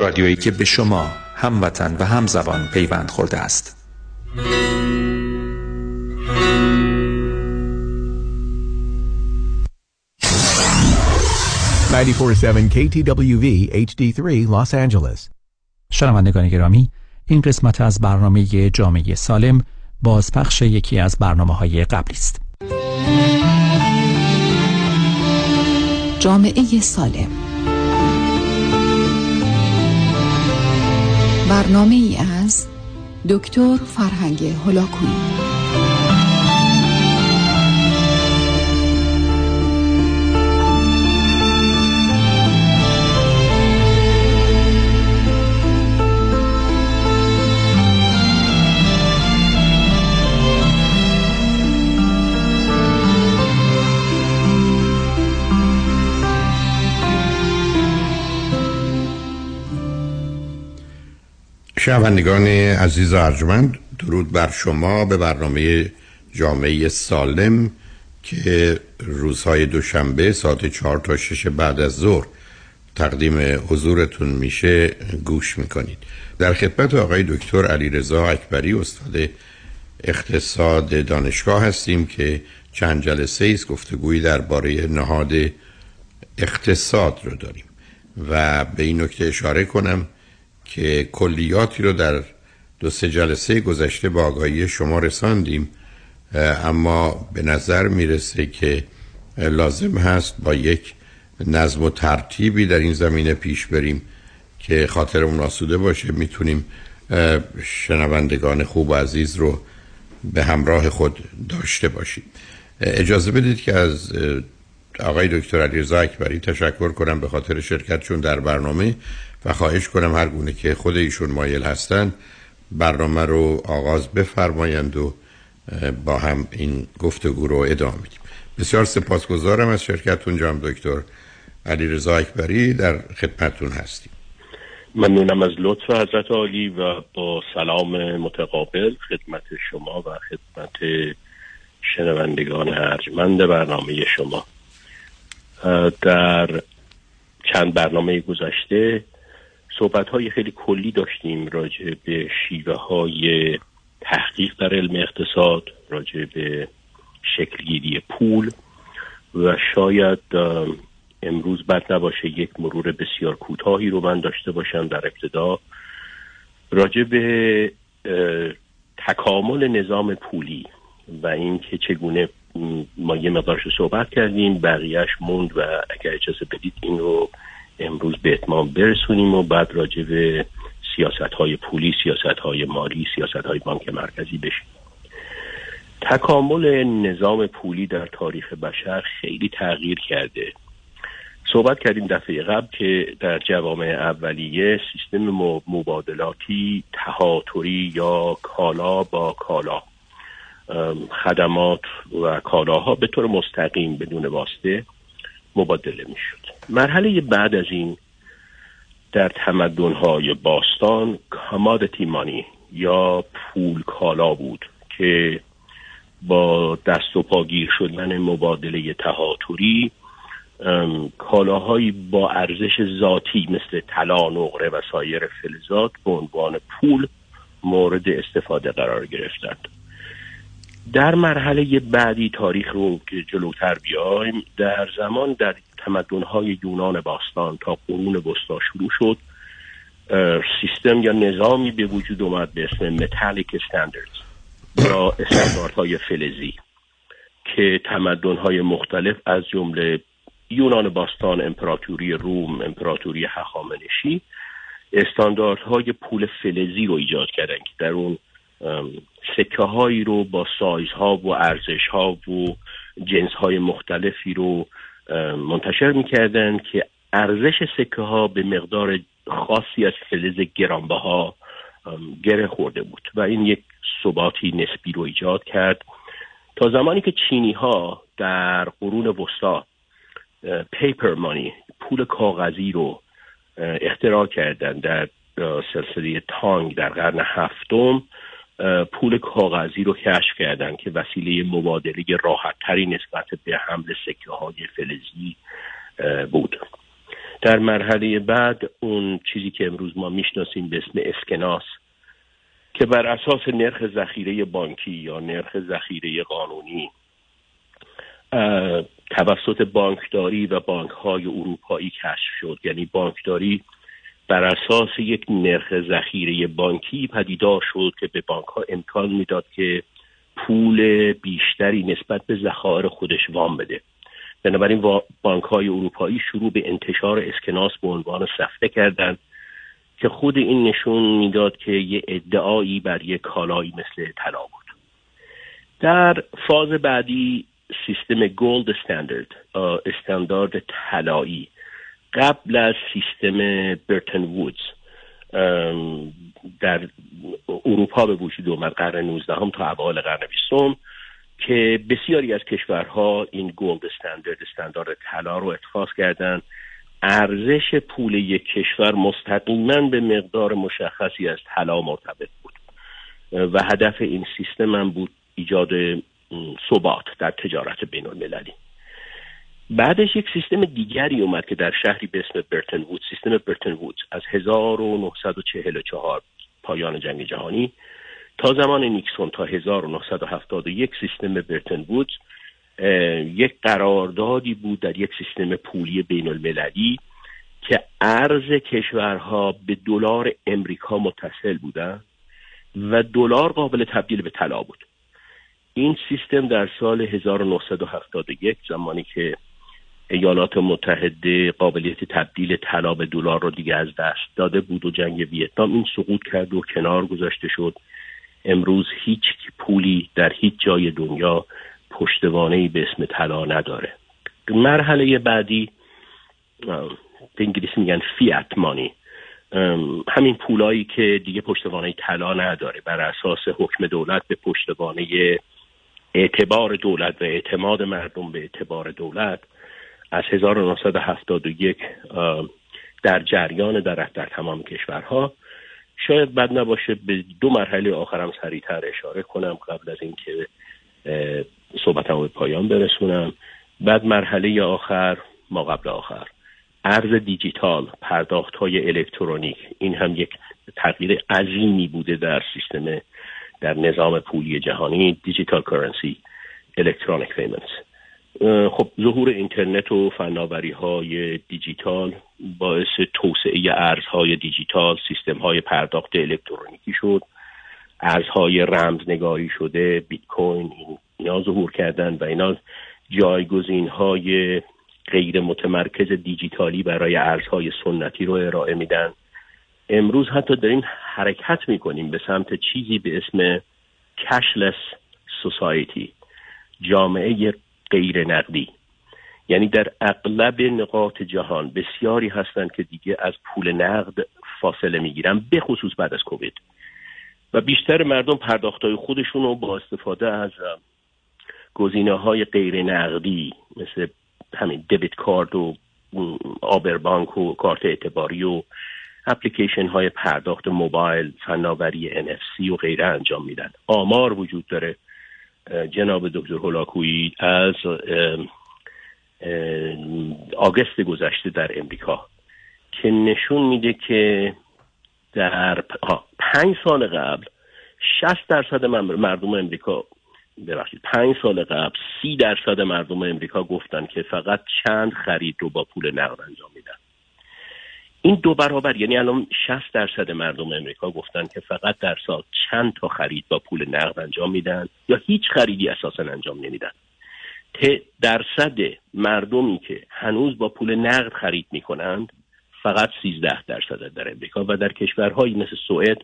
رادیویی که به شما هموطن و همزبان پیوند خورده است. KTWV HD3 Los Angeles. شنوندگان گرامی این قسمت از برنامه جامعه سالم بازپخش یکی از برنامه های قبلی است. جامعه سالم. برنامه ای از دکتر فرهنگ هلاکویی شنوندگان عزیز ارجمند درود بر شما به برنامه جامعه سالم که روزهای دوشنبه ساعت چهار تا شش بعد از ظهر تقدیم حضورتون میشه گوش می‌کنید. در خدمت آقای دکتر علی رضا اکبری استاد اقتصاد دانشگاه هستیم که چند جلسه ایست گفتگویی درباره نهاد اقتصاد رو داریم. و به این نکته اشاره کنم که کلیاتی رو در دو سه جلسه گذشته با آگاهی شما رساندیم اما به نظر می‌رسه که لازم هست با یک نظم و ترتیبی در این زمینه پیش بریم که خاطرمون آسوده باشه. می‌تونیم شنوندگان خوب و عزیز رو به همراه خود داشته باشیم. اجازه بدید که از آقای دکتر علیرضا اکبری تشکر کنم به خاطر شرکتشون در برنامه و خواهش کنم هر گونه که خود ایشون مایل هستند برنامه رو آغاز بفرمایند و با هم این گفتگو رو ادامه میدیم بسیار سپاسگزارم از شرکتتون جام دکتر علیرضا اکبری در خدمتتون هستیم. ممنونم از لطف حضرت عالی و با سلام متقابل خدمت شما و خدمت شنوندگان ارجمند برنامه شما. در چند برنامه گذشته صحبت های خیلی کلی داشتیم راجع به شیوه های تحقیق در علم اقتصاد راجع به شکلگیری پول و شاید امروز بد نباشه یک مرور بسیار کوتاهی رو من داشته باشم در ابتدا. راجع به تکامل نظام پولی و اینکه چگونه ما یه مقدارش رو صحبت کردیم بقیهش موند و اگر اجازه بدید این رو امروز به اتمام برسونیم و بعد راجع به سیاست های پولی سیاست های مالی سیاست های بانک مرکزی بشیم. تکامل نظام پولی در تاریخ بشر خیلی تغییر کرده. صحبت کردیم دفعه قبل که در جوامع اولیه سیستم مبادلاتی تهاتری یا کالا با کالا خدمات و کالاها به طور مستقیم بدون واسطه مبادله می‌شد. مرحله بعد از این در تمدنهای باستان کامادتی مانی یا پول کالا بود که با دست و پاگیر شدن مبادله تهاتوری کالاهایی با ارزش ذاتی مثل طلا نقره و سایر فلزات به عنوان پول مورد استفاده قرار گرفتند. در مرحله بعدی تاریخ رو که جلوتر بیایم در زمان در تمدنهای یونان باستان تا قرون وسطا شروع شد. سیستم یا نظامی به وجود اومد به اسم متالیک استانداردز یا استانداردهای فلزی که تمدنهای مختلف از جمله یونان باستان امپراتوری روم امپراتوری هخامنشی استانداردهای پول فلزی رو ایجاد کردن که در اون سکه هایی رو با سایز ها و ارزش ها و جنس های مختلفی رو منتشر می‌کردن که ارزش سکه ها به مقدار خاصی از فلز گرانبها گره خورده بود و این یک ثباتی نسبی رو ایجاد کرد. تا زمانی که چینی ها در قرون وسطا پیپر مانی پول کاغذی رو اختراع کردن در سلسله تانگ در قرن هفتم پول کاغذی رو کشف کردن که وسیله مبادله راحت تری نسبت به حمل سکه های فلزی بود. در مرحله بعد اون چیزی که امروز ما می‌شناسیم به اسم اسکناس که بر اساس نرخ ذخیره بانکی یا نرخ ذخیره قانونی توسط بانکداری و بانک های اروپایی کشف شد. یعنی بانکداری بر اساس یک نرخ ذخیره بانکی پدیدار شد که به بانک ها امکان می‌داد که پول بیشتری نسبت به ذخایر خودش وام بده. بنابراین بانک های اروپایی شروع به انتشار اسکناس به عنوان سفته کردند که خود این نشون می‌داد که یه ادعایی بر یک کالایی مثل طلا بود. در فاز بعدی سیستم گولد استاندارد استاندارد طلایی قبل از سیستم برتن وودز در اروپا به وجود اومد قرن 19 هم تا اول قرن 20 که بسیاری از کشورها این گولد استاندارد استاندارد طلا رو اتخاذ کردند ارزش پول یک کشور مستقیما به مقدار مشخصی از طلا مرتبط بود. و هدف این سیستم هم بود ایجاد ثبات در تجارت بین المللی بعدش یک سیستم دیگری اومد که در شهری به اسم برتن وود سیستم برتن وود از 1944 پایان جنگ جهانی تا زمان نیکسون تا 1971 سیستم برتن وود یک قراردادی بود در یک سیستم پولی بین المللی که ارز کشورها به دلار امریکا متصل بودن و دلار قابل تبدیل به طلا بود. این سیستم در سال 1971 زمانی که ایالات متحده قابلیت تبدیل طلا به دلار رو دیگه از دست داده بود و جنگ ویتنام این سقوط کرد و کنار گذاشته شد. امروز هیچ پولی در هیچ جای دنیا پشتوانه به اسم طلا نداره. مرحله بعدی به انگلیسی میگن فیات مانی. همین پولایی که دیگه پشتوانه طلا نداره بر اساس حکم دولت به پشتوانه اعتبار دولت و اعتماد مردم به اعتبار دولت از 1971 در جریان در در تمام کشورها. شاید بد نباشه به دو مرحله آخرم سریعتر اشاره کنم قبل از اینکه صحبتم به پایان برسونم. بعد مرحله آخر ما قبل آخر. ارز دیجیتال پرداخت های الکترونیک. این هم یک تغییر عظیمی بوده در سیستم در نظام پولی جهانی digital currency electronic payment. خب ظهور اینترنت و فناوری های دیجیتال باعث توسعه ارزهای دیجیتال سیستم های پرداخت الکترونیکی شد. ارزهای رمزنگاری شده بیت کوین اینا ظهور کردن و اینا جایگزین های غیر متمرکز دیجیتالی برای ارزهای سنتی رو ارائه میدن. امروز حتی داریم حرکت می‌کنیم به سمت چیزی به اسم کشلس سوسایتی جامعه غیر نقدی. یعنی در اغلب نقاط جهان بسیاری هستند که دیگه از پول نقد فاصله می‌گیرن به خصوص بعد از کووید. و بیشتر مردم پرداخت های خودشون رو با استفاده از گزینه های غیر نقدی مثل همین دبیت کارد و آبربانک و کارت اعتباری و اپلیکیشن های پرداخت موبایل فناوری NFC و غیره انجام میدن. آمار وجود داره. جناب دکتر هولاکویی از آگست گذشته در امریکا که نشون میده که در پنج سال قبل 60 درصد مردم امریکا ببخشید پنج سال قبل سی درصد مردم امریکا گفتن که فقط چند خرید رو با پول نقد انجام میدن. این دو برابر یعنی الان 60 درصد مردم امریکا گفتن که فقط در سال چند تا خرید با پول نقد انجام میدن یا هیچ خریدی اساسا انجام نمیدن. درصد مردمی که هنوز با پول نقد خرید می‌کنند فقط 13 درصد در امریکا و در کشورهایی مثل سوئد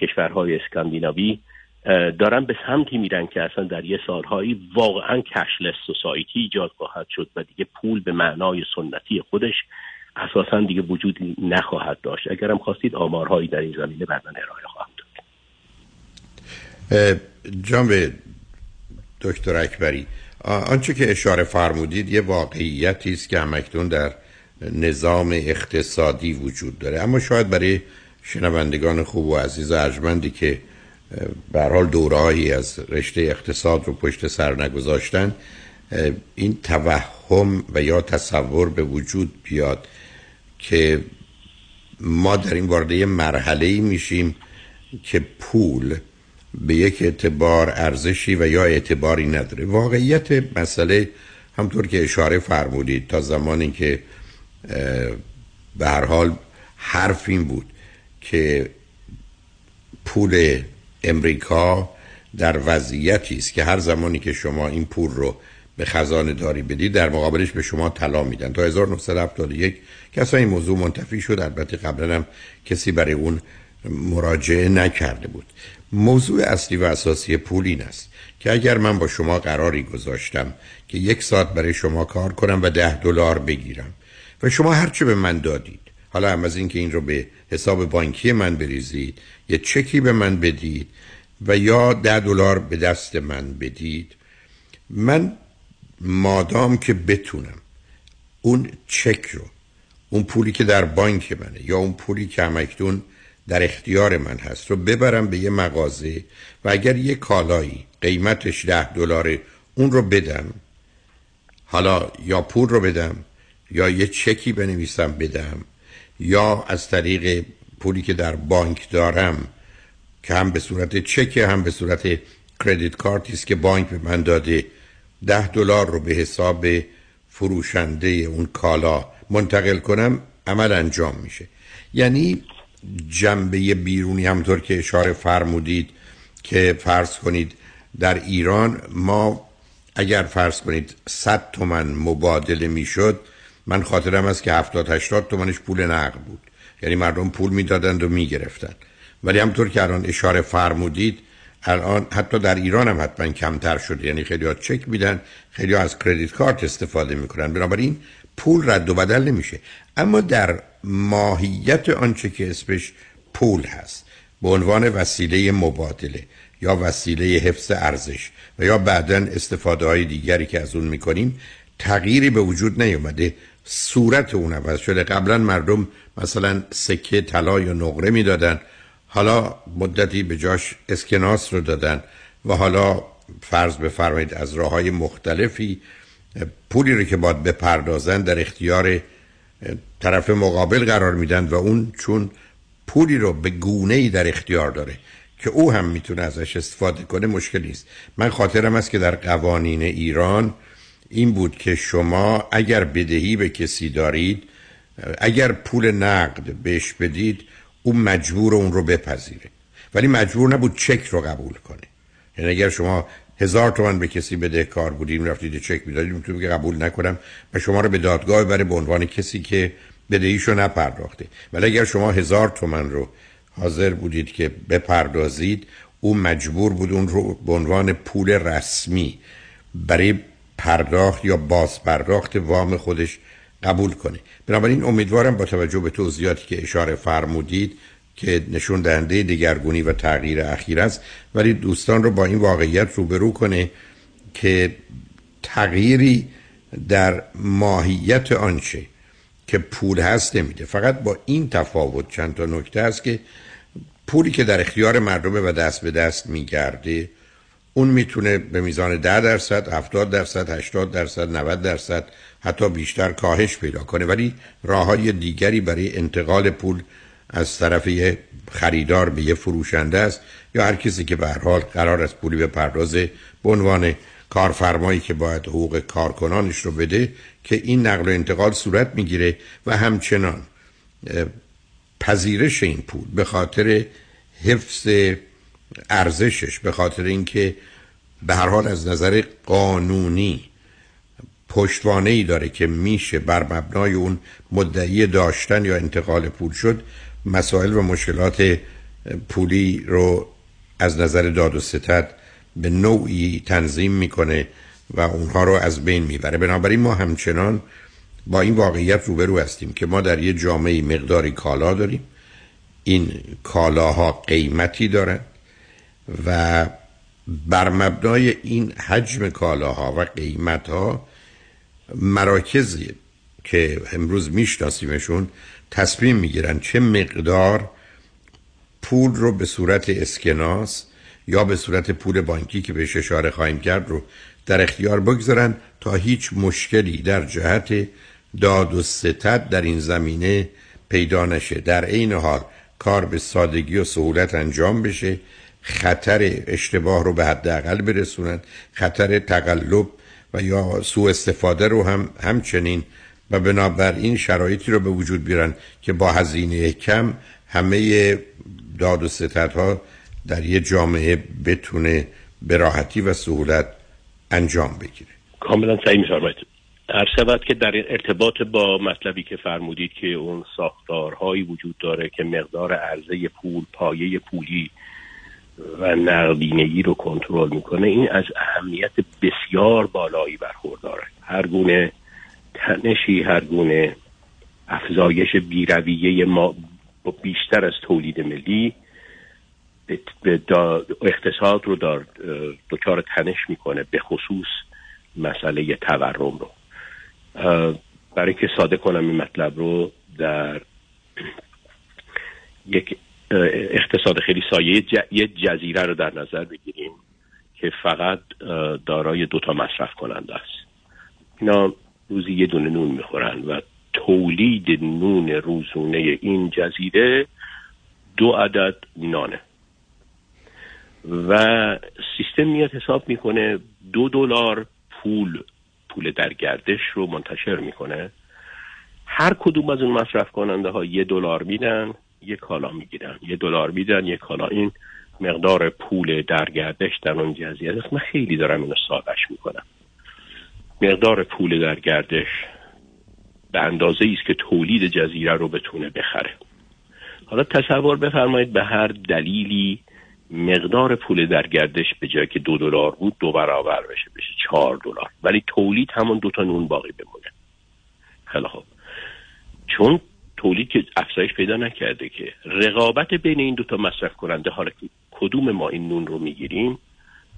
کشورهای اسکاندیناوی دارن به سمتی میرن که اصلا در یه سالهایی واقعا کشلس سوسایتی ایجاد خواهد شد و دیگه پول به معنای سنتی خودش اساسا دیگه وجود نخواهد داشت. اگرم خواستید آمارهایی در این زمینه بعدا ارائه خواهم داد. جناب دکتر اکبری آنچه که اشاره فرمودید یه واقعیتی است که همکنون در نظام اقتصادی وجود داره. اما شاید برای شنوندگان خوب و عزیز و ارجمندی که به حال دورهایی از رشته اقتصاد رو پشت سر نگذاشتن این توهم و یا تصور به وجود بیاد. که ما در این وارد مرحله میشیم که پول به یک اعتبار ارزشی و یا اعتباری نداره. واقعیت مسئله همطور که اشاره فرمودید تا زمانی که به هر حال حرف این بود که پول امریکا در وضعیتی است که هر زمانی که شما این پول رو به خزانه داری بدید در مقابلش به شما طلا میدن. تا 1971 که این موضوع منتفی شد. البته قبلا هم کسی برای اون مراجعه نکرده بود. موضوع اصلی و اساسی پول این است که اگر من با شما قراری گذاشتم که یک ساعت برای شما کار کنم و ده دلار بگیرم و شما هرچه به من دادید حالا هم از اینکه این رو به حساب بانکی من بریزید یه چکی به من بدید و یا ده دلار به دست من بدید من مادام که بتونم اون چک رو اون پولی که در بانک منه یا اون پولی که همکتون در اختیار من هست رو ببرم به یه مغازه و اگر یه کالایی قیمتش ده دلاره اون رو بدم حالا یا پول رو بدم یا یه چکی بنویسم بدم یا از طریق پولی که در بانک دارم که هم به صورت چک هم به صورت کردیت کارتی است که بانک به من داده ده دلار رو به حساب فروشنده اون کالا منتقل کنم عمل انجام میشه. یعنی جنبه بیرونی همطور که اشاره فرمودید که فرض کنید در ایران ما اگر فرض کنید 100 تومن مبادله می‌شد من خاطرم است که 70 80 تومنش پول نقد بود. یعنی مردم پول می‌دادند و می‌گرفتند. ولی همطور که الان اشاره فرمودید الان حتی در ایران هم حتما کمتر شده. یعنی خیلی ها چک میدن خیلی ها از کردیت کارت استفاده می‌کنن. بنابراین پول رد و بدل نمیشه. اما در ماهیت آنچه که اسمش پول هست به عنوان وسیله مبادله یا وسیله حفظ ارزش و یا بعدا استفاده های دیگری که از اون می‌کنیم تغییری به وجود نیومده صورت اون عوض شده. قبلا مردم مثلا سکه طلا یا نقره می‌دادن. حالا مدتی به جاش اسکناس رو دادن و حالا فرض بفرمایید از راه های مختلفی پولی رو که باید بپردازن در اختیار طرف مقابل قرار میدن و اون چون پولی رو به گونه ای در اختیار داره که او هم می‌تونه ازش استفاده کنه مشکلی است من خاطرم است که در قوانین ایران این بود که شما اگر بدهی به کسی دارید اگر پول نقد بهش بدید او مجبور اون رو بپذیره. ولی مجبور نبود چک رو قبول کنه. یعنی اگر شما هزار تومن به کسی بده کار بودیم رفتید چک می‌دادید می‌تونید که قبول نکنم. و شما رو به دادگاه بره به عنوان کسی که بدهیشو نپرداخته. ولی اگر شما هزار تومن رو حاضر بودید که بپردازید او مجبور بود اون رو به عنوان پول رسمی برای پرداخت یا باز پرداخت وام خودش قبول کنه. بنابراین امیدوارم با توجه به توضیحاتی که اشاره فرمودید که نشون دهنده دگرگونی و تغییر اخیر است. ولی دوستان رو با این واقعیت روبرو کنه که تغییری در ماهیت آنچه که پول هست نمیده. فقط با این تفاوت چند تا نکته است که پولی که در اختیار مردمه و دست به دست میگرده اون می‌تونه به میزان 10 درصد 70 درصد 80 درصد 90 درصد حتی بیشتر کاهش پیدا کنه. ولی راه های دیگری برای انتقال پول از طرف یه خریدار به یه فروشنده است یا هر کسی که به هر حال قرار است پولی به پردازه به عنوان کارفرمایی که باید حقوق کارکنانش رو بده که این نقل و انتقال صورت می‌گیره و همچنان پذیرش این پول به خاطر حفظ ارزشش به خاطر اینکه به هر حال از نظر قانونی پشتوانه ای داره که میشه بر مبنای اون مدعی داشتن یا انتقال پول شد مسائل و مشکلات پولی رو از نظر داد و ستد به نوعی تنظیم می‌کنه و اونها رو از بین می‌بره. بنابراین ما همچنان با این واقعیت روبرو هستیم که ما در یه جامعه مقداری کالا داریم. این کالاها قیمتی دارن و بر مبنای این حجم کالاها و قیمتها مراکزی که امروز میشناسیمشون تصمیم می‌گیرن چه مقدار پول رو به صورت اسکناس یا به صورت پول بانکی که بهش اشاره خواهیم کرد رو در اختیار بگذارن تا هیچ مشکلی در جهت داد و ستد در این زمینه پیدا نشه. در عین حال کار به سادگی و سهولت انجام بشه خطر اشتباه رو به حداقل برسونن خطر تقلب و یا سوء استفاده رو هم همچنین و بنابراین شرایطی رو به وجود بیارن که با هزینه کم همه داد و ستدها در یه جامعه بتونه به راحتی و سهولت انجام بگیره. کاملا صحیح میفرمایید هر شود که در ارتباط با مطلبی که فرمودید که اون ساختارهایی وجود داره که مقدار عرضه پول پایه پولی و نقدینگی رو کنترل می‌کنه این از اهمیت بسیار بالایی برخورداره. هر گونه تنشی هر گونه افزایش بیرویه ما بیشتر از تولید ملی به اقتصاد رو دار دچار تنش می‌کنه به خصوص مسئله تورم رو. برای که ساده کنم این مطلب رو در یک اقتصاد خیلی سایه یه جزیره رو در نظر بگیریم که فقط دارای دوتا مصرف کننده است. اینا روزی یه دونه نون می‌خورن و تولید نون روزونه این جزیره دو عدد نانه. و سیستم میاد حساب می‌کنه دو دلار پول پول در گردش رو منتشر می‌کنه. هر کدوم از اون مصرف کننده ها یه دلار میدن یه کالا می‌گیرن. یه دلار میدن یه کالا. این مقدار پول در گردش در اون جزیره من خیلی دارم اینو سادش می‌کنم. مقدار پول در گردش به اندازه است که تولید جزیره رو بتونه بخره. حالا تصور بفرمایید به هر دلیلی مقدار پول در گردش به جای که دو دلار بود دو برابر بشه بشه چهار دلار. ولی تولید همون دو تا نون باقی بمونه. خیلی خوب. چون تولید که افزایش پیدا نکرده که رقابت بین این دوتا مصرف کننده حالا که کدوم ما این نون رو می‌گیریم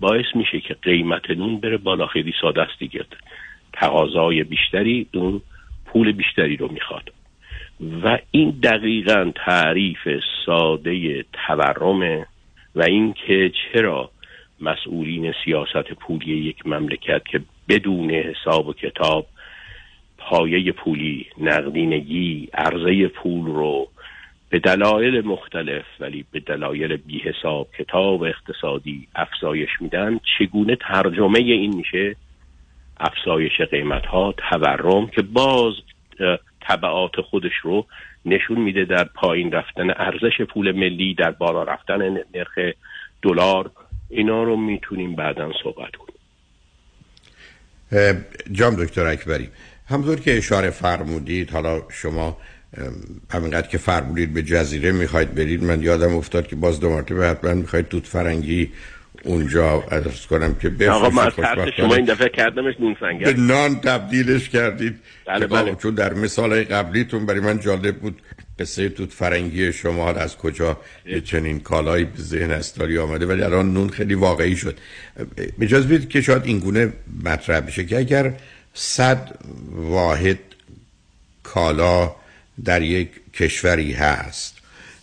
باعث میشه که قیمت نون بره بالا. خیلی ساده است دیگه. تقاضای بیشتری اون پول بیشتری رو می‌خواد. و این دقیقا تعریف ساده تورمه و اینکه چرا مسئولین سیاست پولی یک مملکت که بدون حساب و کتاب پایه پولی نقدینگی عرضه پول رو به دلایل مختلف ولی به دلایل بی حساب کتاب اقتصادی افزایش میدن چگونه ترجمه این میشه؟ افزایش قیمت ها تورم که باز طبعات خودش رو نشون میده در پایین رفتن ارزش پول ملی در بالا رفتن نرخ دلار اینا رو می‌تونیم بعدا صحبت کنیم. جام دکتر اکبری همطور که اشاره فرمودید حالا شما همینقدر که فرمودید به جزیره می‌خواید برید من یادم افتاد که باز دو مرتبه حتما می‌خواید توت فرنگی اونجا ادرس کنم که آقا من شما این دفعه کردمش نون سنگر. به نان تبدیلش کردید. بله بله. چون در مثال قبلیتون برای من جالب بود قصه توت فرنگی شما از کجا چنین کالایی به ذهن استاری آمده ولی الان نون خیلی واقعی شد. اجازه بدید که شاید این گونه مطرح بشه که اگر صد واحد کالا در یک کشوری هست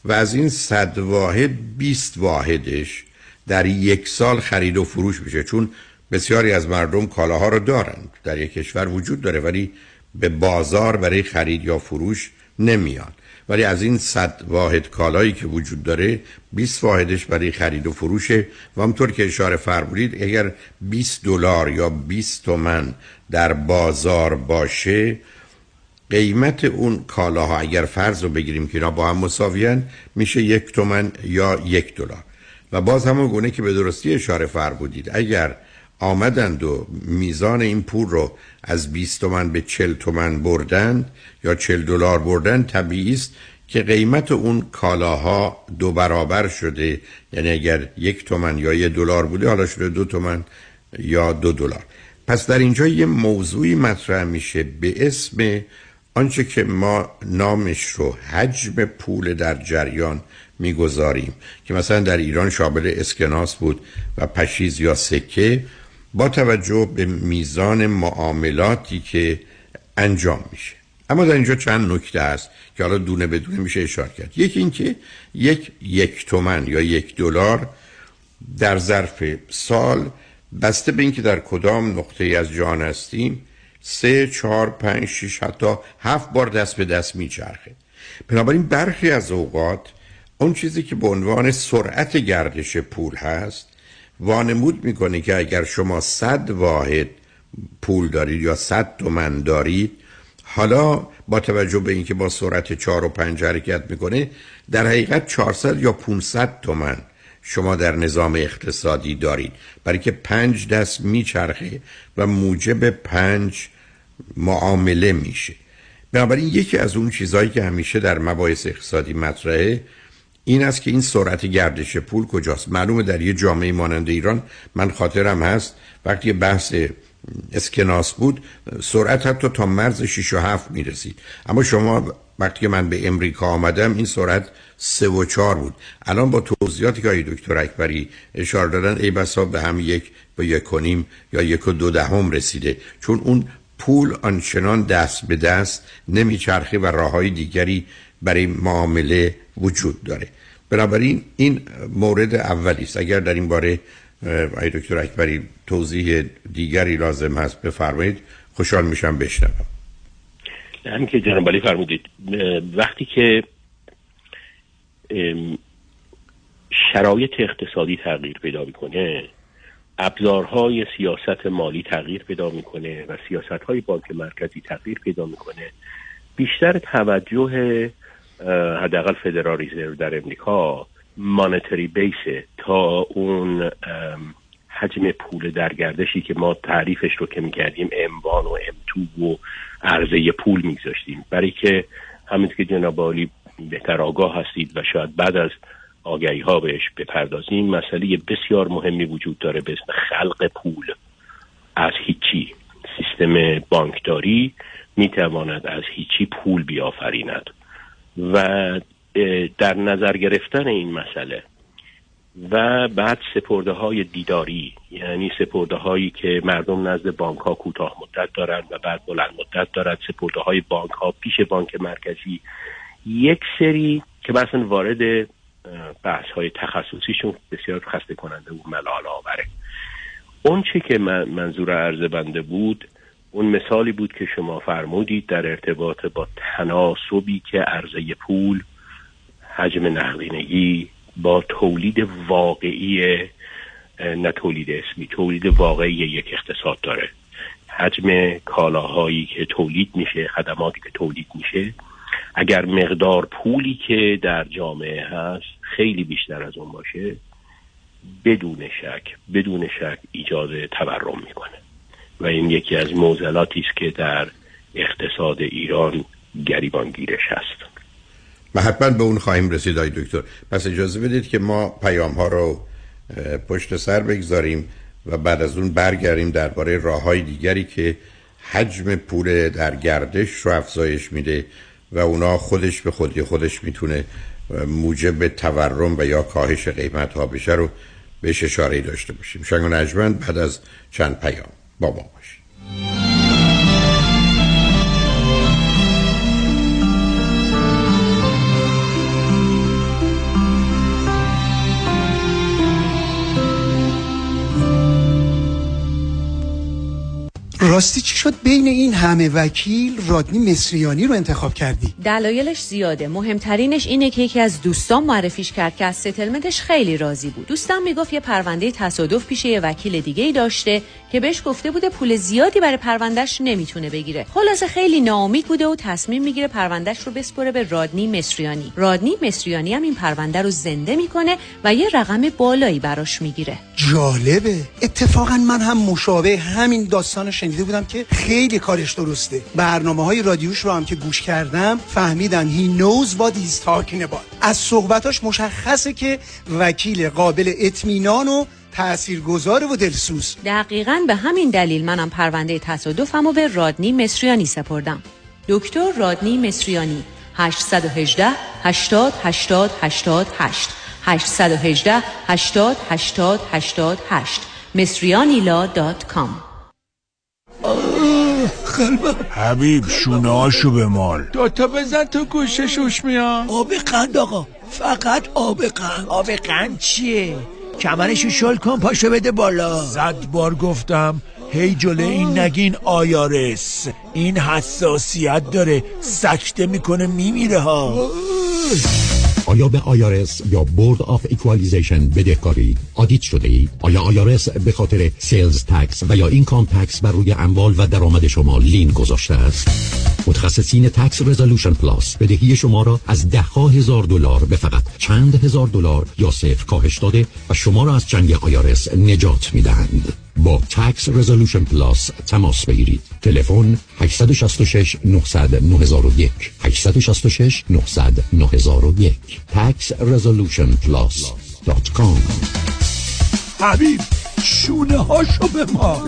و از این صد واحد 20 واحدش در یک سال خرید و فروش میشه چون بسیاری از مردم کالاها رو دارند در یک کشور وجود داره ولی به بازار برای خرید یا فروش نمیاد. ولی از این صد واحد کالایی که وجود داره 20 واحدش برای خرید و فروشه. و همطور که اشاره فرمودید اگر 20 دلار یا 20 تومن در بازار باشه قیمت اون کالاها اگر فرض رو بگیریم که اینا با هم مساویان میشه یک تومن یا یک دلار. و باز همون گونه که به درستی اشاره فرمودید. اگر آمدند و میزان این پول رو از 20 تومن به 40 تومن بردند یا 40 دلار بردن طبیعی است که قیمت اون کالاها دو برابر شده. یعنی اگر یک تومن یا یک دلار بوده حالا شده دو تومن یا دو دلار. پس در اینجا یه موضوعی مطرح میشه به اسم آنچه که ما نامش رو حجم پول در جریان می‌گذاریم که مثلا در ایران شامل اسکناس بود و پشیز یا سکه با توجه به میزان معاملاتی که انجام میشه. اما در اینجا چند نکته هست که حالا دونه بدونه میشه اشاره کرد. یکی اینکه یک یک تومن یا یک دلار در ظرف سال بسته به اینکه در کدام نقطه از جهان هستیم سه چهار پنج شیش حتی هفت بار دست به دست میچرخه. بنابراین برخی از اوقات اون چیزی که به عنوان سرعت گردش پول هست وانمود می‌کنه که اگر شما صد واحد پول دارید یا صد تومن دارید حالا با توجه به اینکه با سرعت 4 و 5 حرکت می‌کنه در حقیقت 400 یا 500 تومن شما در نظام اقتصادی دارید. برای که پنج دست میچرخه و موجب پنج معامله میشه. بنابراین یکی از اون چیزهایی که همیشه در مباحث اقتصادی مطرحه این است که این سرعت گردش پول کجاست. معلومه در یه جامعه مانند ایران من خاطرم هست وقتی بحث اسکناس بود سرعت حتی تا مرز 6 و 7 می رسید اما شما وقتی من به امریکا آمدم این سرعت 3 و 4 بود. الان با توضیحاتی که دکتر اکبری اشاره دادن ای بسا به هم یک به یک نیم یا یک و دو دهم رسیده. چون اون پول آنچنان دست به دست نمیچرخه و راه های دیگری برای معامله وجود داره. بنابراین این مورد اولی است. اگر در این باره ای دکتر اکبری توضیح دیگری لازم هست بفرمایید. خوشحال میشم بشنوم. همین که جناب فرمودید وقتی که شرایط اقتصادی تغییر پیدا می‌کنه. ابزارهای سیاست مالی تغییر پیدا می‌کنه و سیاست های بانک مرکزی تغییر پیدا می‌کنه. بیشتر توجه حداقل فدرال ریزرو در امریکا مانتری بیسه تا اون حجم پول در گردشی که ما تعریفش رو که می‌کردیم اموان و ام و عرضه پول میگذاشتیم. برای که همین که جناب بهتر آگاه هستید و شاید بعد از آگهی ها بهش بپردازیم مسئله بسیار مهمی وجود داره به اسم خلق پول. از هیچی. سیستم بانکداری می‌تواند از هیچی پول بیافریند. و در نظر گرفتن این مسئله و بعد سپرده های دیداری یعنی سپرده هایی که مردم نزد بانک ها کوتاه مدت دارند و بعد بلند مدت دارد سپرده های بانک ها پیش بانک مرکزی یک سری که مثلا وارد بحث های تخصصیشون بسیار خسته کننده و ملال آوره. اون چی که من منظور عرض بنده بود اون مثالی بود که شما فرمودید در ارتباط با تناسبی که عرضه پول حجم نقدینگی با تولید واقعی نه تولید اسمی تولید واقعی یک اقتصاد داره. حجم کالاهایی که تولید میشه خدماتی که تولید میشه اگر مقدار پولی که در جامعه هست خیلی بیشتر از اون باشه بدون شک بدون شک ایجاد تورم می‌کنه. و این یکی از موزلاتی است که در اقتصاد ایران گریبانگیرش هست و حتما به اون خواهیم رسید آی دکتر. پس اجازه بدید که ما پیام ها رو پشت سر بگذاریم و بعد از اون برگردیم درباره راه های دیگری که حجم پول در گردش رو افزایش میده و اونا خودش به خودی خودش می‌تونه موجب تورم و یا کاهش قیمت ها بشه رو بهش اشاره داشته باشیم. شنگ و بعد از چند پیام. با ما راستی چی شد بین این همه وکیل رادنی مصریانی رو انتخاب کردی؟ دلایلش زیاده. مهمترینش اینه که یکی از دوستان معرفیش کرد که از ستلمنتش خیلی راضی بود. دوستم می‌گفت یه پرونده تصادف پیش یه وکیل دیگه ای داشته که بهش گفته بوده پول زیادی برای پروندهش نمی‌تونه بگیره. خلاصه خیلی ناامید بوده و تصمیم می‌گیره پروندهش رو بسپره به رادنی مصریانی. رادنی مصریانی هم این پرونده رو زنده می‌کنه و یه رقم بالایی براش می‌گیره. جالبه. اتفاقا من هم مشابه همین داستان شنیده بودم که خیلی کارش درسته. برنامه های رادیوش رو هم که گوش کردم فهمیدن he knows what he's talking about. از صحبتاش مشخصه که وکیل قابل اطمینان و تاثیرگذار و دلسوز. دقیقا به همین دلیل منم پرونده تصادفم و به رادنی مصریانی سپردم. دکتر رادنی مصریانی 818 80 80 88 818 80 80 88 مصریانیلا.com قلبم حبیب شونهاشو به مال دوتا بزن تو گوشه شوش میان آب قند آقا. فقط آب قند. آب قند چیه؟ کمرشو شل کن پاشو بده بالا. صد بار گفتم هی جلو این نگین IRS. این حساسیت داره سکته می‌کنه میمیره ها. آیا به IRS یا Board of Equalization بدهکاری audit شده اید؟ آیا IRS به خاطر sales tax و یا income tax بر روی اموال و درآمد شما lien گذاشته است؟ متخصصین Tax Resolution Plus بدهی شما را از ده هزار دلار به فقط چند هزار دلار یا صفر کاهش داده و شما را از جنگ IRS نجات می دهند. با Tax Resolution Plus تماس بگیرید تلفن 866 900 9001 866 900 9001 taxresolutionplus.com حبیب شونه هاشو به ما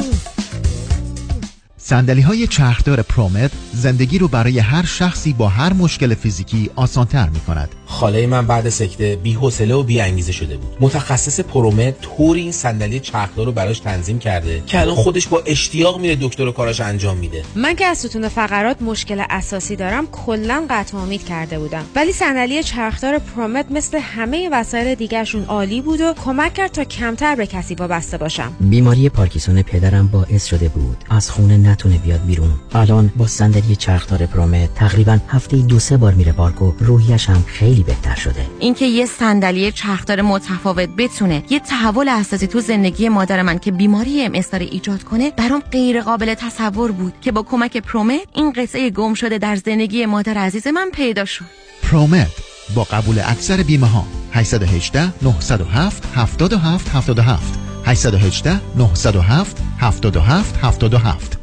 سندلی های چرخدار پرومت زندگی رو برای هر شخصی با هر مشکل فیزیکی آسانتر می کند. خاله من بعد سکته بی حوصله و بی انگیزه شده بود. متخصص پرومت طوری این صندلی چرخدار رو براش تنظیم کرده که الان خودش با اشتیاق میره دکتر و کاراش انجام میده. من که از ستون فقرات مشکل اساسی دارم کلا قطع امید کرده بودم. ولی صندلی چرخدار پرومت مثل همه وسایل دیگرشون عالی بود و کمک کرد تا کمتر به کسی وابسته باشم. بیماری پارکینسون پدرم باعث شده بود از خونه نتونه بیاد بیرون. الان با صندلی چرخدار پرومت تقریبا هفته دو سه بار میره پارک و روحیش هم خیلی بهتر شده. اینکه یه صندلی چرخدار متفاوت بتونه یه تحول اساسی تو زندگی مادر من که بیماری ام ایجاد کنه برام غیر قابل تصور بود که با کمک پرومت این قصه گم شده در زندگی مادر عزیز من پیدا شد. پرومت با قبول اکثر بیمه ها 818 907 77 77 818 907 77 77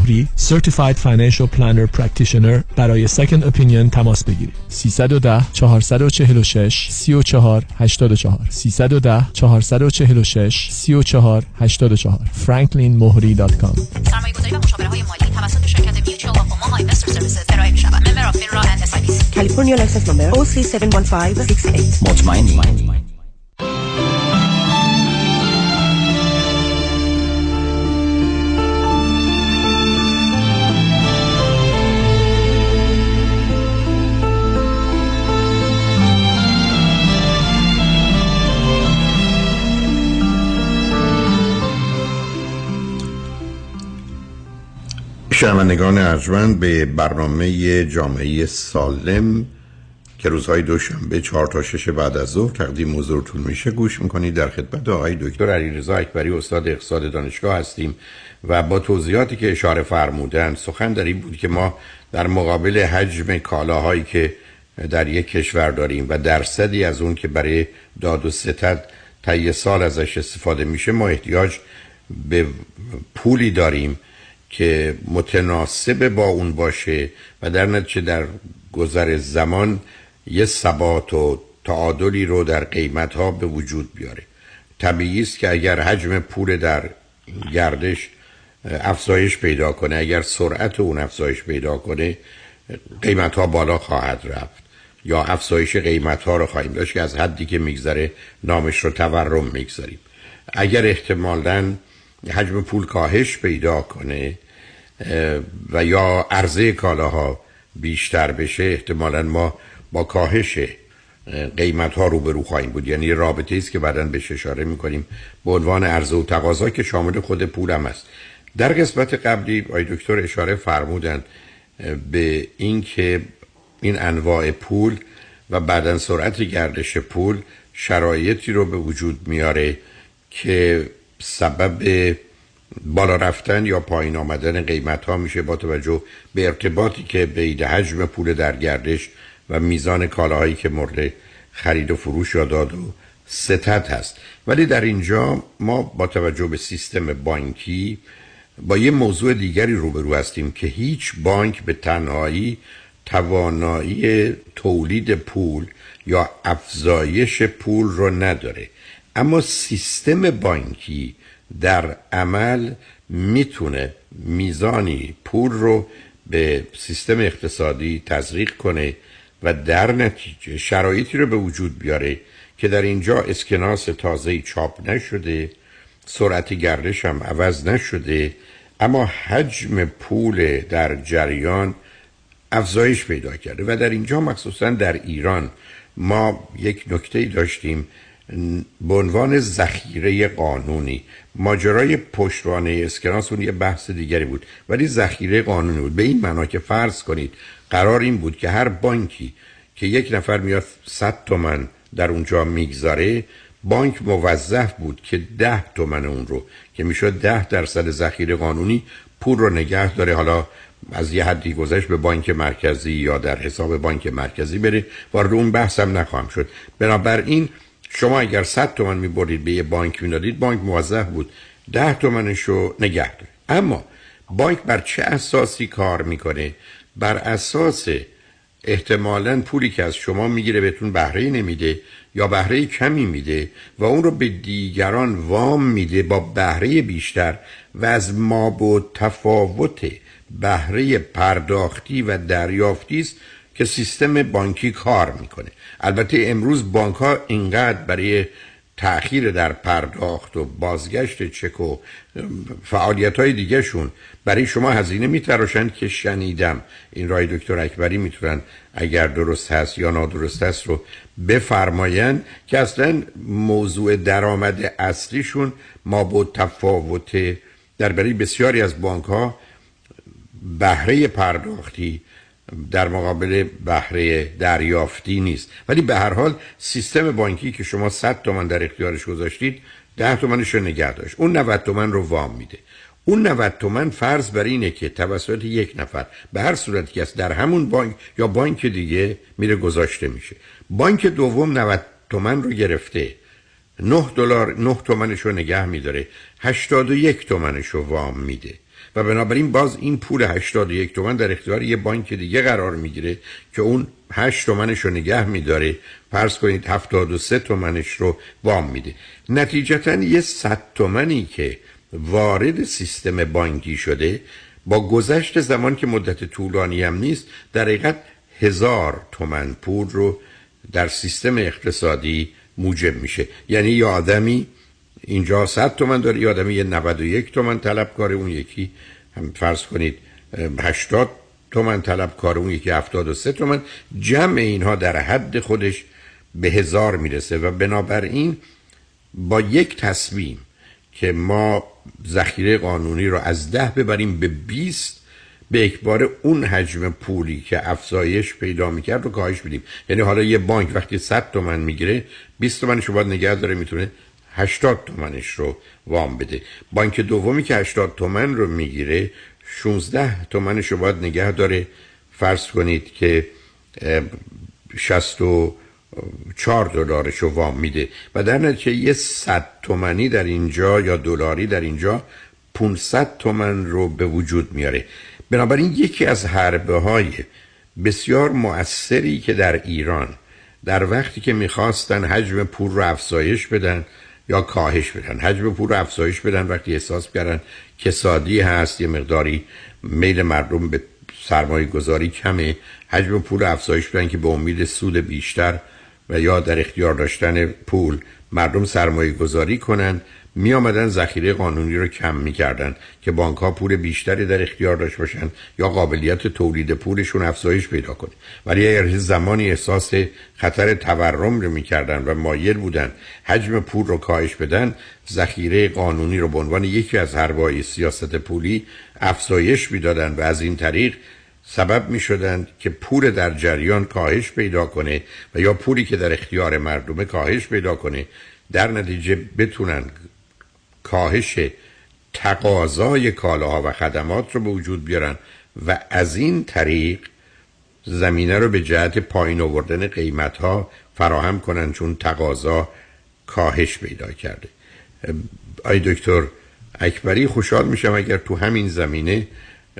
مهری Certified Financial Planner Practitioner برای Second Opinion تماس بگیرید. 310 446 34 84 310 446 34 84 franklinmohri.com سرمایه گذاری و مشاوره های مالی توسط شرکت Mutual Investor Services ارائه member FINRA and SI California license number OC71568 مطمئنی؟ شنوندگان ارجمند به برنامه جامعه سالم که روزهای دوشنبه چهار تا شش بعد از ظهر تقدیم حضورتون میشه گوش می‌کنید در خدمت آقای دکتر علیرضا اکبری استاد اقتصاد دانشگاه هستیم و با توضیحاتی که اشاره فرمودن سخن در این بود که ما در مقابل حجم کالاهایی که در یک کشور داریم و درصدی از اون که برای داد و ستد طی سال ازش استفاده میشه ما احتیاج به پولی داریم که متناسب با اون باشه و در نتیجه در گذر زمان یه ثبات و تعادلی رو در قیمت ها به وجود بیاره. طبیعی است که اگر حجم پول در گردش افزایش پیدا کنه اگر سرعت اون افزایش پیدا کنه قیمت ها بالا خواهد رفت. یا افزایش قیمت ها رو خواهیم داشت که از حدی که میگذره نامش رو تورم می‌گذاریم. اگر احتمالاً حجم پول کاهش پیدا کنه و یا عرضه کالاها بیشتر بشه احتمالا ما با کاهش قیمت ها روبرو خواهیم بود. یعنی رابطه است که بعدا بهش اشاره می‌کنیم. به عنوان عرضه و تقاضا که شامل خود پول هم است. در قسمت قبلی آی دکتر اشاره فرمودن به اینکه این انواع پول و بعدا سرعت گردش پول شرایطی رو به وجود میاره که سبب بالا رفتن یا پایین آمدن قیمت ها میشه با توجه به ارتباطی که بین حجم پول در گردش و میزان کالاهایی که مورد خرید و فروش یا داد و ستت هست. ولی در اینجا ما با توجه به سیستم بانکی با یه موضوع دیگری روبرو هستیم که هیچ بانک به تنهایی توانایی تولید پول یا افزایش پول رو نداره. اما سیستم بانکی در عمل می‌تونه میزانی پول رو به سیستم اقتصادی تزریق کنه و در نتیجه شرایطی رو به وجود بیاره که در اینجا اسکناس تازه چاپ نشده سرعت گردش هم عوض نشده اما حجم پول در جریان افزایش پیدا کرده و در اینجا مخصوصا در ایران ما یک نکته داشتیم به عنوان ذخیره قانونی. ماجرای پشتوانه اسکناس اون یه بحث دیگری بود ولی ذخیره قانونی بود. به این معنا که فرض کنید قرار این بود که هر بانکی که یک نفر میاد 100 تومن در اونجا می‌گذاره بانک موظف بود که ده تومن اون رو که می‌شد ده درصد ذخیره قانونی پول رو نگه داره. حالا از یه حدی گذشت به بانک مرکزی یا در حساب بانک مرکزی بره وارد اون بحثم نخواهم شد. بنابراین شما اگر 100 تومن می‌برید به یه بانک می‌دادید بانک موظف بود. 10 تومنش رو نگه داره اما بانک بر چه اساسی کار می‌کنه؟ بر اساس احتمالا پولی که از شما می‌گیره بهتون بهره نمیده یا بهره کمی میده و اون رو به دیگران وام میده با بهره بیشتر و از ما با تفاوت بهره پرداختی و دریافتی است که سیستم بانکی کار می‌کنه. البته امروز بانک ها اینقدر برای تأخیر در پرداخت و بازگشت چک و فعالیت های دیگه شون برای شما هزینه میتراشند که شنیدم. این رای دکتر اکبری می‌تونن اگر درست هست یا نادرست هست رو بفرماین که اصلا موضوع درآمد اصلیشون ما با تفاوت در برای بسیاری از بانک ها بهره پرداختی در مقابل بهره دریافتی نیست. ولی به هر حال سیستم بانکی که شما 100 تومن در اختیارش گذاشتید 10 تومنش رو نگه داشت. اون 90 تومن رو وام میده. اون 90 تومن فرض بر اینه که توسط یک نفر به هر صورتی که است در همون بانک یا بانک دیگه میره گذاشته میشه. بانک دوم 90 تومن رو گرفته. 9 دلار 9 تومنش رو نگه میداره. 81 تومنش رو وام میده. و بنابراین باز این پول 81 تومن در اختیار یه بانک دیگه قرار می‌گیره که اون 8 تومنش رو نگه میداره. فرض کنید 73 تومنش رو وام میده. نتیجتا یه 100 تومنی که وارد سیستم بانکی شده با گذشت زمان که مدت طولانی هم نیست در حقیقت هزار تومن پول رو در سیستم اقتصادی موجب میشه. یعنی یه آدمی اینجا 100 تومن داره یه آدمی یه 91 تومن طلبکار اون یکی هم فرض کنید 80 تومن طلبکار اون یکی 73 تومن. جمع اینها در حد خودش به هزار می‌رسه و بنابراین با یک تصمیم که ما ذخیره قانونی رو از ده ببریم به 20 به اکبار اون حجم پولی که افزایش پیدا می‌کرد رو کاهش بدیم. یعنی حالا یه بانک وقتی 100 تومن می‌گیره 20 تومنش رو باید نگه داره می‌تونه 80 تومنش رو وام بده. بانک دومی که 80 تومن رو می‌گیره 16 تومنش رو باید نگه داره. فرض کنید که 64 دلارش رو وام میده. و در نتیجه یه 100 تومنی در اینجا یا دلاری در اینجا 500 تومن رو به وجود میاره. بنابراین یکی از حربه های بسیار مؤثری که در ایران در وقتی که می‌خواستن حجم پول رو افزایش بدن یا کاهش بدن حجم پول رو افزایش بدن وقتی احساس کردن کسادی هست یه مقداری میل مردم به سرمایه گذاری کمه حجم پول افزایش بدن که به امید سود بیشتر و یا در اختیار داشتن پول مردم سرمایه گذاری کنن. می آمدن ذخیره قانونی رو کم می‌کردن که بانک ها پول بیشتری در اختیار داشت باشن یا قابلیت تولید پولشون افزایش پیدا کنه. ولی اگر زمانی احساس خطر تورم رو می‌کردن و مایل بودن حجم پول رو کاهش بدن ذخیره قانونی رو به عنوان یکی از حربای سیاست پولی افزایش می‌دادن و از این طریق سبب می شدند که پول در جریان کاهش پیدا کنه و یا پولی که در اختیار مردمه کاهش پیدا کنه در نتیجه بتونن کاهش تقاضای کالاها و خدمات رو به وجود بیارن و از این طریق زمینه رو به جهت پایین آوردن قیمت ها فراهم کنن چون تقاضا کاهش پیدا کرده. آی دکتر اکبری خوشحال میشم اگر تو همین زمینه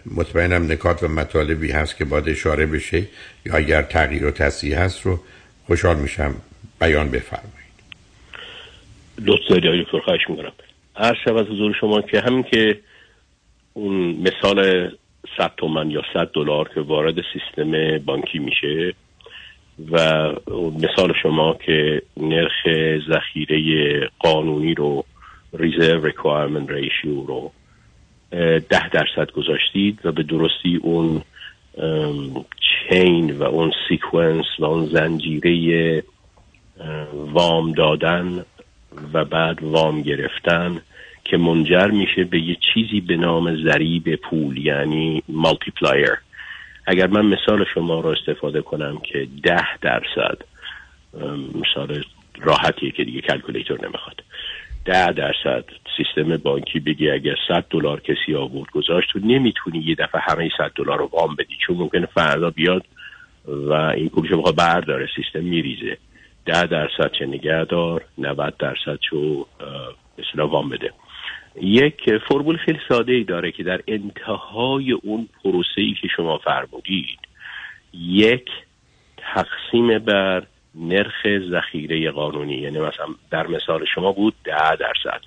مطمئنم نکات و مطالبی هست که باید اشاره بشه یا اگر تغییر و تصحیح هست رو خوشحال میشم بیان بفرمایید. لطف داری آقای دکتر خواهش می‌کنم. شب از حضور شما که همین که اون مثال 100 تومن یا 100 دلار که وارد سیستم بانکی میشه و مثال شما که نرخ ذخیره قانونی رو ریزرو ریکوایرمنت ریشیو رو ده درصد گذاشتید و به درستی اون چین و اون سیکونس و اون زنجیره وام دادن و بعد وام گرفتن که منجر میشه به یه چیزی به نام ضریب پول یعنی مالتیپلایر اگر من مثال شما رو استفاده کنم که ده درصد مثال راحتیه که دیگه کلکولیتور نمی‌خواد. ده درصد سیستم بانکی بگی اگر 100 دلار کسی آورد گذاشت تو نمی‌تونی یه دفعه همه 100 دلار رو وام بدی چون ممکنه فردا بیاد و این پولش بخواد برداره سیستم میریزه. ده درصد چه نگه دار 90 درصد چو مثلا وام بده. یک فرمول خیلی ساده ای داره که در انتهای اون پروسه ای که شما فرمودید یک تقسیم بر نرخ ذخیره قانونی. یعنی مثلا در مثال شما بود ده درصد.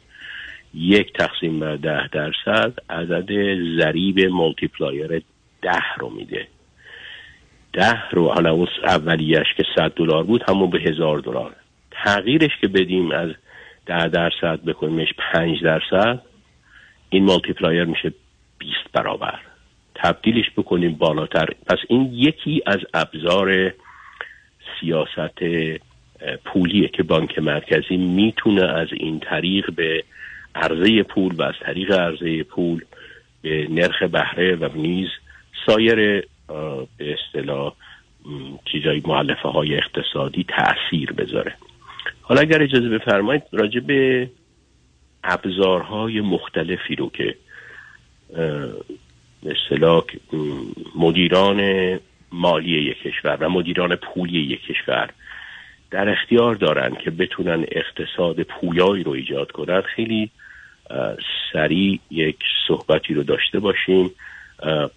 یک تقسیم بر ده درصد عدد ضریب مولتیپلایر ده رو میده. ده رو حالا اون اولیش که صد دلار بود همون به هزار دلار. تغییرش که بدیم از ده درصد بکنیمش پنج درصد این مالتیپلایر میشه 20 برابر. تبدیلش بکنیم بالاتر. پس این یکی از ابزار سیاست پولیه که بانک مرکزی می‌تونه از این طریق به عرضه پول و از طریق عرضه پول به نرخ بهره و نیز سایر به اصطلاح چیزای معلفه های اقتصادی تاثیر بذاره. حالا اگر اجازه بفرمایید راجع به ابزارهای مختلفی رو که اصطلاح مدیران مالی یک کشور و مدیران پولی یک کشور در اختیار دارن که بتونن اقتصاد پویایی رو ایجاد کنن خیلی سریع یک صحبتی رو داشته باشیم.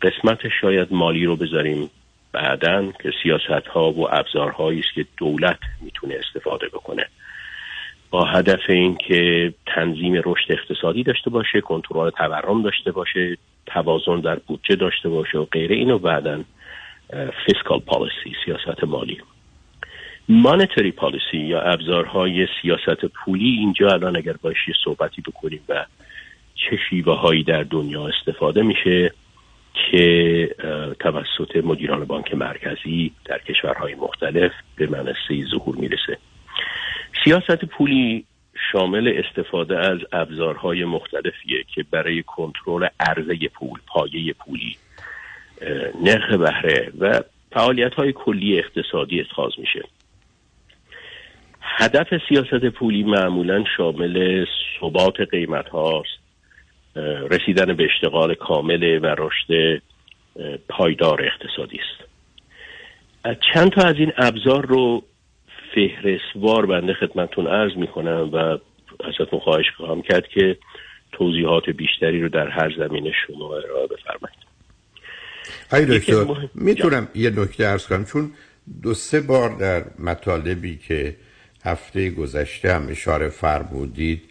قسمت شاید مالی رو بذاریم بعدا که سیاست ها و ابزارهایی است که دولت می‌تونه استفاده بکنه. با هدف اینکه تنظیم رشد اقتصادی داشته باشه کنترل تورم داشته باشه توازن در بودجه داشته باشه و غیره اینو بعدا فیسکال پالیسی سیاست مالی. مانیتری پالیسی یا ابزارهای سیاست پولی اینجا الان اگر باشی صحبتی بکنیم و چه شیوه هایی در دنیا استفاده میشه که توسط مدیران بانک مرکزی در کشورهای مختلف به منصه ظهور می‌رسه. سیاست پولی شامل استفاده از ابزارهای مختلفیه که برای کنترل عرضه پول پایه پولی نرخ بهره و فعالیت های کلی اقتصادی اتخاذ میشه. هدف سیاست پولی معمولا شامل ثبات قیمت هاست رسیدن به اشتغال کامل و رشد پایدار اقتصادی است. چند تا از این ابزار رو فهرستوار بنده خدمتون عرض می‌کنم و ازتون خواهش خواهم کرد که توضیحات بیشتری رو در هر زمینه شما ارائه بفرمایید. ای دکتر می‌تونم یه نکته ارز کنم چون دو سه بار در مطالبی که هفته گذشته هم اشاره فرمودید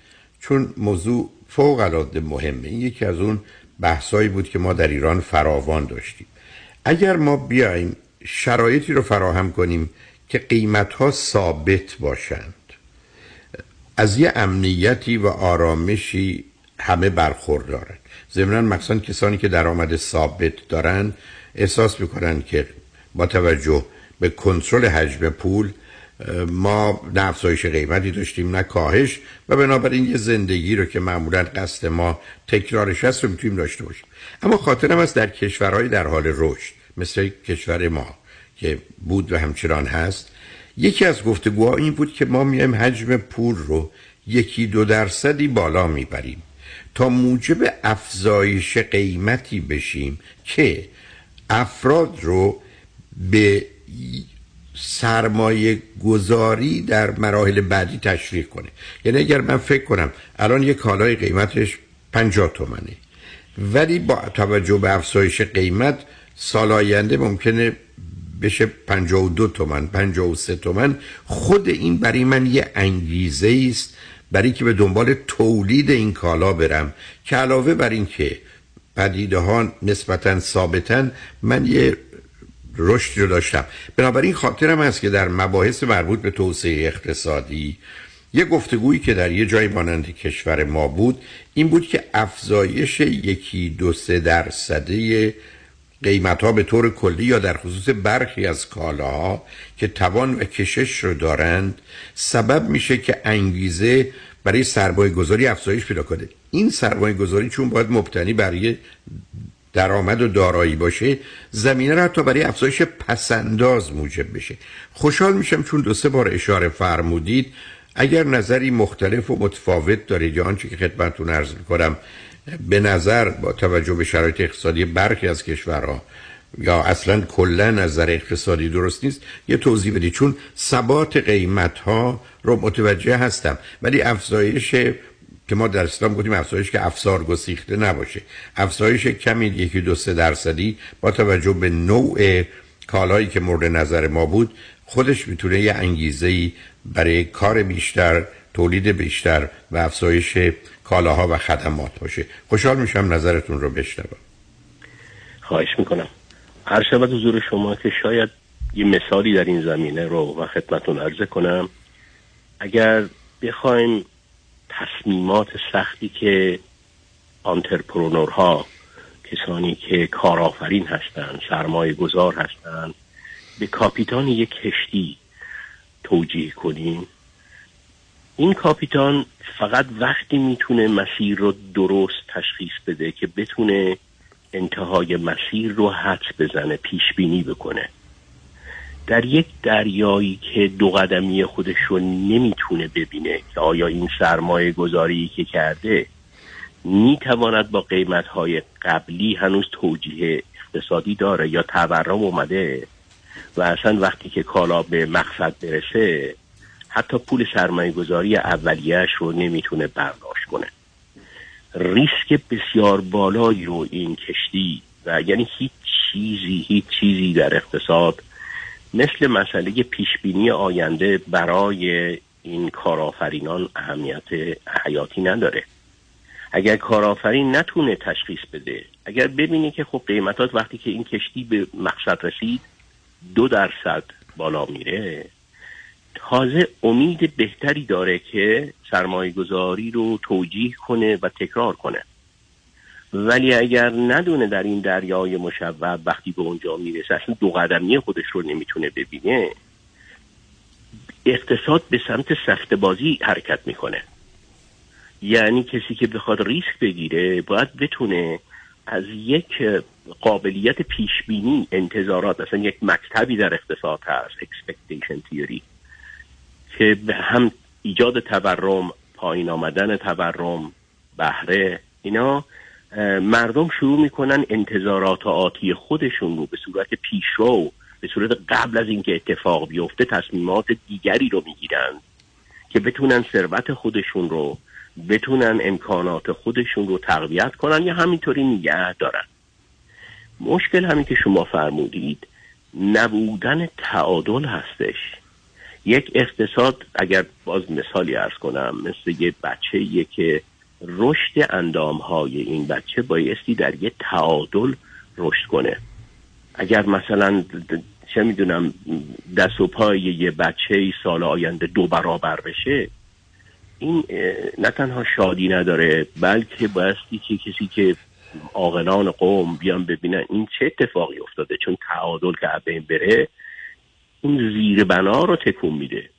چون موضوع فوق العاده مهمه. این یکی از اون بحثایی بود که ما در ایران فراوان داشتیم. اگر ما بیایم شرایطی رو فراهم کنیم که قیمت ها ثابت باشند از یه امنیتی و آرامشی همه برخوردارند ضمنا مخصوصا کسانی که درآمد ثابت دارن احساس می‌کنن که با توجه به کنترل حجم پول ما نه افزایش قیمتی داشتیم نه کاهش و بنابراین یه زندگی رو که معمولا قصد ما تکرارش هست رو می‌تونیم داشته باشیم. اما خاطرم است در کشورهای در حال رشد مثل کشور ما که بود و همچنان هست یکی از گفتگوها این بود که ما میایم حجم پول رو یکی دو درصدی بالا می‌بریم تا موجب افزایش قیمتی بشیم که افراد رو به سرمایه گذاری در مراحل بعدی تشویق کنه. یعنی اگر من فکر کنم الان یک کالای قیمتش 50 تومنه ولی با توجه به افزایش قیمت سال آینده ممکنه بشه 52 تومن 53 تومن. خود این برای من یه انگیزه است برای که به دنبال تولید این کالا برم که علاوه بر این که پدیده ها نسبتا ثابتن من یه رشد رو داشتم. بنابراین خاطرم هست که در مباحث مربوط به توسعه اقتصادی یه گفتگویی که در یه جای مانند کشور ما بود این بود که افزایش یکی دو سه درصده قیمت ها به طور کلی یا در خصوص برخی از کالاها که توان و کشش رو دارند سبب میشه که انگیزه برای سرمایه گذاری افزایش پیدا کنه. این سرمایه گذاری چون باید مبتنی برای درآمد و دارایی باشه زمینه را حتی برای افزایش پسنداز موجب بشه. خوشحال میشم چون دو سه بار اشاره فرمودید. اگر نظری مختلف و متفاوت دارید یا آنچه که خدمتتون عرض می‌کنم به نظر با توجه به شرایط اقتصادی برخی از کشورها یا اصلا کلا نظر اقتصادی درست نیست یه توضیح بدید. چون ثبات قیمت ها رو متوجه هستم ولی افزایش که ما در اسلام گفتیم افزایش که افسار گسیخته نباشه. افزایش کمی یکی دو سه درصدی با توجه به نوع کالایی که مورد نظر ما بود خودش می‌تونه یه انگیزه برای کار بیشتر تولید بیشتر و افزایش کالاها و خدمات باشه. خوشحال میشم نظرتون رو بشنوم. خواهش می‌کنم. هر شبت حضور شما که شاید یه مثالی در این زمینه رو و خدمتون عرضه کنم. اگر بخوایم تصمیمات سختی که آنترپرونورها کسانی که کارآفرین هستند سرمایه گذار هستند به کاپیتان یک کشتی توجیه کنیم. این کاپیتان فقط وقتی می‌تونه مسیر رو درست تشخیص بده که بتونه انتهای مسیر رو حد بزنه پیش بینی بکنه. در یک دریایی که دو قدمی خودش رو نمی‌تونه ببینه که آیا این سرمایه گذاری که کرده می‌تواند با قیمت های قبلی هنوز توجیه اقتصادی داره یا تورم اومده و اصلا وقتی که کالا به مقصد برسه حتی پول سرمایه گذاری اولیهش رو نمی‌تونه برداشت کنه. ریسک بسیار بالایی رو این کشتی و یعنی هیچ چیزی هیچ چیزی در اقتصاد مثل مسئله پیشبینی آینده برای این کارآفرینان اهمیت حیاتی نداره. اگر کارآفرین نتونه تشخیص بده اگر ببینی که خب قیمتات وقتی که این کشتی به مقصد رسید دو درصد بالا میره تازه امید بهتری داره که سرمایه گذاری رو توجیه کنه و تکرار کنه. ولی اگر ندونه در این دریای مشوب وقتی به اونجا می‌رسه اصلا دو قدمی خودش رو نمی‌تونه ببینه. اقتصاد به سمت سخت بازی حرکت می‌کنه. یعنی کسی که بخواد ریسک بگیره باید بتونه از یک قابلیت پیشبینی انتظارات مثلا یک مکتبی در اقتصاد هست expectation theory که هم ایجاد تورم پایین آمدن تورم بهره اینا مردم شروع می‌کنن انتظارات آتی خودشون رو به صورت پیشرو به صورت قبل از اینکه اتفاق بیفته تصمیمات دیگری رو می‌گیرن که بتونن ثروت خودشون رو بتونن امکانات خودشون رو تقویت کنن یا همینطوری نگه دارن. مشکل همین که شما فرمودید نبودن تعادل هستش. یک اقتصاد اگر باز مثالی ارز کنم مثل یه بچه که رشد اندام های این بچه بایستی در یه تعادل رشد کنه. اگر مثلا چه می‌دونم دست و پای یه بچه سال آینده دو برابر بشه این نه تنها شادی نداره بلکه بایستی که کسی که عاقلان قوم بیان ببینن این چه اتفاقی افتاده. چون تعادل که بین بره این زیر بنا رو تکون میده.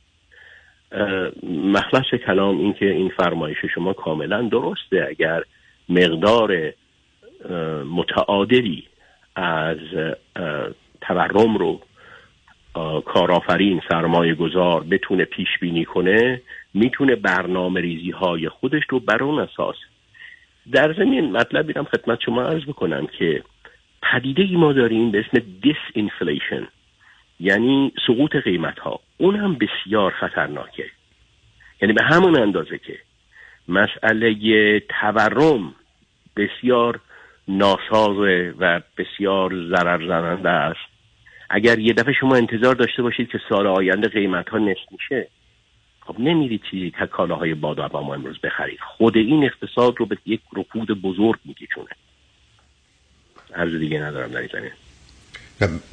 مخلص کلام این که این فرمایش شما کاملا درسته. اگر مقدار متعادلی از تورم رو کارآفرین سرمایه گذار بتونه پیش بینی کنه می‌تونه برنامه ریزی های خودش رو بر اون اساس در زمین مطلب بیرم خدمت شما عرض بکنم که پدیده ای ما داریم به اسم دیس انفلیشن یعنی سقوط قیمت ها اون هم بسیار خطرناکه. یعنی به همون اندازه که مسئله تورم بسیار ناساز و بسیار ضرر زننده است. اگر یه دفعه شما انتظار داشته باشید که سال آینده قیمت ها نصف میشه خب نمیرید چیزی که کالاهای باد ما امروز بخرید. خود این اقتصاد رو به یک رکود بزرگ میکشونه. عرض دیگه ندارم در این زمینه.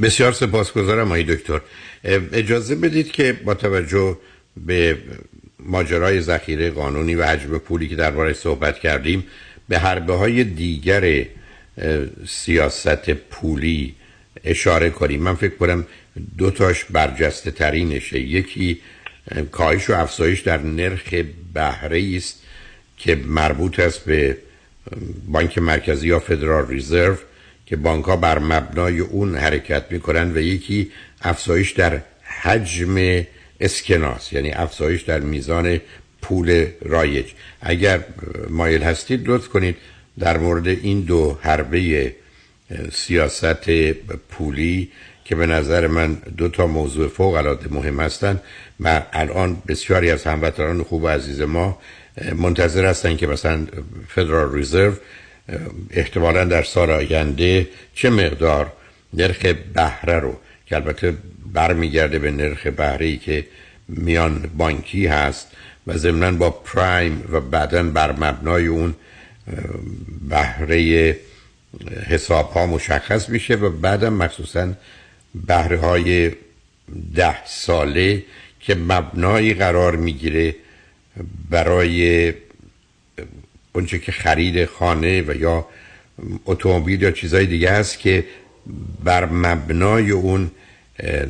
بسیار سپاسگزارم آقای دکتر. اجازه بدید که با توجه به ماجرای ذخیره قانونی و حجم پولی که درباره صحبت کردیم به حربه های دیگر سیاست پولی اشاره کنیم. من فکر کنم دو تاش برجسته ترینشه یکی کاهش و افزایش در نرخ بهره است که مربوط است به بانک مرکزی یا فدرال ریزرو که بانک ها بر مبنای اون حرکت می‌کنن و یکی افزایش در حجم اسکناس یعنی افزایش در میزان پول رایج. اگر مایل هستید لطف کنید در مورد این دو حربه سیاست پولی که به نظر من دو تا موضوع فوق العاده مهم هستند و الان بسیاری از هموطنان خوب و عزیز ما منتظر هستند که مثلا فدرال ریزرو احتمالا در سال آینده چه مقدار نرخ بهره رو که البته برمیگرده به نرخ بهره ای که میان بانکی هست و ضمنا با پرایم و بعدا بر مبنای اون بهره حساب ها مشخص میشه و بعدم مخصوصا بهره های ده ساله که مبنایی قرار می‌گیره برای اونچه که خرید خانه و یا اتومبیل یا چیزای دیگه هست که بر مبنای اون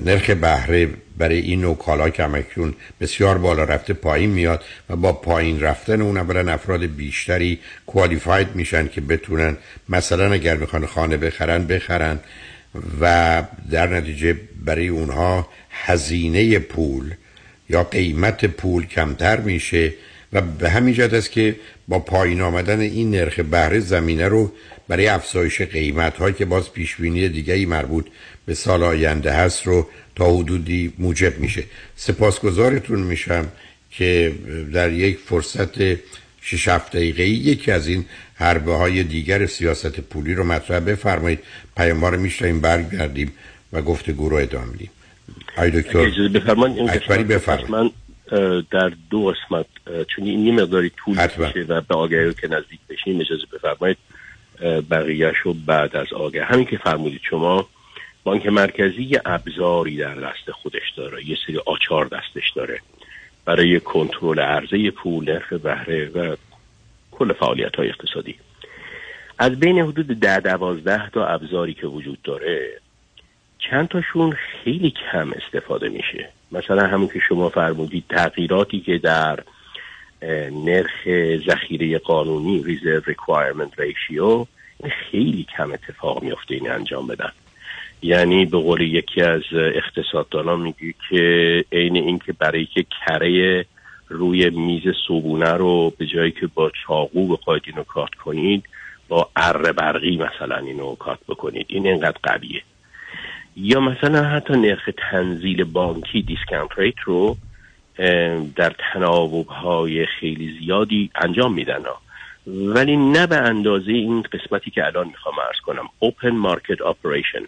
نرخ بهره برای این نوع کالا که همکنون بسیار بالا رفته پایین میاد و با پایین رفتن اون اولا افراد بیشتری کوالیفاید میشن که بتونن مثلا اگر می‌خوان خانه بخرن بخرن و در نتیجه برای اونها هزینه پول یا قیمت پول کمتر میشه و به همین جهت است که با پایین آمدن این نرخ بهره زمینه رو برای افزایش قیمت هایی که باز پیشبینی دیگری مربوط به سال آینده هست رو تا حدودی موجب میشه. سپاسگزارتون میشم که در یک فرصت شش هفت دقیقه یکی از این حربه های دیگر سیاست پولی رو مطرح بفرمایید. پیام رو میشتیم برگردیم و گفتگو رو ادامه میدیم. آی دکتر اکبری بفرمایید. من در دو قسمت چون این مقداری طول میشه و به آگهی که نزدیک بشیم اجازه بفرمایید بقیهش رو بعد از آگه. همین که فرمودید شما بانک مرکزی یه ابزاری در دست خودش داره یه سری آچار دستش داره. برای کنترل عرضه پول نرخ بهره و کل فعالیت های اقتصادی. از بین حدود ده دوازده تا ابزاری که وجود داره چند تاشون خیلی کم استفاده میشه. مثلا همون که شما فرمودید تغییراتی که در نرخ ذخیره قانونی ریزرو ریکوایرمنت ریشیو خیلی کم اتفاق میافته این انجام بدن. یعنی به قول یکی از اقتصاددانان میگه که عین اینکه برای که کره روی میز صبونه رو به جایی که با چاقو بخواید اینو کات کنید با اره برقی مثلا اینو کات بکنید. این اینقدر قویه. یا مثلا حتی نرخ تنزیل بانکی دیسکانت ریت رو در تناوب های خیلی زیادی انجام میدن ولی نه به اندازه این قسمتی که الان می‌خوام ارز کنم. Open Market Operation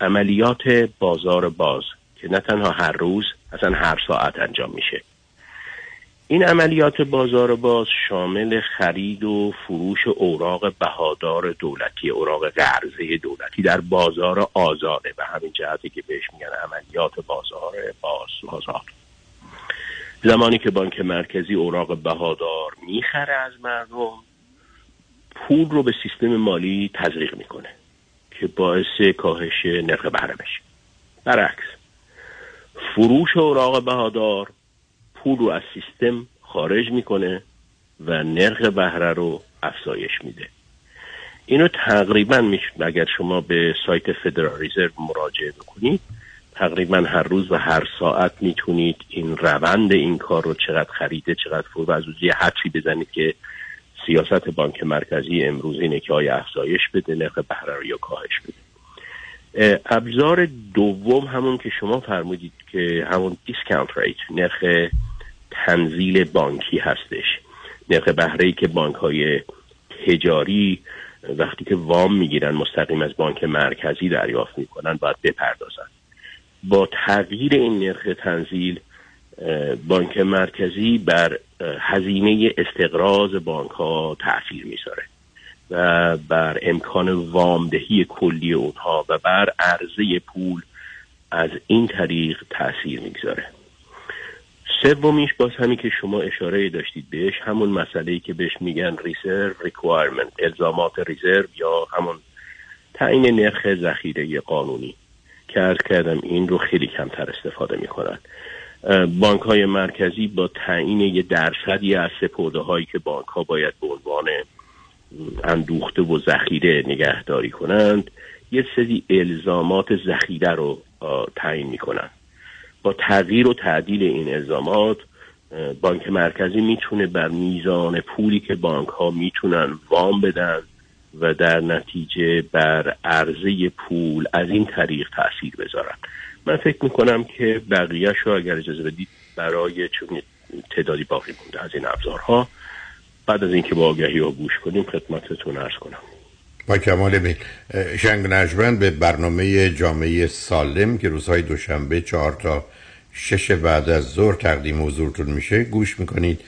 عملیات بازار باز که نه تنها هر روز اصلا هر ساعت انجام میشه. این عملیات بازار باز شامل خرید و فروش اوراق بهادار دولتی اوراق قرضه دولتی در بازار آزاده. به همین جهتی که بهش میگن عملیات بازار باز بازار. زمانی که بانک مرکزی اوراق بهادار می‌خره از مردم پول رو به سیستم مالی تزریق می‌کنه که باعث کاهش نرخ بهره بشه. برعکس فروش اوراق بهادار پول رو از سیستم خارج می‌کنه و نرخ بهره رو افزایش میده. اینو تقریبا میشه اگر شما به سایت فدرال ریزرو مراجعه بکنید تقریبا هر روز و هر ساعت می‌تونید این روند این کار رو چقدر خریده چقدر فرو از یه حدسی بزنید که سیاست بانک مرکزی امروز اینه که آیا افزایش بده نرخ بهره رو یا کاهش بده. ابزار دوم همون که شما فرمودید که همون دیسکانت ریت نرخ تنزیل بانکی هستش. نرخ بهره که بانک های تجاری وقتی که وام می‌گیرن مستقیم از بانک مرکزی دریافت می‌کنن باید بپردازن. با تغییر این نرخ تنزیل بانک مرکزی بر هزینه استقراض بانک ها تاثیر می‌ذاره و بر امکان وامدهی کلی اونها و بر عرضه پول از این طریق تاثیر می‌گذاره. سومیش باز همین که شما اشاره داشتید بهش همون مسئله که بهش میگن ریزرو ریکوایرمنت الزامات ریزرو یا همون تعیین نرخ ذخیره قانونی. ارز کردم این رو خیلی کمتر استفاده می‌کنن بانک های مرکزی با تعیین یه درصدی از سپرده هایی که بانک ها باید به عنوان اندوخته و ذخیره نگهداری کنند یه سری الزامات ذخیره رو تعیین می‌کنن با تغییر و تعدیل این الزامات بانک مرکزی می‌تونه بر میزان پولی که بانک ها می‌تونن وام بدن و در نتیجه بر عرضه پول از این طریق تاثیر بذارن من فکر می‌کنم که بقیه شو اگر اجازه بدید برای چون تعدادی باقی مونده از این ابزارها بعد از اینکه با آگهی ها گوش کنیم خدمتتون ارز کنم. با کمال میل شنگ نجمن به برنامه جامعه سالم که روزهای دوشنبه چهار تا شش بعد از ظهر تقدیم حضورتون میشه گوش می‌کنید.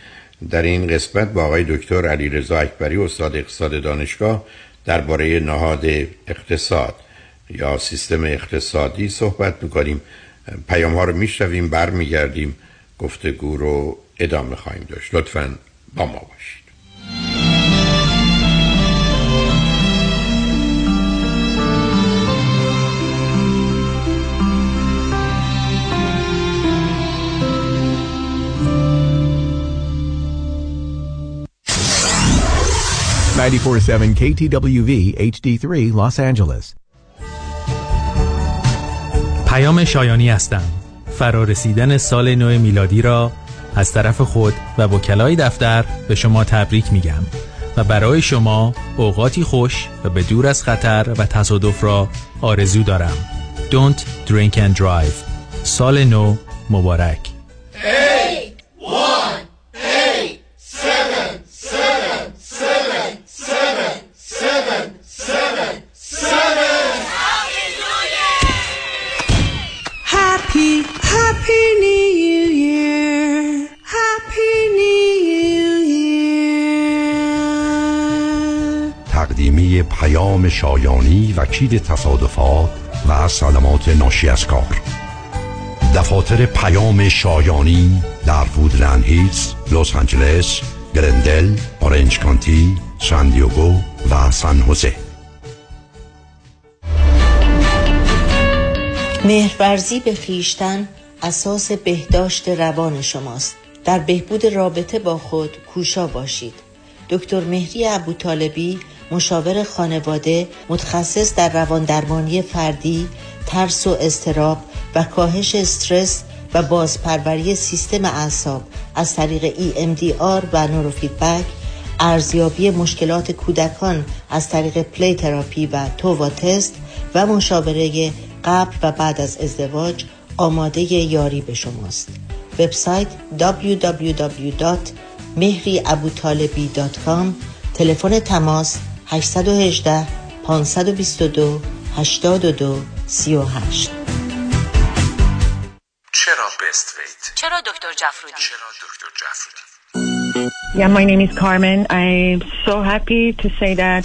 در این قسمت با آقای دکتر علی رضا اکبری استاد اقتصاد دانشگاه درباره نهاد اقتصاد یا سیستم اقتصادی صحبت می‌کنیم. پیام ها رو میشنویم برمیگردیم. گفتگو رو ادامه خواهیم داشت. لطفا با ما باشید. Ninety-four seven KTWV HD3 Los Angeles. پیام شایانی هستم. فرارسیدن سال نو میلادی را از طرف خود و وکلای دفتر به شما تبریک میگم و برای شما اوقاتی خوش و به دور از خطر و تصادف را آرزو دارم. Don't drink and drive. سال نو مبارک. پیام شایانی وکیل تصادفات و سلامات ناشی از کار. دفاتر پیام شایانی در وودلند هیلز، لس آنجلس، گلندل، اورنج کانتی، سان دیوگو و سان خوزه مهرورزی به خیشتن اساس بهداشت روان شماست. در بهبود رابطه با خود کوشا باشید. دکتر مهری ابوطالبی مشاور خانواده متخصص در روان درمانی فردی ترس و استراب و کاهش استرس و بازپروری سیستم اعصاب از طریق EMDR و نوروفیدبک ارزیابی مشکلات کودکان از طریق پلی تراپی و تووا تست و مشاوره قبل و بعد از ازدواج آماده یاری به شماست. وبسایت www.mehriabutalebi.com تلفن تماس 818 522 82 38 چرا بست ویت؟ چرا دکتر جفرودی؟ چرا دکتر جفرودی؟ Yeah, my name is Carmen. I'm so happy to say that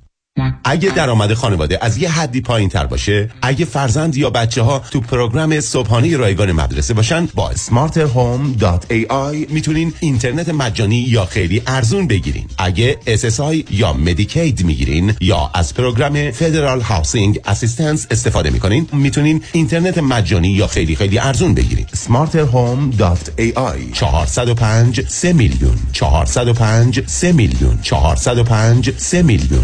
اگه درآمد خانواده از یه حدی پایین تر باشه اگه فرزند یا بچه ها تو پروگرام صبحانه رایگان مدرسه باشن با smarterhome.ai می‌تونین اینترنت مجانی یا خیلی ارزون بگیرین. اگه SSI یا مدیکید می‌گیرین یا از پروگرام فدرال هاوسینگ اسیستنس استفاده می‌کنین می‌تونین اینترنت مجانی یا خیلی خیلی ارزون بگیرین. smarterhome.ai 405 3 میلیون. 405 3 میلیون. 405 3 میلیون.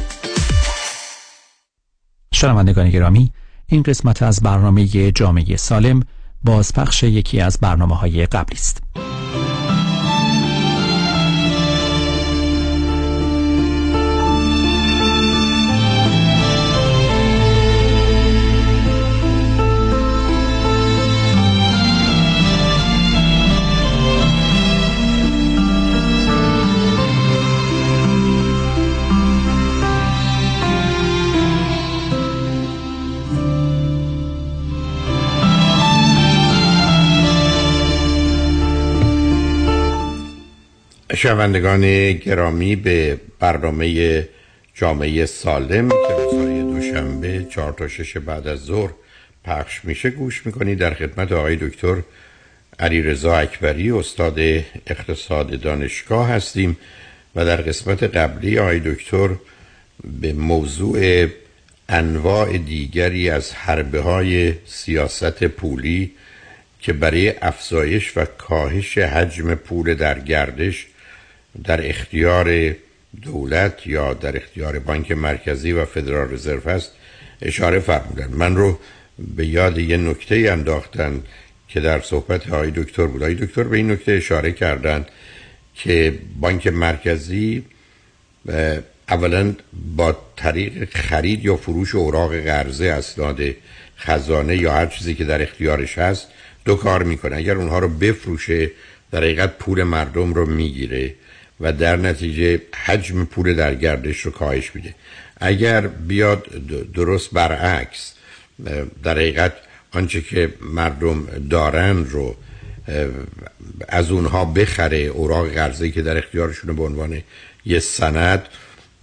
شنوندگان گرامی این قسمت از برنامه جامعه سالم بازپخش یکی از برنامه های قبلی است. شنوندگان گرامی به برنامه جامعه سالم که روزهای دوشنبه چهار تا شش بعد از ظهر پخش میشه گوش می‌کنید در خدمت آقای دکتر علی رضا اکبری استاد اقتصاد دانشگاه هستیم و در قسمت قبلی آقای دکتر به موضوع انواع دیگری از حربه های سیاست پولی که برای افزایش و کاهش حجم پول در گردش در اختیار دولت یا در اختیار بانک مرکزی و فدرال رزرو هست اشاره فرمودن من رو به یاد یه نکته انداختن که در صحبت های دکتر بود. های دکتر به این نکته اشاره کردند که بانک مرکزی اولا با طریق خرید یا فروش اوراق قرضه اسناد خزانه یا هر چیزی که در اختیارش هست دو کار می‌کنه. اگر اونها رو بفروشه در حقیقت پول مردم رو می‌گیره. و در نتیجه حجم پول در گردش رو کاهش میده. اگر بیاد درست برعکس در حقیقت آنچه که مردم دارن رو از اونها بخره اوراق قرضه که در اختیارشون به عنوان یه سند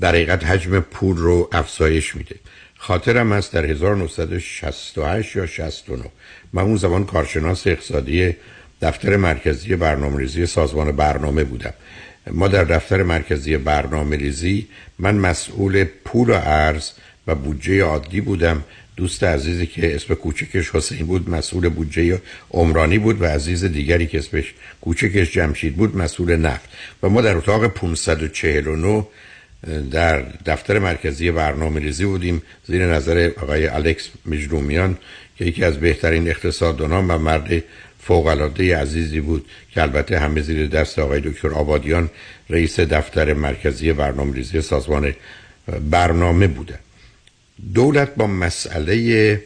در حقیقت حجم پول رو افزایش میده. خاطرم است در 1968 یا 69 من اون زمان کارشناس اقتصادی دفتر مرکزی برنامه ریزی سازمان برنامه بودم. ما در دفتر مرکزی برنامه ریزی من مسئول پول و ارز و بودجه عادی بودم. دوست عزیزی که اسم کوچکش حسین بود مسئول بودجه عمرانی بود و عزیز دیگری که اسمش کوچکش جمشید بود مسئول نفت و ما در اتاق 549 در دفتر مرکزی برنامه ریزی بودیم. زیر نظر آقای الکس مجرومیان که یکی از بهترین اقتصاددانان و مرد فوقالعاده عزیزی بود که البته همه زیر دست آقای دکتر آبادیان رئیس دفتر مرکزی برنامه ریزی سازمان برنامه بوده. دولت با مسئله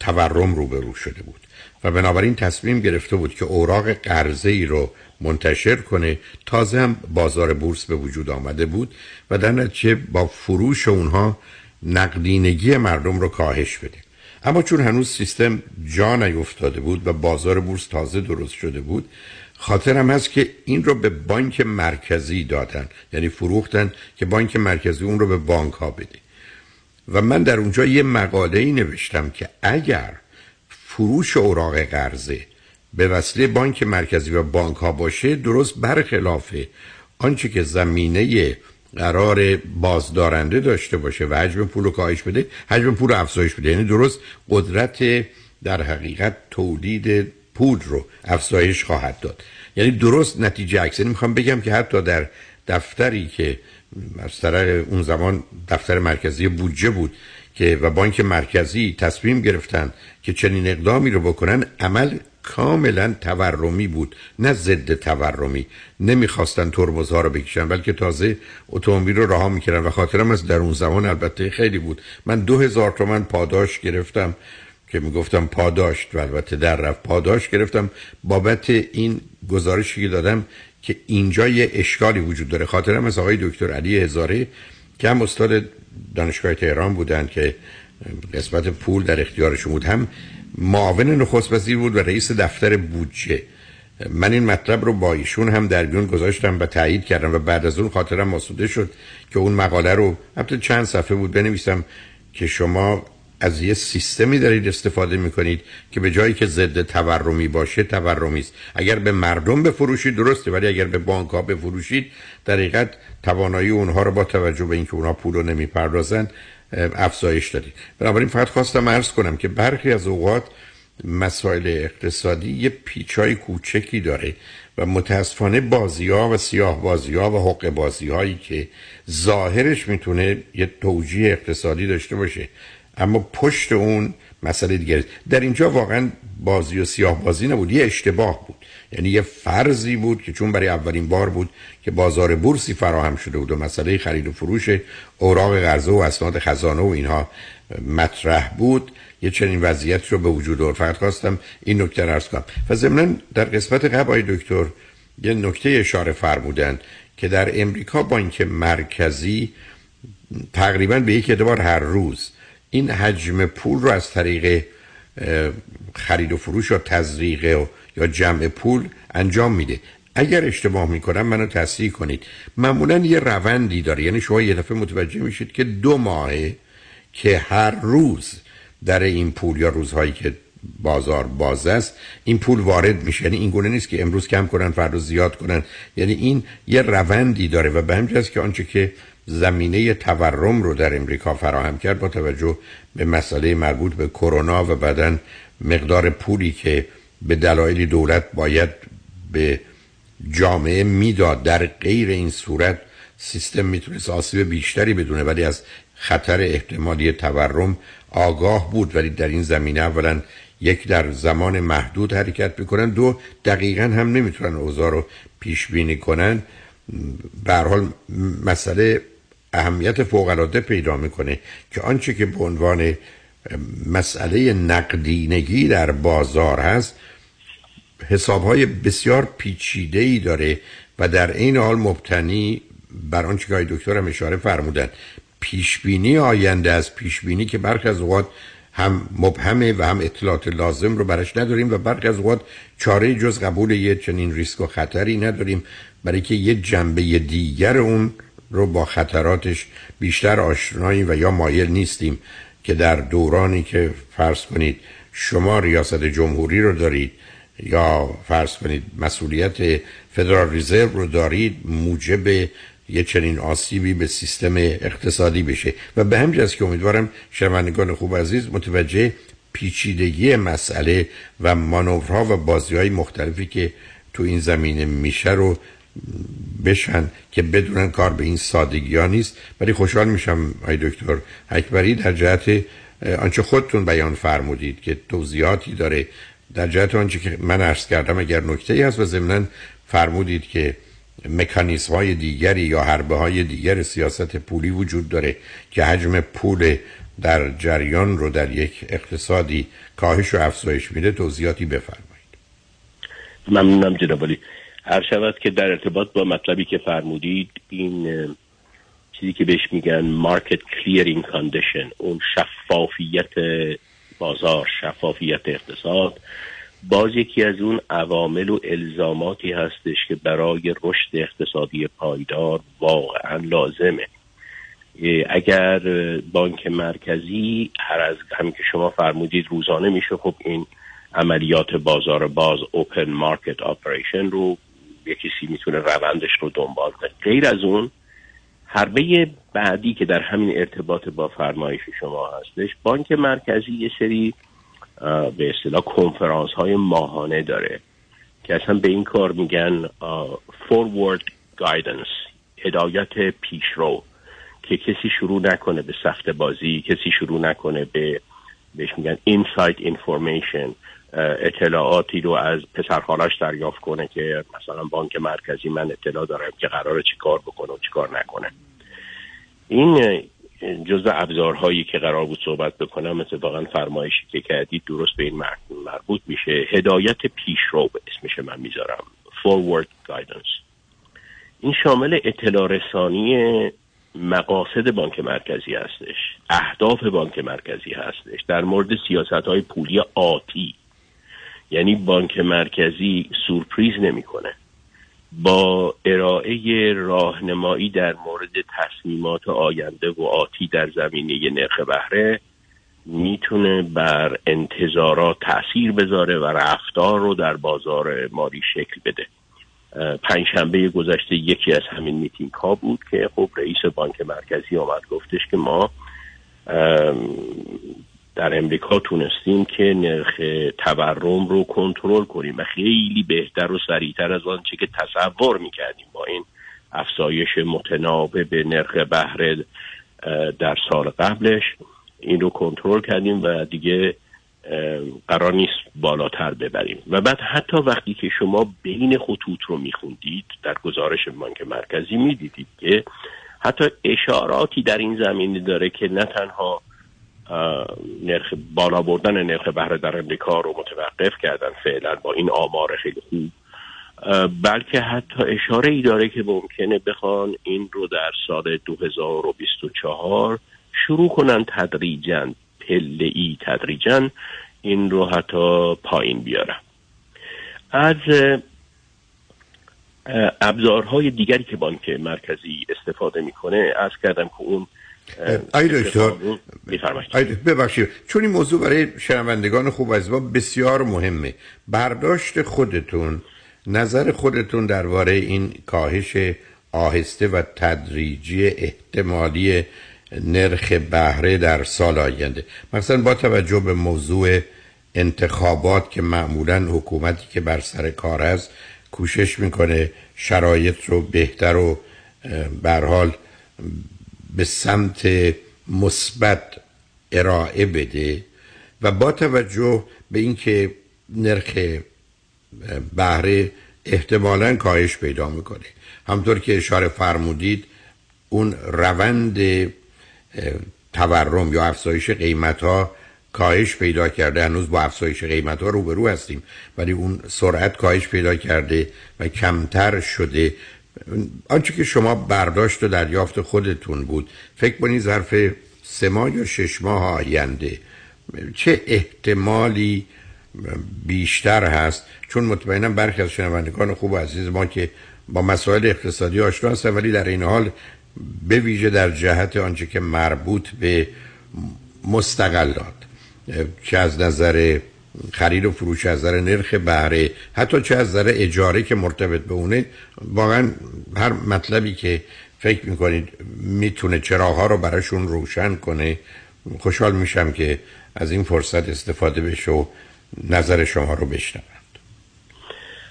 تورم روبرو شده بود و بنابراین تصمیم گرفته بود که اوراق قرضه ای رو منتشر کنه. تازه هم بازار بورس به وجود آمده بود و در نتیجه با فروش اونها نقدینگی مردم رو کاهش بده. اما چون هنوز سیستم جا نیفتاده بود و بازار بورس تازه درست شده بود خاطرم هست که این رو به بانک مرکزی دادن. یعنی فروختن که بانک مرکزی اون رو به بانک ها بده. و من در اونجا یه مقاله ای نوشتم که اگر فروش اوراق قرضه به وسیله بانک مرکزی و بانک ها باشه درست برخلاف آنچه که زمینه قرار بازدارنده داشته باشه و حجم پول رو کاهش بده. حجم پول رو افزایش بده. یعنی درست قدرت در حقیقت تولید پول رو افزایش خواهد داد. یعنی درست نتیجه عکس. یعنی می‌خوام بگم که حتی در دفتری که از طرح اون زمان دفتر مرکزی بودجه بود که و بانک مرکزی تصمیم گرفتن که چنین اقدامی رو بکنن عمل کاملا تورمی بود نه ضد تورمی. نمی‌خواستن ترمزها رو بکشن بلکه تازه اتومبیل رو رها می‌کردن و خاطرم از در اون زمان البته خیلی بود. من دو هزار تومن پاداش گرفتم که می‌گفتم پاداش و البته در رفت پاداش گرفتم. بابت این گزارشی که دادم که اینجا یه اشکالی وجود داره. خاطرم از آقای دکتر علی هزاره که هم استاد دانشگاه تهران بودن که قسمت پول در اختیارشون بود هم معاون نخست وزیر بود و رئیس دفتر بودجه. من این مطلب رو با ایشون هم در بیون گذاشتم و تایید کردم و بعد از اون خاطرم آسوده شد که اون مقاله رو البته چند صفحه بود بنویسم که شما از یه سیستمی دارید استفاده می‌کنید که به جایی که ضد تورمی باشه تورمی است. اگر به مردم بفروشید درسته ولی اگر به بانک ها بفروشید در حقیقت توانایی اونها رو با توجه به اینکه اونها پول رو نمی‌پردازن افزایش دادید بنابراین فقط خواستم عرض کنم که برخی از اوقات مسائل اقتصادی یه پیچای کوچکی داره و متاسفانه بازی ها و سیاه بازی ها و حق بازی هایی که ظاهرش می‌تونه یه توجیه اقتصادی داشته باشه اما پشت اون مسئله دیگه. در اینجا واقعا بازی و سیاه بازی نبود یه اشتباه بود. یعنی یه فرضی بود که چون برای اولین بار بود که بازار بورسی فراهم شده بود و مسئله خرید و فروش اوراق قرضه و اسناد خزانه و اینها مطرح بود یه چنین وضعیت رو به وجود آورد. فقط خواستم این نکته رو ارز کنم. و در قسمت قبل دکتر یه نکته اشاره فرمودن که در امریکا بانک مرکزی تقریبا به یک ادوار هر روز این حجم پول رو از طریق خرید و فروش یا تزریق یا جمع پول انجام میده. اگر اشتباه می‌کنم منو تصحیح کنید. معمولا یه روندی داره. یعنی شما یه دفعه متوجه میشید که دو ماهه که هر روز در این پول یا روزهایی که بازار باز است این پول وارد میشه. یعنی این گونه نیست که امروز کم کنن فردا زیاد کنن. یعنی این یه روندی داره و به همین که آنچه که زمینه تورم رو در امریکا فراهم کرد با توجه به مسئله مربوط به کرونا و بعدا مقدار پولی که به دلایل دولت باید به جامعه می‌داد. در غیر این صورت سیستم می‌تونست آسیب بیشتری بدونه ولی از خطر احتمالی تورم آگاه بود. ولی در این زمینه اولا یک در زمان محدود حرکت می‌کنن دو دقیقا هم نمی‌تونن اوضاع رو پیش بینی کنن. به حال مسئله اهمیت فوق العاده پیدا می‌کنه که آنچه که به عنوان مسئله نقدینگی در بازار هست. حسابهای بسیار پیچیده ای داره و در این حال مبتنی بر آنچه که دکتر هم اشاره فرمودن. پیشبینی آینده از پیشبینی که برخی از اوقات هم مبهمه و هم اطلاعات لازم رو برش نداریم و برخی از اوقات چاره جز قبول یه چنین ریسک و خطری نداریم. برای که یه جنبه دیگر اون رو با خطراتش بیشتر آشناییم و یا مایل نیستیم. که در دورانی که فرض کنید شما ریاست جمهوری رو دارید یا فرض کنید مسئولیت فدرال ریزرو رو دارید موجب یه چنین آسیبی به سیستم اقتصادی بشه. و به همین که امیدوارم شنوندگان خوب عزیز متوجه پیچیدگی مسئله و مانورها و بازی های مختلفی که تو این زمینه میشه رو بشن که بدونن کار به این سادگی ها نیست. ولی خوشحال میشم آی دکتر اکبری در جهت آنچه خودتون بیان فرمودید که توضیحاتی داره. در جهت آنچه که من عرض کردم اگر نکته ای هست و ضمنا فرمودید که مکانیزم های دیگری یا حربه های دیگر سیاست پولی وجود داره که حجم پول در جریان رو در یک اقتصادی کاهش و افزایش میده توضیحاتی بفرمایید. ممنونم جناب هر شود که در ارتباط با مطلبی که فرمودید این چیزی که بهش میگن مارکت کلیرینگ کاندیشن اون شفافیت بازار شفافیت اقتصاد باز یکی از اون عوامل و الزاماتی هستش که برای رشد اقتصادی پایدار واقعا لازمه. اگر بانک مرکزی هر از همین که شما فرمودید روزانه میشه خب این عملیات بازار باز اوپن مارکت آپریشن رو یه کسی می‌تونه روندش رو دنبال کنه. غیر از اون حربه بعدی که در همین ارتباط با فرمایش شما هستش بانک مرکزی یه سری به اصطلاح کنفرانس های ماهانه داره که اصلا به این کار میگن forward guidance هدایت پیشرو که کسی شروع نکنه به سخت بازی کسی شروع نکنه به بهش میگن insight information. اطلاعاتی رو از پسرخالش دریافت کنه که مثلا بانک مرکزی من اطلاع دارم که قراره چی کار بکنه و چی کار نکنه. این جزء ابزارهایی که قرار بود صحبت بکنم واقعا فرمایشی که کردید درست به این مربوط میشه. هدایت پیشرو اسمش من می‌ذارم. Forward guidance. این شامل اطلاع رسانی مقاصد بانک مرکزی هستش. اهداف بانک مرکزی هستش. در مورد سیاست های پولی آتی. یعنی بانک مرکزی سورپریز نمی‌کنه. با ارائه راهنمایی در مورد تصمیمات آینده و آتی در زمینه نرخ بهره می‌تونه بر انتظارات تاثیر بذاره و رفتار رو در بازار مالی شکل بده. پنجشنبه گذشته یکی از همین میتینگ ها بود که خب رئیس بانک مرکزی آمد گفتش که ما در امریکا تونستیم که نرخ تورم رو کنترل کنیم و خیلی بهتر و سریعتر از آنچه که تصور می‌کردیم با این افزایش متناوب به نرخ بهره در سال قبلش. این رو کنترل کردیم و دیگه قرار نیست بالاتر ببریم. و بعد حتی وقتی که شما بین خطوط رو میخوندید در گزارش بانک مرکزی می‌دیدید که حتی اشاراتی در این زمینه داره که نه تنها نرخ بالا بردن نرخ بهره در امریکا رو متوقف کردن فعلا با این آمار خیلی خوب. بلکه حتی اشاره ای داره که ممکنه بخوان این رو در سال 2024 شروع کنن تدریجا پله ای تدریجا این رو حتی پایین بیارم از ابزارهای دیگری که بانک مرکزی استفاده می‌کنه از کردم که اون آی دکتر ببخشید. چون این موضوع برای شنوندگان خوب از ما بسیار مهمه برداشت خودتون نظر خودتون درباره این کاهش آهسته و تدریجی احتمالی نرخ بهره در سال آینده. مثلا با توجه به موضوع انتخابات که معمولا حکومتی که بر سر کار است کوشش می‌کنه شرایط رو بهتر و حال به سمت مثبت ارائه بده و با توجه به اینکه نرخ بهره احتمالا کاهش پیدا می‌کنه. همطور که اشاره فرمودید اون روند تورم یا افزایش قیمت ها کاهش پیدا کرده. هنوز با افزایش قیمت ها روبرو هستیم ولی اون سرعت کاهش پیدا کرده و کمتر شده. آنچه که شما برداشت و دریافت خودتون بود فکر کنید ظرف سه ماه یا شش ماه آینده چه احتمالی بیشتر هست؟ چون مطمئنم برخی از شنوندگان خوب و عزیز ما که با مسائل اقتصادی آشنا هستن ولی در این حال به ویژه در جهت آنچه که مربوط به مستقلات چه از نظر خرید و فروش از نظر نرخ بهره حتی چه از نظر اجاره که مرتبط به اونه واقعا هر مطلبی که فکر می‌کنید می‌تونه چراغ رو براشون روشن کنه خوشحال میشم که از این فرصت استفاده بشه و نظر شما رو بشنوند.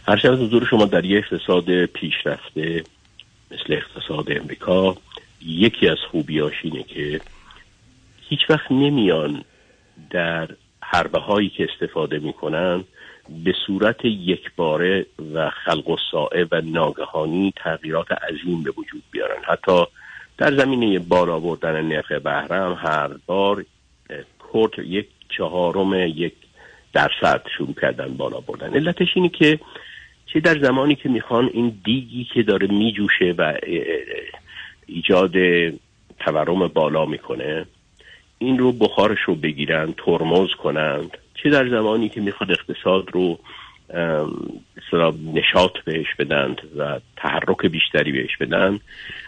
هر شب حضور شما در یک اقتصاد پیشرفته مثل اقتصاد امریکا یکی از خوبیاش اینه که هیچ وقت نمیان در حربه هایی که استفاده می‌کنن به صورت یکباره و خلق و سائه و ناگهانی تغییرات عظیم به وجود بیارن. حتی در زمینه بالا بردن نرخ بهرم هر بار کورت یک چهارم یک درصد شروع کردن بالا بردن علتش اینه که چه در زمانی که می‌خوان این دیگی که داره میجوشه و ایجاد تورم بالا می‌کنه این رو بخارش رو بگیرن ترمز کنند چه در زمانی که می‌خواد اقتصاد رو نشاط بهش بدند و تحرک بیشتری بهش بدن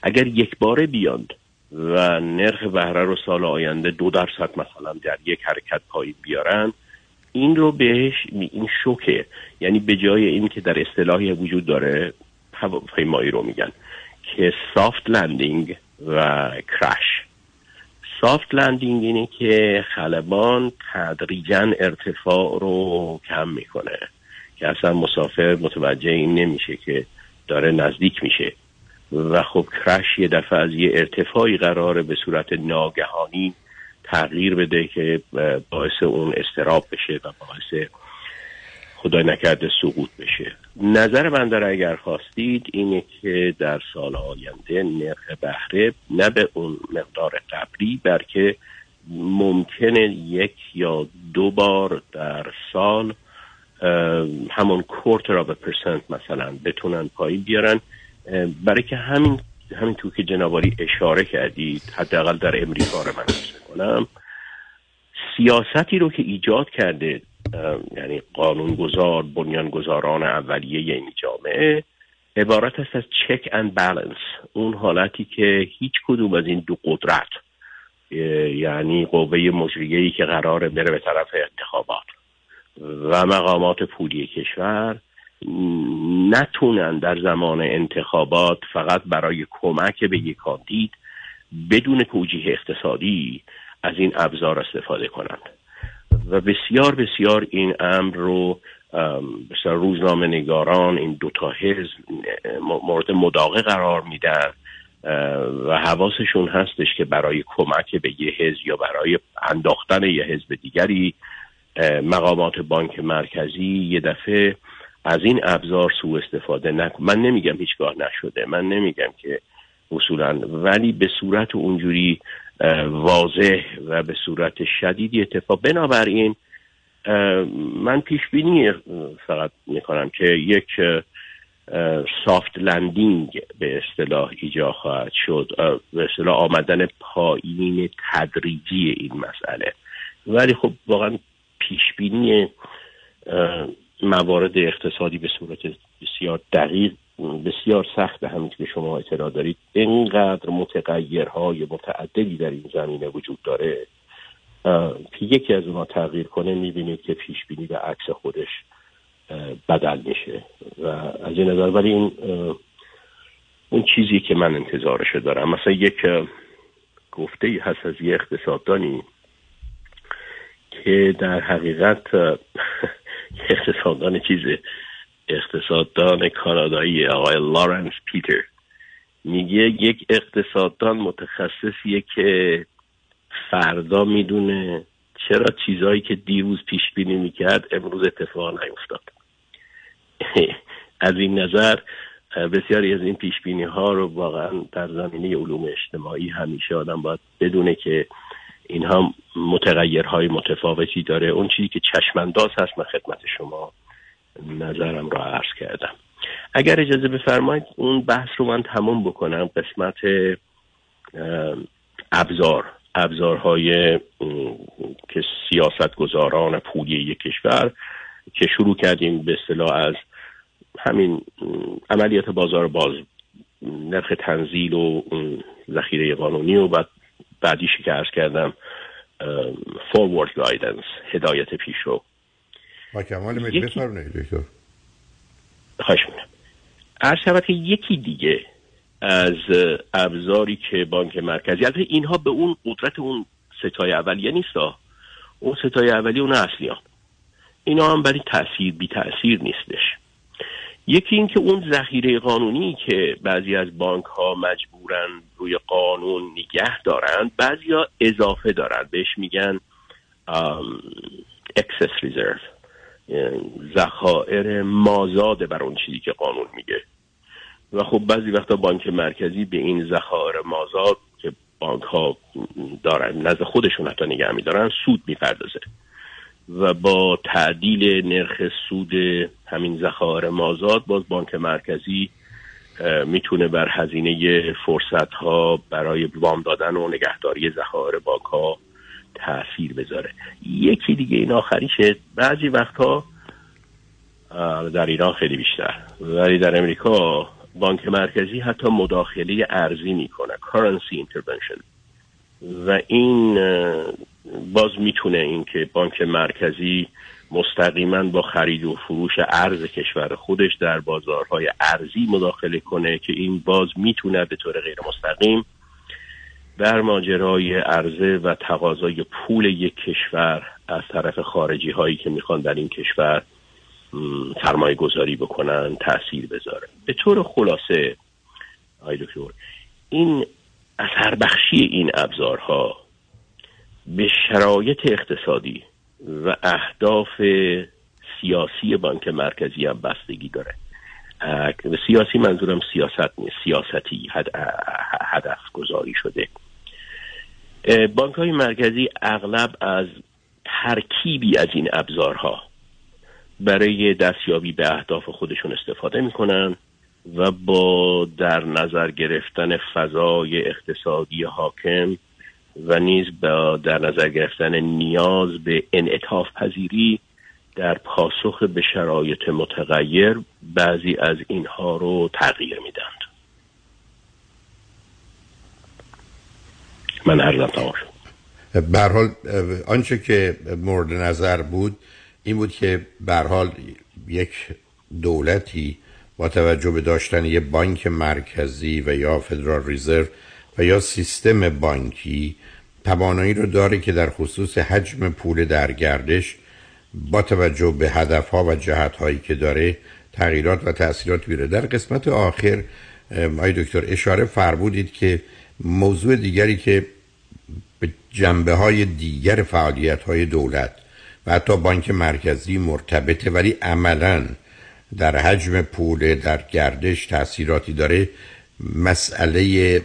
اگر یک باره بیاند و نرخ بهره رو سال آینده دو درصد مثلا در یک حرکت پایین بیارن این رو بهش این شوکه یعنی به جای این که در اصطلاحی وجود داره هواپیمایی رو میگن که سافت لندینگ و کرش سافت لندینگ اینه که خلبان تدریجا ارتفاع رو کم می‌کنه که اصلا مسافر متوجه این نمیشه که داره نزدیک میشه. و خب کرش یه دفعه از یه ارتفاعی قراره به صورت ناگهانی تغییر بده که باعث اون استراب بشه و باعث خدای نکرده سقوط بشه. نظر من در اگر خواستید اینه که در سال آینده نرخ بهره نه به اون مقدار قبلی بلکه ممکنه یک یا دو بار در سال همون کورتر آف پرسنت مثلا بتونن پایین بیارن. برای که همین همین تو که جنابالی اشاره کردید حداقل در امریکا رو من کنم سیاستی رو که ایجاد کرده یعنی قانونگذار بنیانگذاران اولیه این جامعه عبارت است از چک اند بالانس اون حالتی که هیچ کدوم از این دو قدرت یعنی قوه مجریه که قرار بره به طرف انتخابات و مقامات پولی کشور نتونن در زمان انتخابات فقط برای کمک به یک کاندید بدون توجیه اقتصادی از این ابزار استفاده کنند. و بسیار بسیار این امر رو بسیار روزنامه نگاران این دوتا حزب مورد مداقه قرار میدن و حواسشون هستش که برای کمک به یه حزب یا برای انداختن یه حزب دیگری مقامات بانک مرکزی یه دفعه از این ابزار سوء استفاده نکن من نمیگم هیچگاه نشده من نمیگم که اصولا ولی به صورت اونجوری واضح و به صورت شدیدی اتفاق. بنابراین من پیش بینی فقط می‌کنم که یک سافت لندینگ به اصطلاح ایجا خواهد شد. به اصطلاح آمدن پایین تدریجی این مسئله. ولی خب واقعا پیش بینی موارد اقتصادی به صورت بسیار دقیق بسیار سخت همین که شما اطلاع دارید. اینقدر متغیرهای متعددی در این زمینه وجود داره که یکی از اونها تغییر کنه می‌بینید که پیش بینی به عکس خودش بدل میشه. و از این نظر ولی این اون چیزی که من انتظارش دارم مثلا یک گفته هست از یه اقتصاددانی که در حقیقت اقتصاددان چیز اقتصاددان کانادایی آقای لارنس پیتر. میگه یک اقتصاددان متخصصیه که فردا می‌دونه چرا چیزهایی که دیروز پیش بینی می‌کرد امروز اتفاق نیفتاد. از این نظر بسیاری از این پیش بینی ها رو واقعا در زمینه علوم اجتماعی همیشه آدم باید بدونه که اینها متغیرهای متفاوتی داره. اون چیزی که چشمانداز هست من خدمت شما نظرم را عرض کردم. اگر اجازه بفرمایید اون بحث رو من تموم بکنم. قسمت ابزار. ابزارهای که سیاست گذاران پولی یک کشور که شروع کردیم به اصطلاح از همین عملیات بازار باز نرخ تنزیل و ذخیره قانونی و بعد بعدیشی که ارز کردم فورورد گایدنس هدایت پیشرو. با کمال میل بفرمایید دکتر. خواهش می‌کنم. شود که یکی دیگه از ابزاری که بانک مرکزی البته اینها به اون قدرت اون ستای اولیه نیست اون ستای اولیه اون اصلیان اینا هم برای تاثیر بی تاثیر نیستش. یکی این که اون ذخیره قانونی که بعضی از بانک ها مجبورن روی قانون نگه دارن بعضی ها اضافه دارن. بهش میگن excess reserve. ذخایر مازاد بر اون چیزی که قانون میگه. و خب بعضی وقتا بانک مرکزی به این ذخایر مازاد که بانک ها دارن نزد خودشون حتی نگه میدارن سود می‌پردازه. و با تعدیل نرخ سود همین ذخایر مازاد باز بانک مرکزی می‌تونه بر هزینه فرصت ها برای وام دادن و نگهداری ذخایر بانک ها تاثیر بذاره. یکی دیگه این آخریشه بعضی وقتها در ایران خیلی بیشتر. ولی در امریکا بانک مرکزی حتی مداخله ارزی می‌کنه currency intervention. و این باز می‌تونه این که بانک مرکزی مستقیما با خرید و فروش ارز کشور خودش در بازارهای ارزی مداخله کنه که این باز می‌تونه به طور غیر مستقیم در ماجرای عرضه و تقاضای پول یک کشور از طرف خارجی هایی که می‌خوان در این کشور سرمایه گذاری بکنن تاثیر بذاره. به طور خلاصه آی دکتر این اثر بخشی این ابزارها به شرایط اقتصادی و اهداف سیاسی بانک مرکزی هم بستگی داره. سیاسی منظورم سیاست نیست سیاستی هدف گذاری شده. بانک های مرکزی اغلب از ترکیبی از این ابزارها برای دستیابی به اهداف خودشون استفاده می‌کنن و با در نظر گرفتن فضای اقتصادی حاکم و نیز با در نظر گرفتن نیاز به انعطاف پذیری در پاسخ به شرایط متغیر بعضی از اینها رو تغییر میدند من عرضم تمام شد. حال آنچه که مورد نظر بود این بود که به حال یک دولتی با توجه به داشتن یه بانک مرکزی و یا فدرال ریزرو و یا سیستم بانکی توانایی رو داره که در خصوص حجم پول در گردش با توجه به هدف ها و جهت هایی که داره تغییرات و تاثیرات بیاره. در قسمت آخر آی دکتر اشاره فرمودید که موضوع دیگری که به جنبه های دیگر فعالیت های دولت و حتی بانک مرکزی مرتبطه ولی عملا در حجم پول در گردش تاثیراتی داره مسئله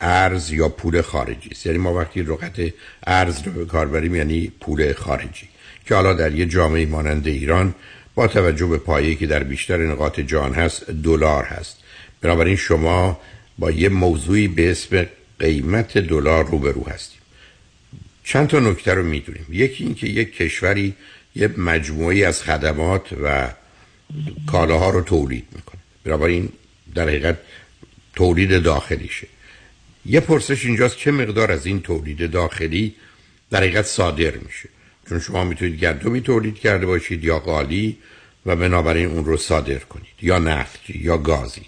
ارز یا پول خارجی. است یعنی ما وقتی رقت ارز رو به کار بریم یعنی پول خارجی. که حالا در یه جامعه مانند ایران با توجه به پایه‌ای که در بیشتر نقاط جهان هست دلار هست. بنابراین شما با یه موضوعی به اسم قیمت دلار روبرو هستیم چند تا نکته رو می‌دونیم. یکی اینکه یک کشوری یه مجموعی از خدمات و کالاها رو تولید می‌کنه. بنابراین در حقیقت تولید داخلیشه. یه پرسش اینجاست چه مقدار از این تولید داخلی در حقیقت صادر میشه؟ چون شما می‌تونید گندمی تولید کرده باشید یا قالی و بنابراین اون رو صادر کنید یا نفتی یا گازی.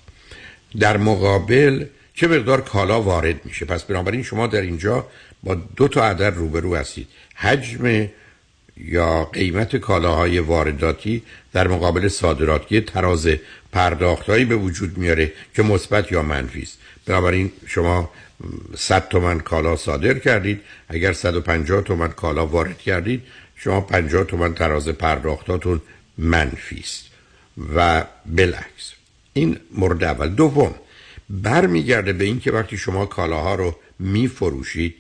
در مقابل چه مقدار کالا وارد میشه؟ پس بنابراین شما در اینجا با دو تا عدد روبرو هستید. حجم یا قیمت کالاهای وارداتی در مقابل صادرات یه تراز پرداختهایی به وجود میاره که مثبت یا منفی است. بنابراین شما 100 تومن کالا صادر کردید. اگر 150 تومن کالا وارد کردید شما 50 تومن تراز پرداختاتون منفی است. و بالعکس این مورد اول. دوم برمیگرده به اینکه وقتی شما کالاها رو میفروشید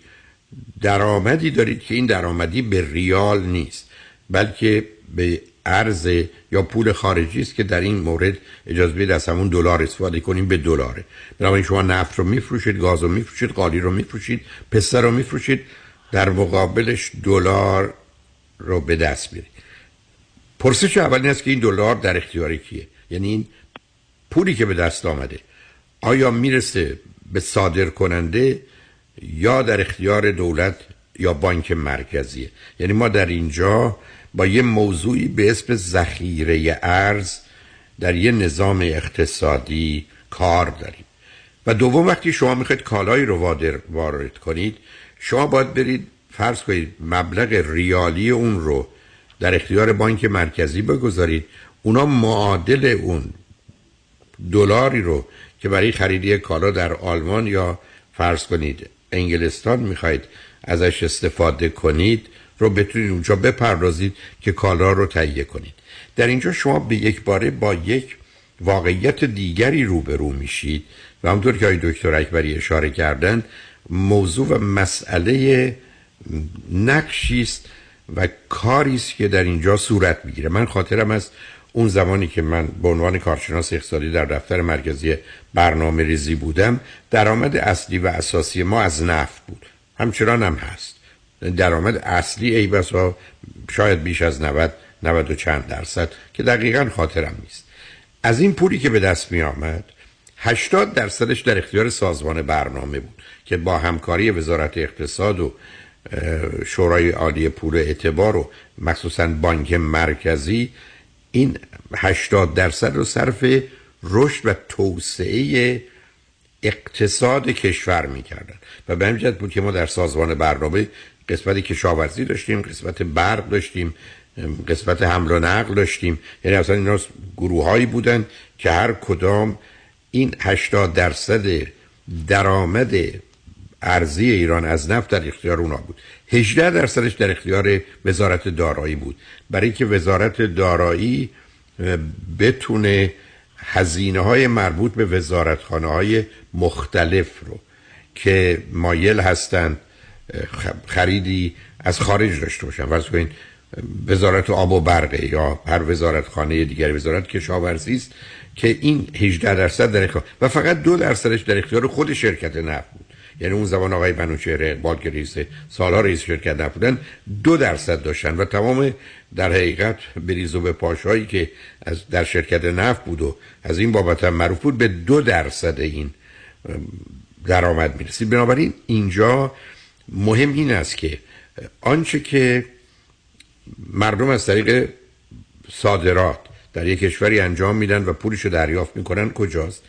درآمدی دارید که این درآمدی به ریال نیست بلکه به ارز یا پول خارجی است که در این مورد اجازه بدید از همون دلار استفاده کنیم به دلاره. بنابراین شما نفت رو میفروشید گاز رو میفروشید قالی رو میفروشید پسته رو میفروشید در مقابلش دلار رو به دست میارید پرسش اول این است که این دلار در اختیار کیه؟ یعنی این پولی که به دست آمده آیا می‌رسه به صادر کننده یا در اختیار دولت یا بانک مرکزیه یعنی ما در اینجا با یه موضوعی به اسم ذخیره ارز در یه نظام اقتصادی کار داریم. و دوم وقتی شما می‌خواید کالایی رو وارد کنید شما باید برید فرض کنید مبلغ ریالی اون رو در اختیار بانک مرکزی بگذارید. اونا معادل اون دلاری رو که برای خریدی کالا در آلمان یا فرض کنید انگلستان می‌خواید ازش استفاده کنید رو بتونید اونجا بپردازید که کالا رو تهیه کنید. در اینجا شما به یک باره با یک واقعیت دیگری روبرو میشید و همونطور که های دکتر اکبری اشاره کردن موضوع و مسئله نقشی است و کاری است که در اینجا صورت می‌گیره. من خاطرم از اون زمانی که من به عنوان کارشناس اقتصادی در دفتر مرکزی برنامه ریزی بودم درآمد اصلی و اساسی ما از نفت بود. همچنان هم هست. درآمد اصلی ای بسا شاید بیش از 90 90 و چند درصد که دقیقا خاطرم نیست. از این پولی که به دست می آمد 80 درصدش در اختیار سازمان برنامه بود که با همکاری وزارت اقتصاد و شورای عالی پول اعتبار و مخصوصا بانک مرکزی این 80 درصد رو صرف رشد و توسعه اقتصاد کشور می‌کردن. و به همین بود که ما در سازمان برنامه قسمت کشاورزی داشتیم قسمت برق داشتیم قسمت حمل و نقل داشتیم. یعنی اصلا اینا گروه هایی بودن که هر کدام این 80 درصد درآمد ارزی ایران از نفت در اختیار اونا بود. 18 درصدش در اختیار وزارت دارایی بود. برای اینکه وزارت دارایی بتونه هزینه های مربوط به وزارتخانه های مختلف رو که مایل هستند خریدی از خارج داشته باشن. فرض کنین وزارت آب و برقه یا هر وزارت خانه دیگر وزارت کشاورزی است که این 18 درصد در اختیار و فقط دو درصدش در اختیار خود شرکت نفت یعنی اون زمان آقای بنوچهر اقبال که رئیس سالها رئیس شرکت نفت بودن دو درصد داشتن و تمام در حقیقت بریز و به پاشهایی که از در شرکت نفت بود و از این بابت هم معروف بود به دو درصد این درآمد می‌رسید. بنابراین اینجا مهم این است که آنچه که مردم از طریق صادرات در یک کشوری انجام میدن و پولشو دریافت می‌کنن کجاست؟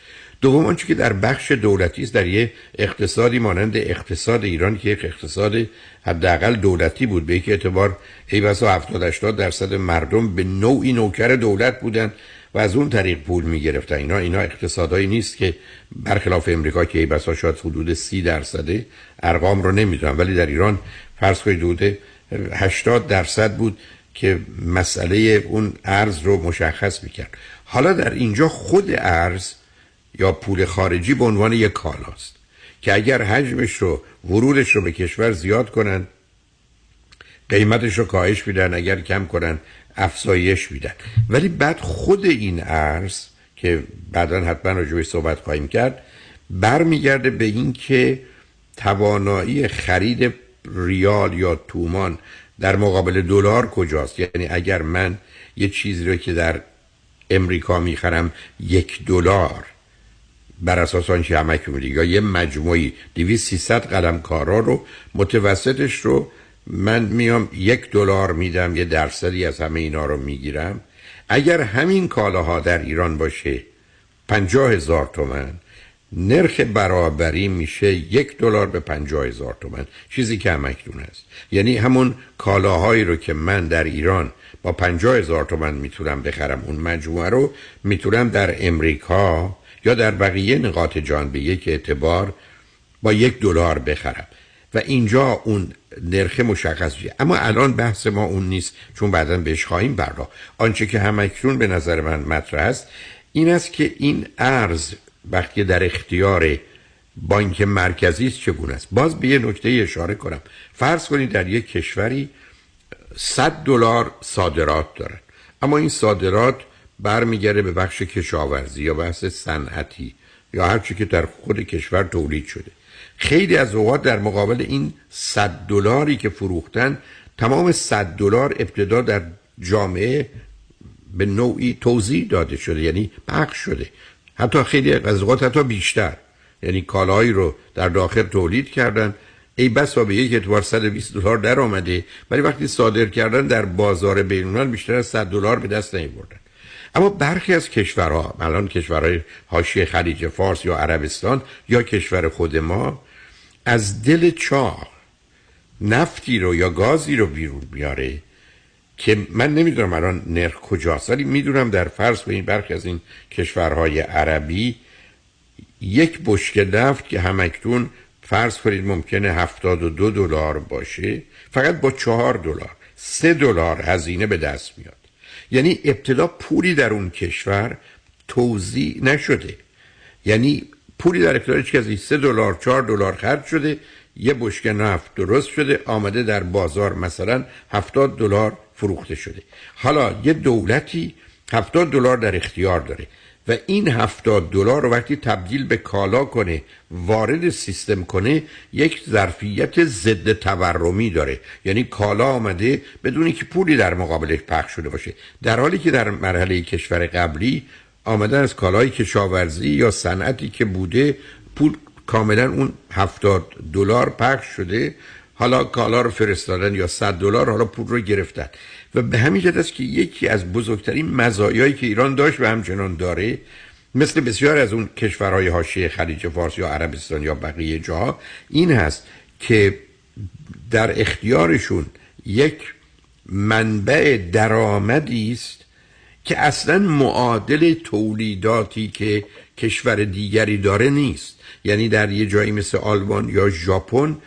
دوم آنچه که در بخش دولتی است در یک اقتصادی مانند اقتصاد ایران که یک اقتصاد حداقل دولتی بود به یک اعتبار ای بسا 70 80 درصد مردم به نوعی نوکر دولت بودن و از اون طریق پول می‌گرفتن اینا اینا اقتصادایی نیست که برخلاف امریکا که ای بسا شاید حدود 30 درصده ارقام رو نمی‌دونم ولی در ایران فرض کنید حدود 80 درصد بود که مسئله اون ارز رو مشخص می‌کرد. حالا در اینجا خود ارز یا پول خارجی به عنوان یک کالاست که اگر حجمش رو ورودش رو به کشور زیاد کنن قیمتش رو کاهش میدن اگر کم کنن افزایش میدن. ولی بعد خود این ارز که بعدا حتما راجبش صحبت خواهیم کرد برمیگرده به این که توانایی خرید ریال یا تومان در مقابل دلار کجاست؟ یعنی اگر من یه چیزی رو که در امریکا می‌خرم یک دلار. بر اساس آنچه همک میده یا یه مجموعی 200 300 قلم کارا رو متوسطش رو من میام یک دلار میدم یه درصدی از همه اینا رو می‌گیرم. اگر همین کالاها در ایران باشه پنجاه هزار تومن. نرخ برابری میشه یک دلار به پنجاه هزار تومن. چیزی که همکنون است یعنی همون کالاهایی رو که من در ایران با پنجاه هزار تومن می‌تونم بخرم اون مجموعه رو می‌تونم در امریکا یا در بقیه نقاط جهان به یک اعتبار با یک دلار بخرم. و اینجا اون نرخ مشخص اما الان بحث ما اون نیست چون بعدا بهش خواهیم پرداخت. آنچه که همکنون به نظر من مطرح است این است که این ارز وقتی در اختیار بانک مرکزی است چگونه است؟ باز به یه نکته اشاره کنم. فرض کنید در یک کشوری 100 دلار صادرات دارن. اما این صادرات برمیگرده به بخش کشاورزی یا بحث صنعتی یا هر چی که در خود کشور تولید شده. خیلی از اوقات در مقابل این 100 دلاری که فروختن تمام 100 دلار ابتدا در جامعه به نوعی توضیح داده شده یعنی پخش شده. حتی خیلی از اوقات حتی بیشتر. یعنی کالایی رو در داخل تولید کردن. ای بس و به یک اعتبار 120 دلار در آمده ولی وقتی صادر کردن در بازار بین‌الملل بیشتر از 100 دلار به دست نیاوردن. اما برخی از کشورها الان کشورهای حاشیه خلیج فارس یا عربستان یا کشور خود ما از دل چاه نفتی رو یا گازی رو بیرون بیاره که من نمی‌دونم الان نرخ کجاست ولی می‌دونم در فرض به این برخی از این کشورهای عربی یک بشکه نفت که همکنون فرض کنید ممکنه 72 دلار باشه فقط با چهار دلار سه دلار هزینه به دست میاد. یعنی ابتدا پولی در اون کشور توزیع نشده. یعنی پولی در اختیار هیچ کسی سه دلار چهار دلار خرج شده یه بشکه نفت درست شده آمده در بازار مثلا هفتاد دلار فروخته شده. حالا یه دولتی هفتاد دلار در اختیار داره. و این هفتاد دلار رو وقتی تبدیل به کالا کنه وارد سیستم کنه یک ظرفیت ضد تورمی داره. یعنی کالا آمده بدون که پولی در مقابلش پخش شده باشه. در حالی که در مرحله کشور قبلی آمدن از کالای کشاورزی یا صنعتی که بوده پول کاملا اون هفتاد دلار پخش شده. حالا کالا رو فرستادن یا 100 دلار حالا پول رو گرفتن. و به همین جهت است که یکی از بزرگترین مزایایی که ایران داشت و همچنان داره مثل بسیار از اون کشورهای حاشیه خلیج فارس یا عربستان یا بقیه جاها این هست که در اختیارشون یک منبع درآمدی است که اصلا معادل تولیداتی که کشور دیگری داره نیست. یعنی در یه جایی مثل آلمان یا ژاپن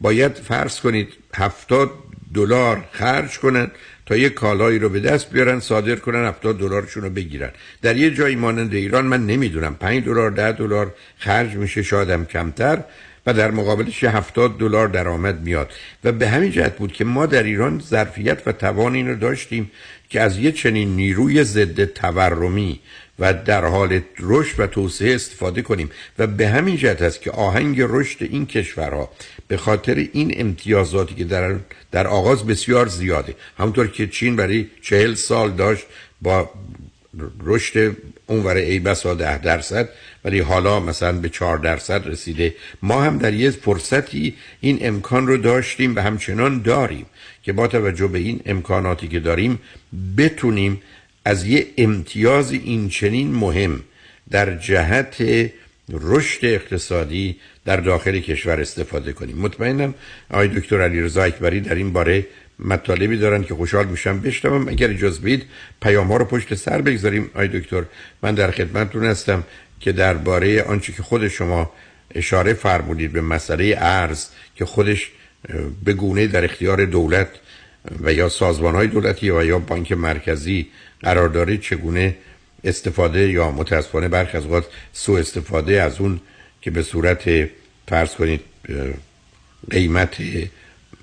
باید فرض کنید هفتاد دلار خرج کنن تا یه کالایی رو به دست بیارن صادر کنن 70 دلارشون رو بگیرن. در یه جایی مانند ایران من نمی‌دونم. 5 دلار 10 دلار خرج میشه شادم کمتر. و در مقابلش یه 70 دلار درآمد میاد. و به همین جهت بود که ما در ایران ظرفیت و توان اینو داشتیم که از یه چنین نیروی ضد تورمی و در حال رشد و توسعه استفاده کنیم. و به همین جهت است که آهنگ رشد این کشورها به خاطر این امتیازاتی که در, در آغاز بسیار زیاده. همونطور که چین برای چهل سال داشت با رشد اونور ای بسا ده درصد ولی حالا مثلا به چهار درصد رسیده. ما هم در یه فرصتی این امکان رو داشتیم و همچنان داریم که با توجه به این امکاناتی که داریم بتونیم از یه امتیاز این چنین مهم در جهت رشد اقتصادی در داخل کشور استفاده کنیم. مطمئنم آقای دکتر علیرضا اکبری در این باره مطالبی دارن که خوشحال میشم بشنوم. اگر اجازه بدید پیام ها رو پشت سر بگذاریم. آقای دکتر من در خدمتتون هستم که درباره آنچه که خود شما اشاره فرمودید به مسئله ارز که خودش به گونه در اختیار دولت و یا سازمان های دولتی و یا بانک مرکزی قرار داره چگونه استفاده یا متاسفانه برخی از اوقات سوء استفاده از اون که به صورت فرض کنید قیمت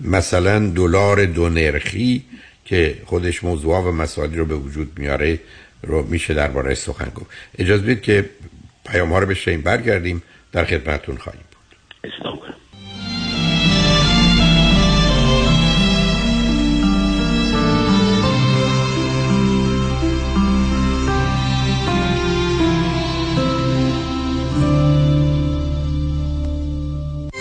مثلا دلار دو نرخی که خودش موضوع و مسائلی رو به وجود میاره رو میشه درباره سخن گفت. اجازه بدید که پیام ها رو بشنیم برگردیم در خدمتتون خواهیم بود.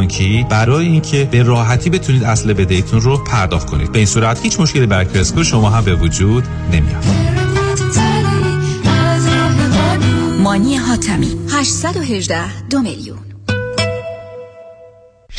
بانکی برای اینکه به راحتی بتونید اصل بدهیتون رو پرداخت کنید. به این صورت هیچ مشکلی برای کرسکو شما هم به وجود نمیاد. مانی حاتمی 818 دو میلیون.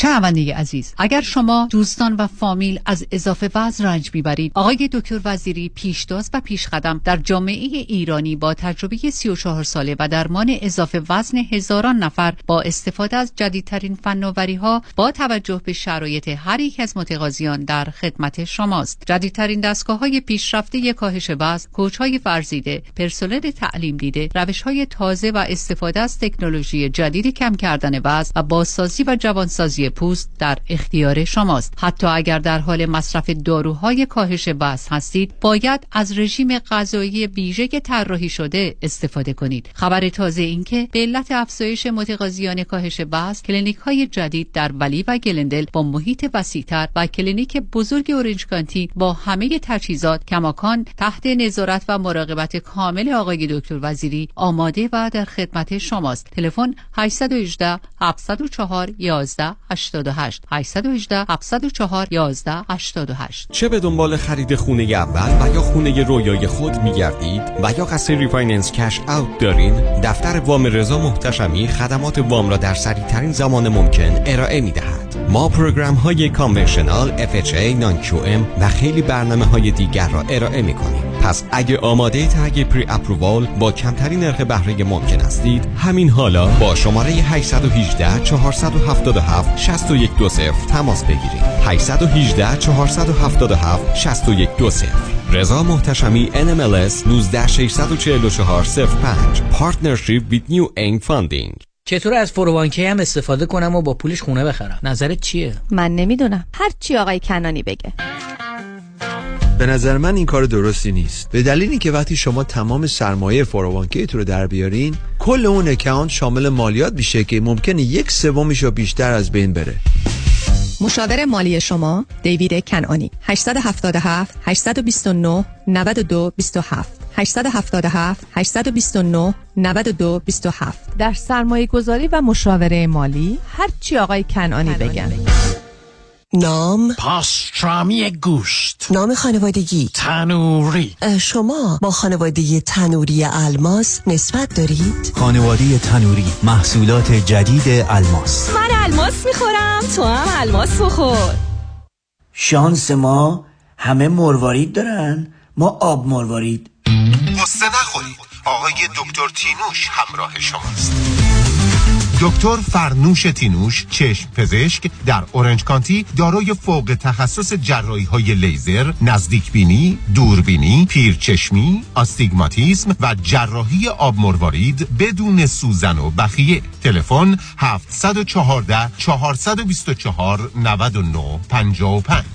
شنونده عزیز اگر شما دوستان و فامیل از اضافه وزن رنج می‌برید آقای دکتر وزیری پیشتاز و پیشقدم در جامعه ایرانی با تجربه 34 ساله و درمان اضافه وزن هزاران نفر با استفاده از جدیدترین فناوری ها با توجه به شرایط هر یک از متقاضیان در خدمت شماست. جدیدترین دستگاه های پیشرفته کاهش وزن کوچ های ورزیده پرسنل تعلیم دیده روش های تازه و استفاده از تکنولوژی جدید کم کردن وزن و بازسازی و جوانسازی پوست در اختیار شماست. حتی اگر در حال مصرف داروهای کاهش وزن هستید باید از رژیم غذایی ویژه طراحی شده استفاده کنید. خبر تازه این که به علت افزایش متقاضیان کاهش وزن کلینیک های جدید در ولی و گلندل با محیط وسیعتر و کلینیک بزرگ اورنج کانتی با همه تجهیزات کماکان تحت نظارت و مراقبت کامل آقای دکتر وزیری آماده و در خدمت شماست. تلفن 818 704 11 88 818 704 11 88 چه به دنبال خرید خونه اول و یا خونه رویای خود میگردید و یا قصد refinance cash out دارین؟ دفتر وام رضا محتشمی خدمات وام را در سریع ترین زمان ممکن ارائه می دهد ما program های conventional FHA non و خیلی برنامه های دیگر را ارائه می کنیم پس اگه آماده تگ پری اپرووال با کمترین نرخ بهره ممکن هستید همین حالا با شماره 818 477 6120 تماس بگیرید. 818 477 6120 رضا محتشمی NMLS 19644 05 partnership with New Aim Funding. چطور از 401K م استفاده کنم و با پولش خونه بخرم؟ نظرت چیه؟ من نمی‌دونم. هر چی آقای کنانی بگه. به نظر من این کار درستی نیست. به دلیلی که وقتی شما تمام سرمایه 401K تو رو در بیارین کل اون account شامل مالیات میشه که ممکنه یک سومیش رو بیشتر از بین بره. مشاور مالی شما دیوید کنانی 877 829 92 27 877 829 92 27 در سرمایه گذاری و مشاوره مالی هرچی آقای کنانی بگن. نام؟ پاسترامی گوشت. نام خانوادگی. تنوری. شما با خانواده تنوری الماس نسبت دارید؟ خانواده تنوری محصولات جدید الماس. من الماس می‌خورم تو هم الماس بخور. شانس ما همه مروارید دارن. ما آب مروارید. قصه نخورید. آقای دکتر تینوش همراه شماست. دکتر فرنوش تینوش چشم پزشک در اورنج کانتی دارای فوق تخصص جراحی های لیزر، نزدیک بینی، دوربینی، پیرچشمی، آستیگماتیسم و جراحی آب مروارید بدون سوزن و بخیه. تلفن 714 424 99 55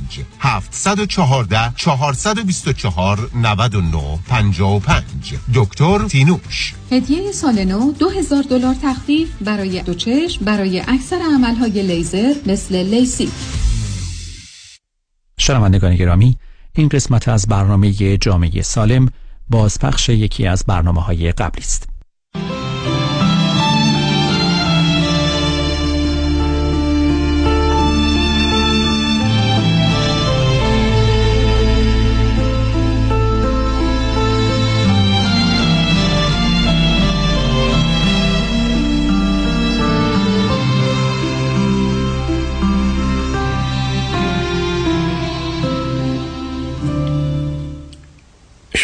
714 424 99 55 دکتر تینوش. هدیه سال نو 2000 دلار تخفیف برای دو چشم برای اکثر عملهای لیزر مثل لیسی. شنوندگان گرامی این قسمت از برنامه جامعه سالم بازپخش یکی از برنامه های قبلی است.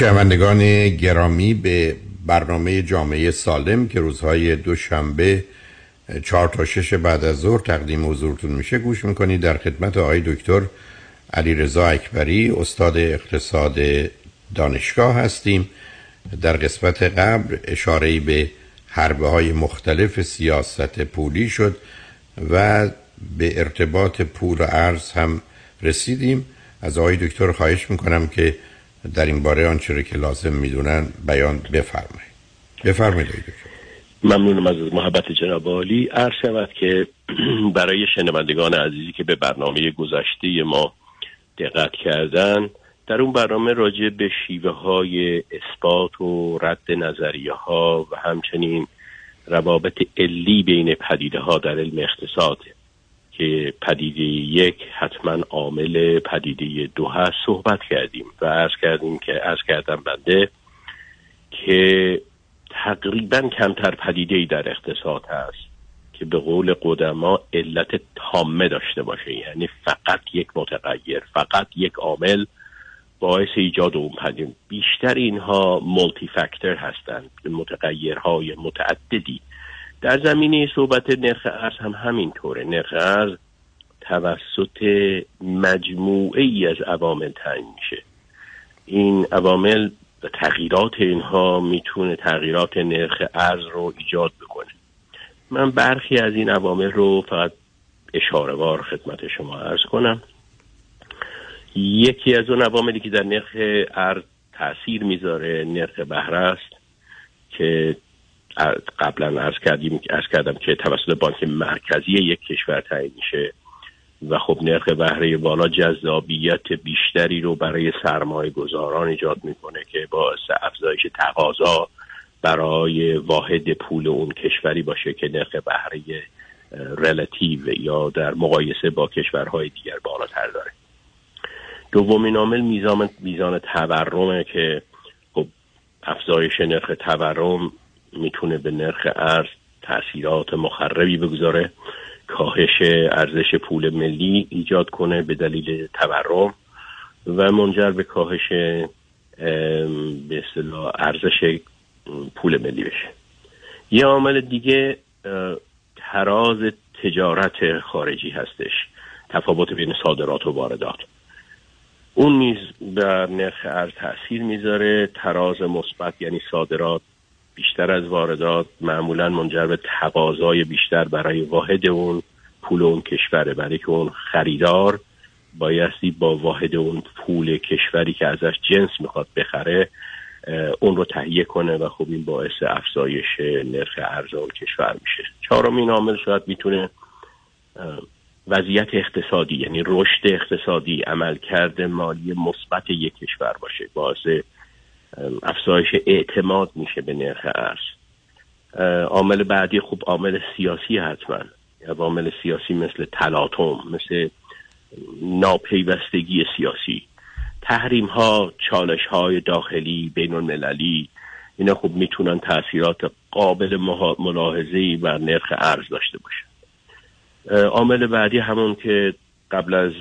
شنوندگان گرامی به برنامه جامعه سالم که روزهای دوشنبه چهار تا شش بعد از ظهر تقدیم حضورتون میشه گوش می‌کنید در خدمت آقای دکتر علی رضا اکبری استاد اقتصاد دانشگاه هستیم. در قسمت قبل اشاره به حربه های مختلف سیاست پولی شد و به ارتباط پول و ارز هم رسیدیم. از آقای دکتر خواهش می‌کنم که در این باره آنچه که لازم می‌دونن بیان بفرمایید. بفرمایید ممنونم از محبت جناب عالی. عرض شود که برای شنوندگان عزیزی که به برنامه گذشته ما دقت کردن در اون برنامه راجع به شیوه های اثبات و رد نظریه ها و همچنین روابط علی بین پدیده ها در علم اقتصاد که پدیده یک حتما عامل پدیده دو هست صحبت کردیم و عرض کردیم که عرض کردم بنده که تقریبا کمتر پدیده ای در اقتصاد هست که به قول قدما علت تامه داشته باشه. یعنی فقط یک متغیر فقط یک عامل باعث ایجاد اون پدیده. بیشتر اینها مولتی فاکتور هستند متغیرهای متعددی. در زمینه صحبت نرخ ارز هم همینطوره. نرخ ارز توسط مجموعه ای از عوامل تعیین میشه. این عوامل و تغییرات اینها می‌تونه تغییرات نرخ ارز رو ایجاد بکنه. من برخی از این عوامل رو فقط اشاره وار خدمت شما عرض کنم. یکی از اون عواملی که در نرخ ارز تاثیر می‌ذاره نرخ بهره است که قبلا عرض کردیم عرض کردم که توسط بانک مرکزی یک کشور تعیین میشه. و خب نرخ بهره بالا جذابیت بیشتری رو برای سرمایه گذاران ایجاد می‌کنه که باعث افزایش تقاضا برای واحد پول اون کشوری باشه که نرخ بهره رلاتیو یا در مقایسه با کشورهای دیگر بالاتر داره. دومین عامل میزان میزان تورمه که خب افزایش نرخ تورم می‌تونه به نرخ ارز تاثیرات مخربی بگذاره کاهش ارزش پول ملی ایجاد کنه به دلیل تورم و منجر به کاهش به اصطلاح ارزش پول ملی بشه. یه عامل دیگه تراز تجارت خارجی هستش تفاوت بین صادرات و واردات. اون نیز بر نرخ ارز تاثیر می‌ذاره تراز مثبت یعنی صادرات بیشتر از واردات معمولا منجر به تقاضای بیشتر برای واحد اون پول اون کشوره. برای که اون خریدار بایستی با واحد اون پول کشوری که ازش جنس می‌خواد بخره اون رو تهیه کنه و خب این باعث افزایش نرخ ارز اون کشور میشه. چهارمین عامل شاید می‌تونه وضعیت اقتصادی یعنی رشد اقتصادی عملکرد مالی مثبت یک کشور باشه باعث افزایش اعتماد میشه به نرخ ارز. عامل بعدی خوب عامل سیاسی حتما. عوامل سیاسی مثل تلاطم مثل ناپیوستگی سیاسی. تحریم ها چالش های داخلی بین المللی اینا خوب می‌تونن تاثیرات قابل ملاحظه بر نرخ ارز داشته باشن. عامل بعدی همون که قبل از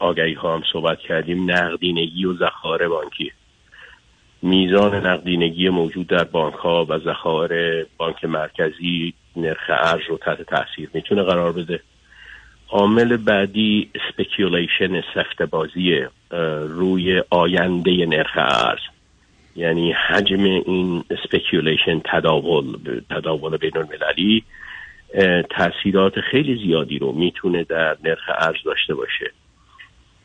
آگهی ها هم صحبت کردیم نقدینگی و ذخایر بانکی. میزان نقدینگی موجود در بانک ها و ذخایر بانک مرکزی نرخ ارز رو تحت تاثیر می‌تونه قرار بده. عامل بعدی speculation سفته بازی روی آینده نرخ ارز. یعنی حجم این speculation تداول تداول بین المللی تاثیرات خیلی زیادی رو می‌تونه در نرخ ارز داشته باشه.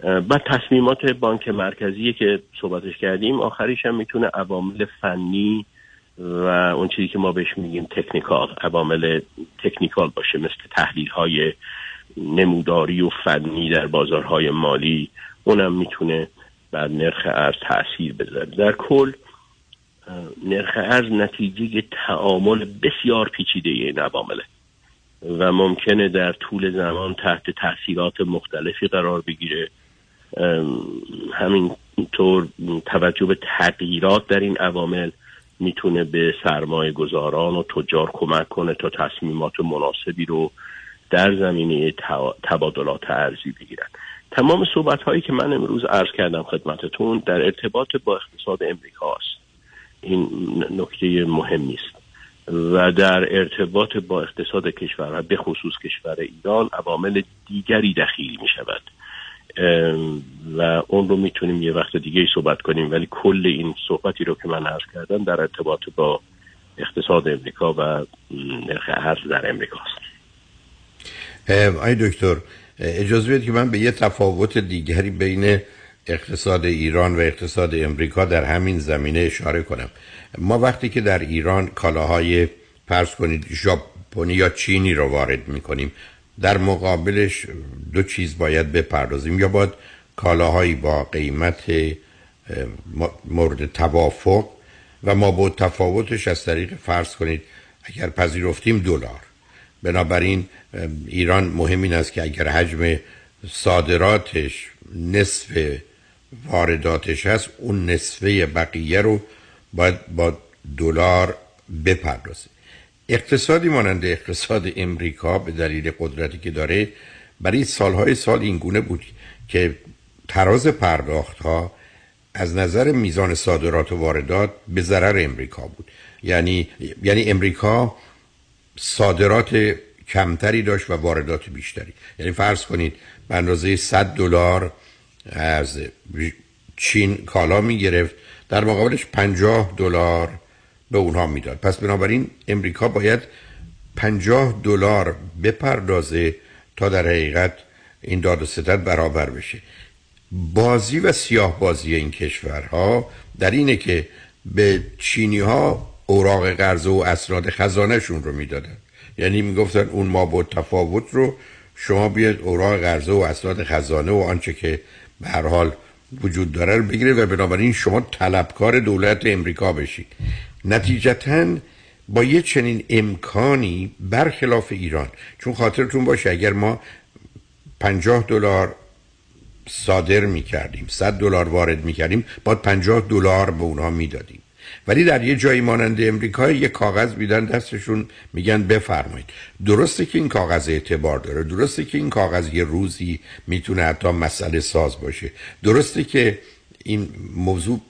و تصمیمات بانک مرکزی که صحبتش کردیم آخریش هم می‌تونه عوامل فنی و اون چیزی که ما بهش میگیم technical عوامل technical باشه مثل تحلیل های نموداری و فنی در بازارهای مالی. اونم می‌تونه بر نرخ ارز تاثیر بذاره. در کل نرخ ارز نتیجه تعامل بسیار پیچیده این عوامله و ممکنه در طول زمان تحت تاثیرات مختلفی قرار بگیره. همینطور توجه به تغییرات در این عوامل می‌تونه به سرمایه گذاران و تجار کمک کنه تا تصمیمات مناسبی رو در زمینه تبادلات ارزی بگیرن. تمام صحبت هایی که من امروز عرض کردم خدمتتون در ارتباط با اقتصاد امریکا است. این نکته مهمی است و در ارتباط با اقتصاد کشور به خصوص کشور ایران عوامل دیگری دخیل می شود و اون رو می‌تونیم یه وقت دیگه صحبت کنیم. ولی کل این صحبتی رو که من عرض کردم در ارتباط با اقتصاد امریکا و نرخ ارز در امریکا است. آی دکتر اجازه بدید که من به یه تفاوت دیگری بین اقتصاد ایران و اقتصاد امریکا در همین زمینه اشاره کنم. ما وقتی که در ایران کالاهای پرس کنید ژاپنی یا چینی رو وارد می‌کنیم در مقابلش دو چیز باید بپردازیم. یا باید کالاهایی با قیمت مورد توافق و ما با تفاوتش از طریق فرض کنید اگر پذیرفتیم دلار. بنابراین ایران مهم این است که اگر حجم صادراتش نصف وارداتش هست اون نصفه بقیه رو باید با دلار بپردازه اقتصادی مانند اقتصاد امریکا به دلیل قدرتی که داره برای سالهای سال این گونه بود که تراز پرداخت ها از نظر میزان صادرات و واردات به ضرر امریکا بود. یعنی یعنی امریکا صادرات کمتری داشت و واردات بیشتری. یعنی فرض کنید به اندازه 100 دلار از چین کالا می گرفت در مقابلش 50 دلار به اونها می‌داد. پس بنابراین امریکا باید 50 دلار بپردازه تا در حقیقت این داد و ستد برابر بشه. بازی و سیاه بازی این کشورها در اینه که به چینی ها اوراق قرض و اسناد خزانهشون رو می‌دادن. یعنی می‌گفتن اون ما با تفاوت رو شما بیاد اوراق قرضه و اسناد خزانه و آنچه که به هر حال وجود داره رو بگیره و بنابراین شما طلبکار دولت امریکا بشید. نتیجتا با یه چنین امکانی برخلاف ایران چون خاطرتون باشه اگر ما 50 دلار صادر می کردیم 100 دلار وارد می کردیم باید 50 دلار به اونها می‌دادیم. ولی در یه جایی مانند امریکا یه کاغذ میدن دستشون میگن بفرمایید. درسته که این کاغذ اعتبار داره درسته که این کاغذ یه روزی می‌تونه حتی مسئله ساز باشه. درسته که این موضوع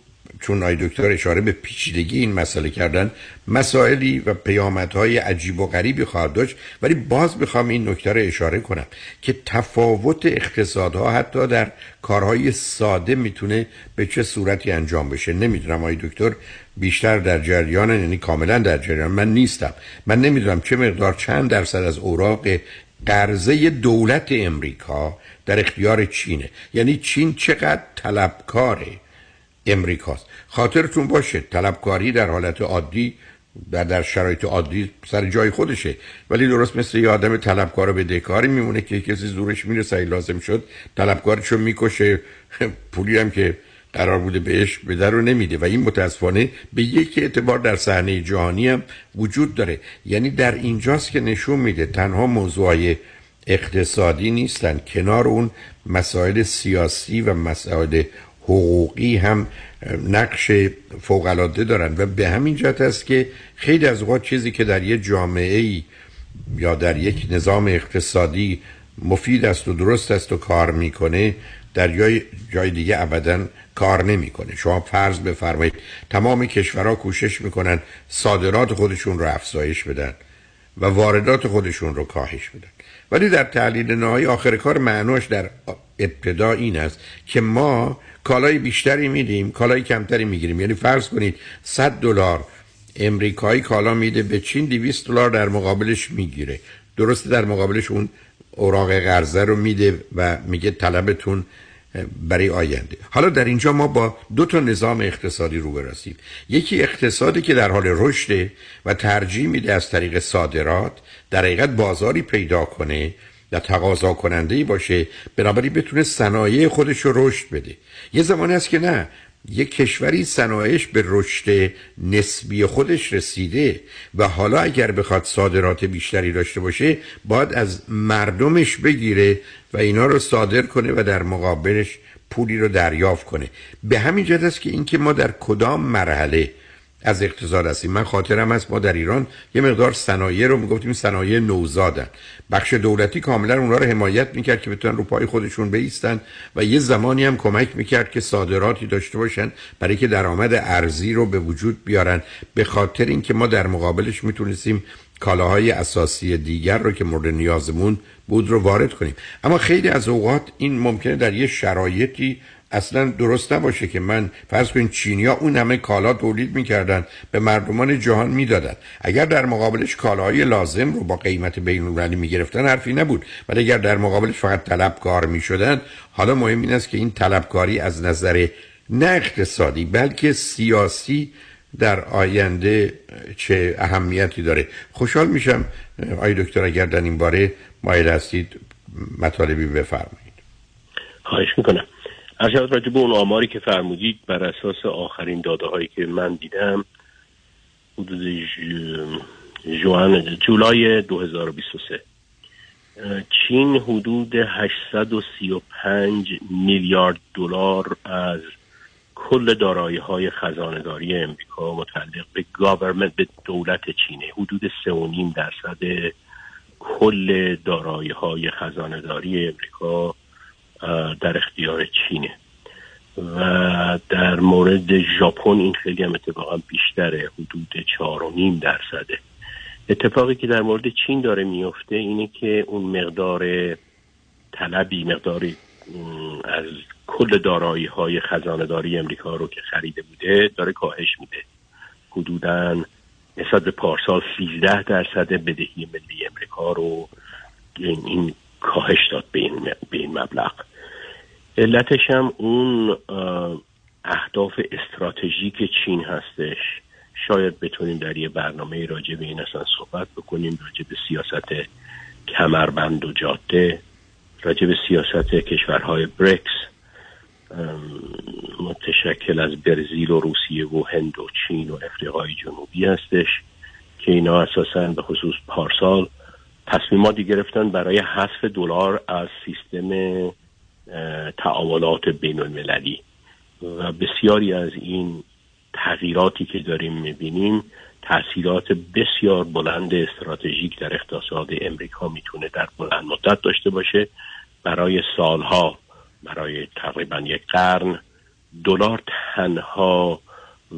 چون آی دکتر اشاره به پیچیدگی این مسئله کردن مسائلی و پیامدهای عجیب و غریبی خواهد داشت ولی باز می‌خوام این نکته رو اشاره کنم که تفاوت اقتصادها حتی در کارهای ساده می‌تونه به چه صورتی انجام بشه. نمی‌دونم آی دکتر بیشتر در جریان یعنی کاملا در جریان. من نیستم. من نمی‌دونم چه مقدار چند درصد از اوراق قرضه دولت امریکا در اختیار چینه. یعنی چین چقدر طلبکاره؟ امریکاست. خاطرتون باشه طلبکاری در حالت عادی و در شرایط عادی سر جای خودشه. ولی درست مثل یه آدم طلبکار به دکاری میمونه که کسی زورش می‌رسه لازم شد طلبکارشو می‌کشه. پولی هم که قرار بوده بهش بده رو نمیده. و این متاسفانه به یک اعتبار در صحنه جهانی هم وجود داره. یعنی در اینجاست که نشون میده تنها موضوعای اقتصادی نیستن. کنار اون مسائل سیاسی و مسائل حقوقی هم نقش فوقالعاده دارن و به همین جهت است که خیلی از اوقات چیزی که در یک جامعه ای یا در یک نظام اقتصادی مفید است و درست است و کار می‌کنه در جای, جای دیگه ابدا کار نمی‌کنه. شما فرض بفرمایید تمام کشورها کوشش می‌کنن صادرات خودشون رو افزایش بدن و واردات خودشون رو کاهش بدن. ولی در تحلیل نهایی آخر کار معناش در ابتدا این است که ما کالای بیشتری میدیم کالای کمتری می‌گیریم. یعنی فرض کنید 100 دلار امریکایی کالا میده به چین 200 دلار در مقابلش می‌گیره. درسته در مقابلش اون اوراق قرضه رو میده و میگه طلبتون برای آینده. حالا در اینجا ما با دو تا نظام اقتصادی رو برسیم یکی اقتصادی که در حال رشد و ترجیح میده از طریق صادرات در حقیقت بازاری پیدا کنه و تقاضا کننده ای باشه بنابراین بتونه صنایع خودش رو رشد بده. یه زمانی هست که نه یک کشوری صنایعش به رشد نسبی خودش رسیده و حالا اگر بخواد صادرات بیشتری داشته باشه باید از مردمش بگیره و اینا رو صادر کنه و در مقابلش پولی رو دریافت کنه. به همین جهت است که اینکه ما در کدام مرحله از اقتصاد هستیم. من خاطرم است ما در ایران یه مقدار صنایع رو می‌گفتیم صنایع نوزادن. بخش دولتی کاملا اونا رو حمایت می‌کرد که بتونن رو پای خودشون بیستن و یه زمانی هم کمک می‌کرد که صادراتی داشته باشن برای که درآمد ارزی رو به وجود بیارن. به خاطر اینکه ما در مقابلش می‌تونستیم کالاهای اساسی دیگر رو که مورد نیازمون بود رو وارد کنیم. اما خیلی از اوقات این ممکنه در یه شرایطی اصلا درست نباشه که من فرض کنید چینیا اون همه کالا تولید می‌کردن به مردمان جهان می‌دادن. اگر در مقابلش کالاهای لازم رو با قیمت بین المللی می‌گرفتن حرفی نبود. ولی اگر در مقابلش فقط طلبکار می‌شدن حالا مهم این است که این طلبکاری از نظر نه اقتصادی بلکه سیاسی در آینده چه اهمیتی داره. خوشحال میشم آی دکتر اگر در این باره مایل هستید مطالبی بفرمایید. خواهش می‌کنم. هر راجع به اون آماری که فرمودید بر اساس آخرین داده هایی که من دیدم حدود جوان جولای 2023 چین حدود 835 میلیارد دلار از کل دارایی های خزانداری امریکا متعلق به گاورمنت به دولت چینه. حدود 3.5 درصد کل دارایی های خزانداری امریکا در اختیار چینه. و در مورد ژاپن این خیلی هم اتفاقا بیشتره. حدود چهار و نیم درصده. اتفاقی که در مورد چین داره میفته اینه که اون مقدار طلبی مقداری از کل دارایی های خزانداری امریکا رو که خریده بوده داره کاهش میده. حدودا نسبت به پارسال 13 درصد بدهی ملی امریکا رو این کاهش داد به این, به این مبلغ. علتش هم اون اهداف استراتژیک چین هستش. شاید بتونیم در یه برنامه راجع به این اصلا صحبت بکنیم راجع به سیاست کمربند و جاده راجع به سیاست کشورهای بریکس متشکل از برزیل و روسیه و هند و چین و افریقای جنوبی هستش که اینا اساسا به خصوص پارسال تصمیماتی گرفتن برای حذف دلار از سیستم تعاملات بین المللی و بسیاری از این تغییراتی که داریم می‌بینیم تاثیرات بسیار بلند استراتژیک در اقتصاد امریکا می‌تونه در بلند مدت داشته باشه. برای سالها برای تقریبا یک قرن دلار تنها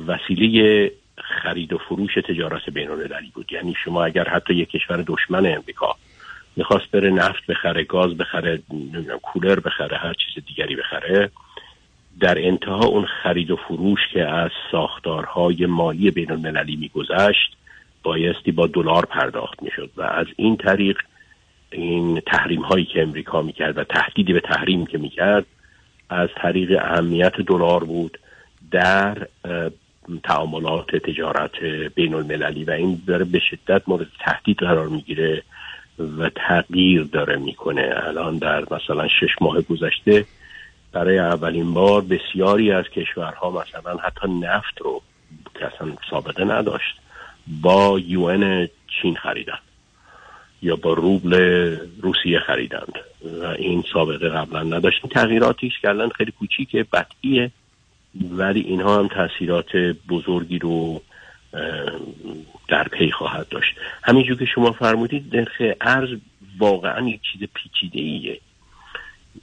وسیله خرید و فروش تجارت بین المللی بود. یعنی شما اگر حتی یک کشور دشمن امریکا می‌خواست بره نفت بخره گاز بخره کولر بخره هر چیز دیگری بخره در انتها اون خرید و فروش که از ساختارهای مالی بین المللی میگذشت بایستی با دلار پرداخت می‌شد و از این طریق این تحریم هایی که امریکا می‌کرد و تهدیدی به تحریم که می‌کرد از طریق اهمیت دلار بود در تعاملات تجارت بین المللی و این داره به شدت مورد تهدید قرار می‌گیره و تغییر داره می‌کنه. الان در مثلا شش ماه گذشته برای اولین بار بسیاری از کشورها مثلا حتی نفت رو که اصلا سابقه نداشت با یون چین خریدن یا با روبل روسیه خریدند و این سابقه قبلا نداشت. این تغییراتی که الان خیلی کوچیکه بدیه. ولی اینها هم تاثیرات بزرگی رو در پی خواهد داشت. همینجور که شما فرمودید نرخ ارز واقعا یک چیز پیچیده ایه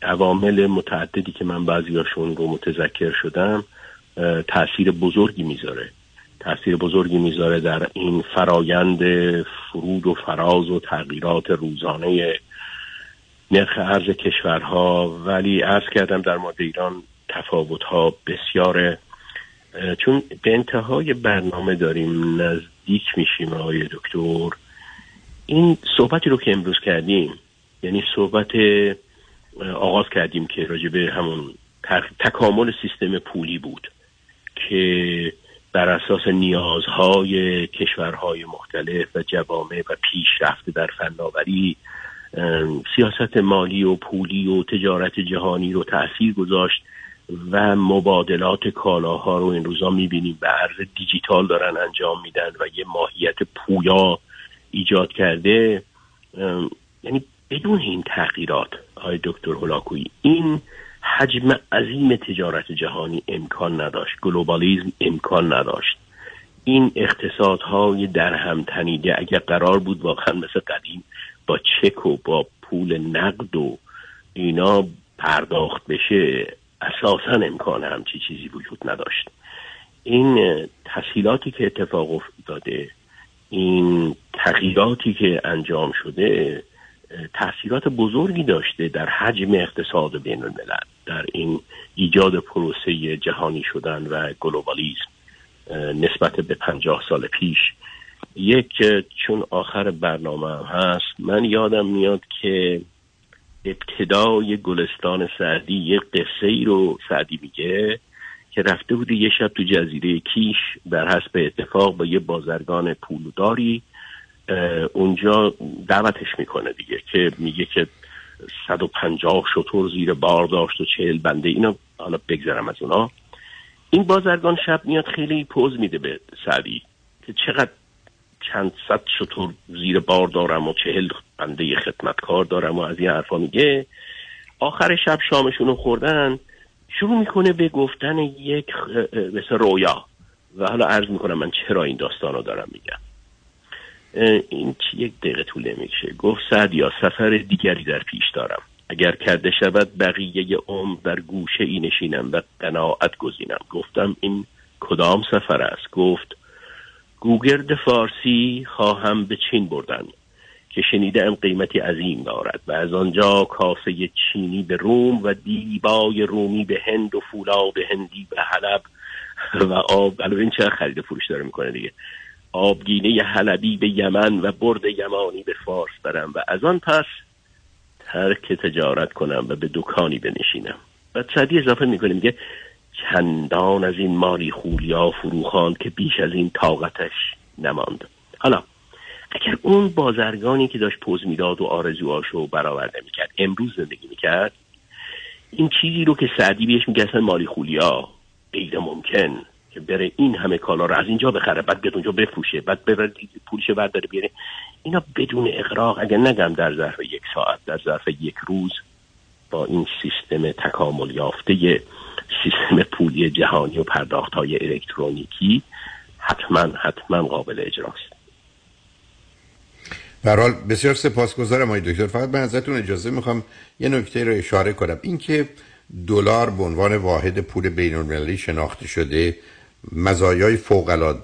عوامل متعددی که من بعضیاشون رو متذکر شدم تاثیر بزرگی می‌ذاره. تاثیر بزرگی می‌ذاره در این فرایند فرود و فراز و تغییرات روزانه نرخ ارز کشورها. ولی ارز کردم در مورد ایران تفاوت ها بسیاره چون به انتهای برنامه داریم نزدیک میشیم آقای دکتر. این صحبتی رو که امروز کردیم یعنی صحبت آغاز کردیم که راجع به همون تکامل سیستم پولی بود که بر اساس نیازهای کشورهای مختلف و جوامع و پیشرفت در فناوری سیاست مالی و پولی و تجارت جهانی رو تاثیر گذاشت و مبادلات کالاها رو این روزا می‌بینیم به عرض دیجیتال دارن انجام میدن و یه ماهیت پویا ایجاد کرده. یعنی بدون این تغییرات های دکتر هولاکویی این حجم عظیم تجارت جهانی امکان نداشت گلوبالیزم امکان نداشت. این اقتصادهای در هم تنیده اگر قرار بود واقعا مثل قدیم با چک و با پول نقد و اینا پرداخت بشه اساسا امکان همچی چیزی وجود نداشت. این تسهیلاتی که اتفاق افتاده این تغییراتی که انجام شده تاثیرات بزرگی داشته در حجم اقتصاد بین الملل در این ایجاد پروسه جهانی شدن و گلوبالیزم نسبت به پنجاه سال پیش. یک چون آخر برنامه هست من یادم میاد که ابتدای گلستان سعدی یه قصه ای رو سعدی میگه که رفته بوده یه شب تو جزیره کیش در حسب اتفاق با یه بازرگان پولداری اونجا دعوتش می‌کنه دیگه که میگه که 150 شطور زیر بار داشت و چهل بنده اینو حالا بگذرم از اونا. این بازرگان شب میاد خیلی پوز میده به سعدی که چقدر چند صد شطور زیر بار دارم و چهل بنده خدمتکار دارم و از این حرفا میگه. آخر شب شامشون خوردن. شروع می‌کنه به گفتن یک مثل رویا. و حالا عرض می‌کنم من چرا این داستان رو دارم میگم. این چی یک دقیقه طول نمیشه گفت سعد یا سفر دیگری در پیش دارم. اگر کرده شود بقیه عمر در گوشه ای نشینم و قناعت گزینم. گفتم این کدام سفر است؟ گفت گوگرد فارسی خواهم به چین بردن که شنیدم قیمتی عظیم دارد و از آنجا کاسه چینی به روم و دیبای رومی به هند و فولاد هندی به حلب و آب. البته این چه خرید فروش داره می‌کنه دیگه؟ آبگینه حلبی به یمن و برد یمانی به فارس برم و از آن پس ترک تجارت کنم و به دکانی بنشینم. و صدی اضافه می‌کنه میگه چندان از این ماری خولیا فروخان که بیش از این طاقتش نماند. حالا اگر اون بازرگانی که داشت پوز می‌داد و آرزوهاشو برآورده می‌کرد امروز زندگی می‌کرد؟ این چیزی رو که سعدی بهش اصلا مالی خولیا غیر ممکن که بره این همه کالا رو از اینجا بخره بعد بیاد اونجا بفروشه بعد بره پولش برداره بیاره. اینا بدون اقراق اگر نگم در ظرف یک ساعت در ظرف یک روز با این سیستم تکامل یافته سیستم پولی جهانی و پرداخت های الکترونیکی حتما حتما قابل اجراست برحال بسیار سپاسگزارم آقای دکتر. فقط من ازتون اجازه می‌خوام یه نکته رو اشاره کنم. اینکه دلار به عنوان واحد پول بین المللی شناخته شده مزایای فوق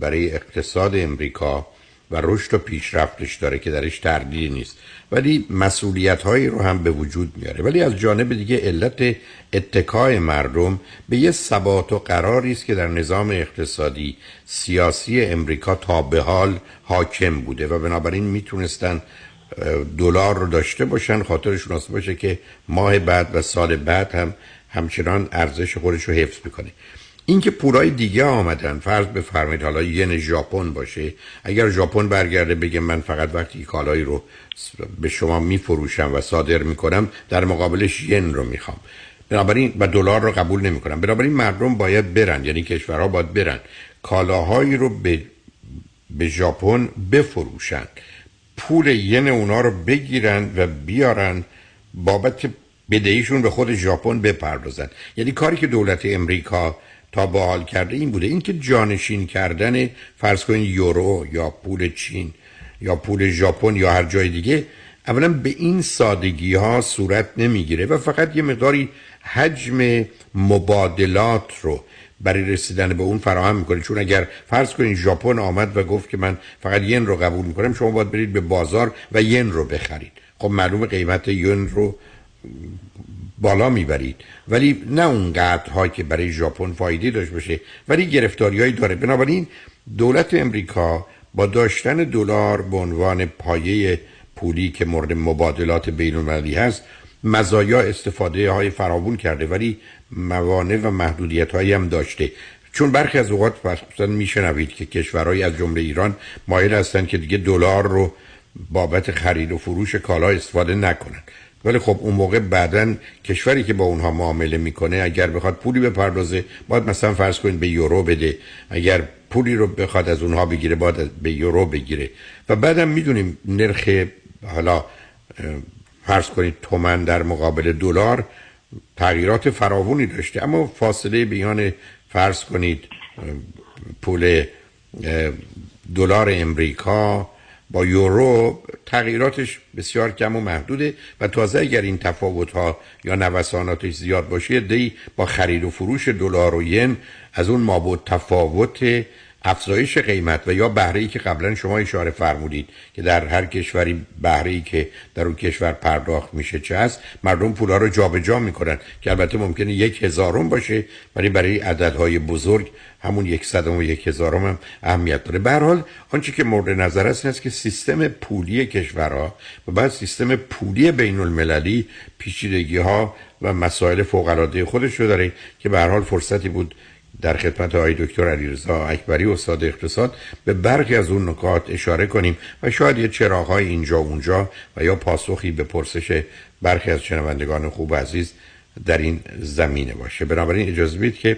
برای اقتصاد امریکا و رشد و پیشرفتش داره که درش تردیدی نیست. ولی مسئولیت هایی رو هم به وجود میاره. ولی از جانب دیگه علت اتکای مردم به یه ثبات و قراری است که در نظام اقتصادی سیاسی امریکا تا به حال حاکم بوده و بنابراین می‌تونستن دلار رو داشته باشن خاطرشون آسه باشه که ماه بعد و سال بعد هم همچنان ارزش خودش رو حفظ می‌کنه. اینکه پولای دیگه آمدن. فرض بفرمایید حالا ین ژاپن باشه. اگر ژاپن برگرده بگه من فقط وقتی کالایی رو به شما میفروشم و صادر می‌کنم در مقابلش ین رو می‌خوام. بنابراین و دلار رو قبول نمی‌کنن بنابراین مردم باید برن یعنی کشورها باید برن. کالاهایی رو به به ژاپن بفروشن. پول ین اونا رو بگیرن و بیارن. بابت بدهیشون به خود ژاپن بپردازن. یعنی کاری که دولت امریکا تا با حال کرده این بوده. اینکه جانشین کردن فرض کنید یورو یا پول چین یا پول ژاپن یا هر جای دیگه اولا به این سادگی ها صورت نمی‌گیره و فقط یه مقداری حجم مبادلات رو برای رسیدن به اون فراهم می‌کنه. چون اگر فرض کنید ژاپن آمد و گفت که من فقط ین رو قبول می‌کنم شما باید برید به بازار و ین رو بخرید. خب معلوم قیمت ین رو بالا می‌برید. ولی نه اون قدرها که برای ژاپن فایده داشت باشه ولی گرفتاریهایی داره. بنابراین دولت امریکا با داشتن دلار به عنوان پایه پولی که مورد مبادلات بین المللی هست مزایا استفاده های فراوون کرده ولی موانع و محدودیت هایی هم داشته. چون برخی از اوقات مثلا میشنوید که کشورهایی از جمله ایران مایل هستند که دیگه دلار رو بابت خرید و فروش کالا استفاده نکنن. ولی خب اون موقع بعدا کشوری که با اونها معامله می‌کنه اگر بخواد پولی بپردازه باید مثلا فرض کنید به یورو بده. اگر پولی رو بخواد از اونها بگیره باید به یورو بگیره. و بعدم می‌دونیم نرخ حالا فرض کنید تومن در مقابل دلار تغییرات فراوونی داشته. اما فاصله بیان فرض کنید پول دلار امریکا با یورو تغییراتش بسیار کم و محدوده و تازه اگر این تفاوت ها یا نوساناتش زیاد باشه دی با خرید و فروش دلار و ین از اون مابود تفاوت افزایش قیمت و یا بهره ای که قبلا شما اشاره فرمودید که در هر کشوری بهره ای که در اون کشور پرداخت میشه چه هست مردم پولا رو جابجا می‌کنن که البته ممکنه یک هزارم باشه ولی برای عددهای بزرگ همون یک صدم و یک هزارم هم اهمیت داره. به حال آنچه که مورد نظر است است که سیستم پولی کشورها و بعد سیستم پولی بین المللی پیچیدگی ها و مسائل فوق العاده خودش رو داره که به حال فرصتی بود در خدمت آقای دکتر علیرضا اکبری استاد اقتصاد به برخی از اون نکات اشاره کنیم و شاید یه چراغهای اینجا اونجا و یا پاسخی به پرسش برخی از شنوندگان خوب و عزیز در این زمینه باشه. بنابراین اجازه بید که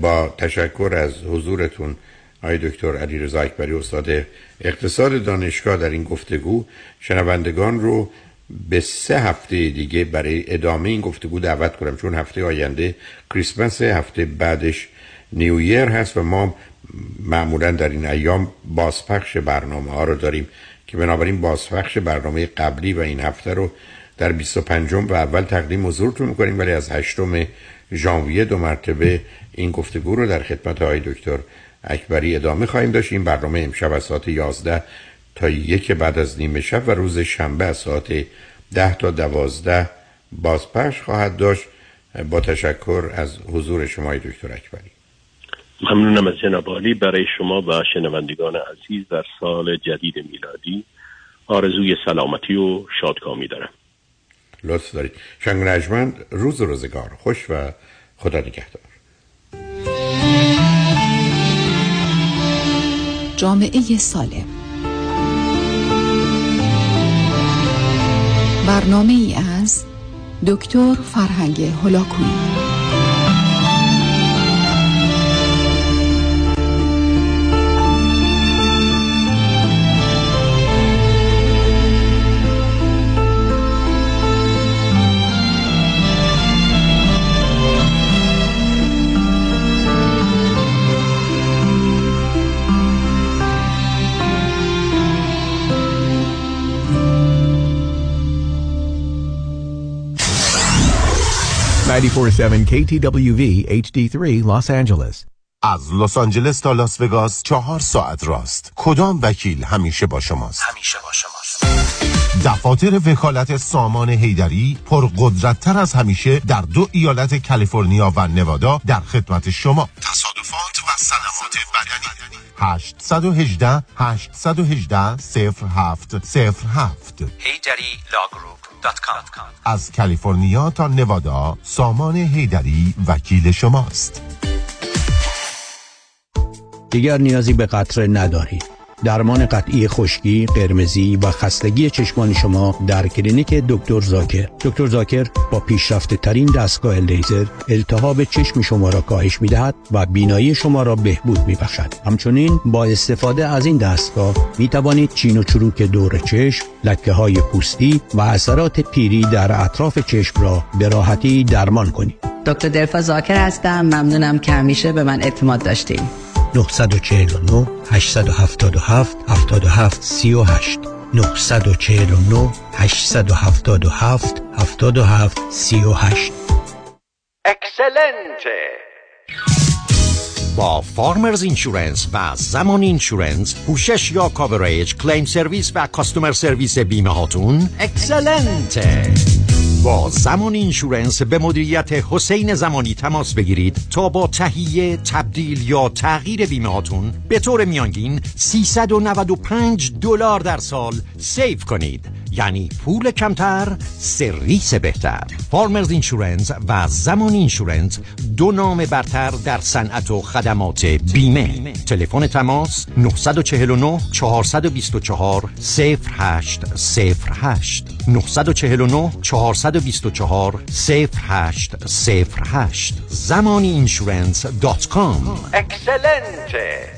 با تشکر از حضورتون آقای دکتر علیرضا اکبری استاد اقتصاد دانشگاه در این گفتگو شنوندگان رو به سه هفته دیگه برای ادامه این گفتگو دعوت کنم چون هفته آینده کریسمس هفته بعدش نیویر هست و ما معمولا در این ایام بازپخش برنامه ها رو داریم که بنابراین بازپخش برنامه قبلی و این هفته رو در 25 و اول تقدیم حضورتون می‌کنیم ولی از هشتم ژانویه دو مرتبه این گفتگو رو در خدمت های دکتر اکبری ادامه خواهیم داشت. این برنامه امشب از ساعت 11 تا یک بعد از نیمه شب و روز شنبه از ساعت ده تا دوازده بازپخش خواهد داشت. با تشکر از حضور شما دکتر اکبری. ممنونم از جناب برای شما و شنوندگان عزیز در سال جدید میلادی آرزوی سلامتی و شادکامی دارم لطف دارید. شنگ رجمند روز روزگار خوش و خدا نگهدار. جامعه سالم. برنامه ای از دکتر فرهنگ هلاکویی KTWV HD3 Los Angeles. از لس آنجلس تا لاس وگاس چهار ساعت راست. کدام وکیل همیشه با شماست؟ همیشه با شماست. دفاتر وکالت سامان هیدری پرقدرتتر از همیشه در دو ایالت کالیفرنیا و نوادا در خدمت شما. تصادفات و صدمات بدنی. 818 818 0707 هیدری لاگروپ. از کالیفرنیا تا نوادا سامان حیدری وکیل شماست. دیگر نیازی به قطره ندارید. درمان قطعی خشکی، قرمزی و خستگی چشمان شما در کلینیک دکتر زاکر. دکتر زاکر با پیشرفته ترین دستگاه لیزر التهاب چشم شما را کاهش می دهد و بینایی شما را بهبود می بخشد. همچنین با استفاده از این دستگاه می توانید چین و چروک دور چشم، لکه های پوستی و اثرات پیری در اطراف چشم را به راحتی درمان کنید. دکتر دلفا زاکر هستم ممنونم که همیشه به من اعتماد داشتین 949 877 77 38 949 877 77 38 excellent ه با Farmers Insurance و زمانی Insurance پوشش یا coverage claim service و customer service بیمه هاتون excellent ه با زمانی Insurance به مدیریت حسین زمانی تماس بگیرید تا با تهیه تبدیل یا تغییر بیمه هاتون به طور میانگین 395 دلار در سال save کنید. یعنی پول کمتر سرویس بهتر. Farmers Insurance و زمانی Insurance دو نام برتر در صنعت و خدمات بیمه. تلفن تماس 949 424 0808 949 424 0808 زمانی Insurance dot com. excellent ه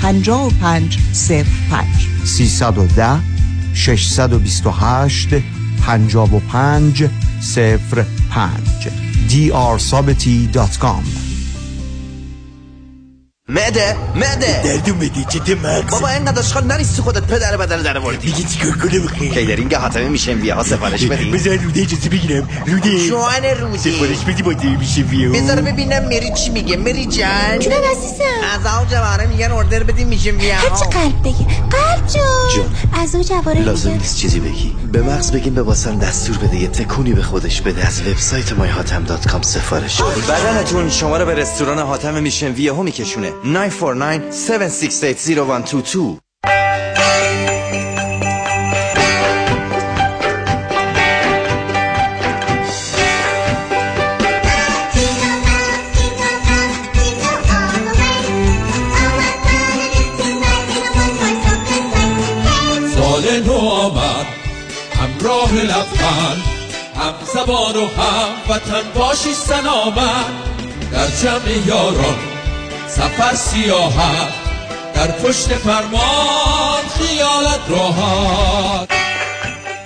55 05 310 628 55 05 drsabati.com معده معده دردو میدی چه مغز. بابا اینقدر اشغال نریستی خودت پدر بدن در آوردی. دیگه چیکار کنم خیلی کیدرینگ حاتمه میشه وی ها سفارش بدی. بذار روده اجازه بگیرم. روده جوان روده سفارش بدی با میشه وی بذار ببینم مری چی میگه. مری جان جونم عزیزم. از او جواره میگن اوردر بدی میشه وی هر چه قلب بگی قلب جون. جون. از او جواره لازم نیست چیزی بگی. به مغز بگیم به واسن دستور بده. یه تکونی به خودش بده. از وبسایت myhatam.com سفارش. بدنتون شما رو به رستوران حاتم میشن. وی ها میکشونه. 949 7680122 سال نو آمد همراه لبخند هم زبان و هم وطن باشی سلامت در جمع یاران سفر سیاحت در پشت فرمان خیالت راحت.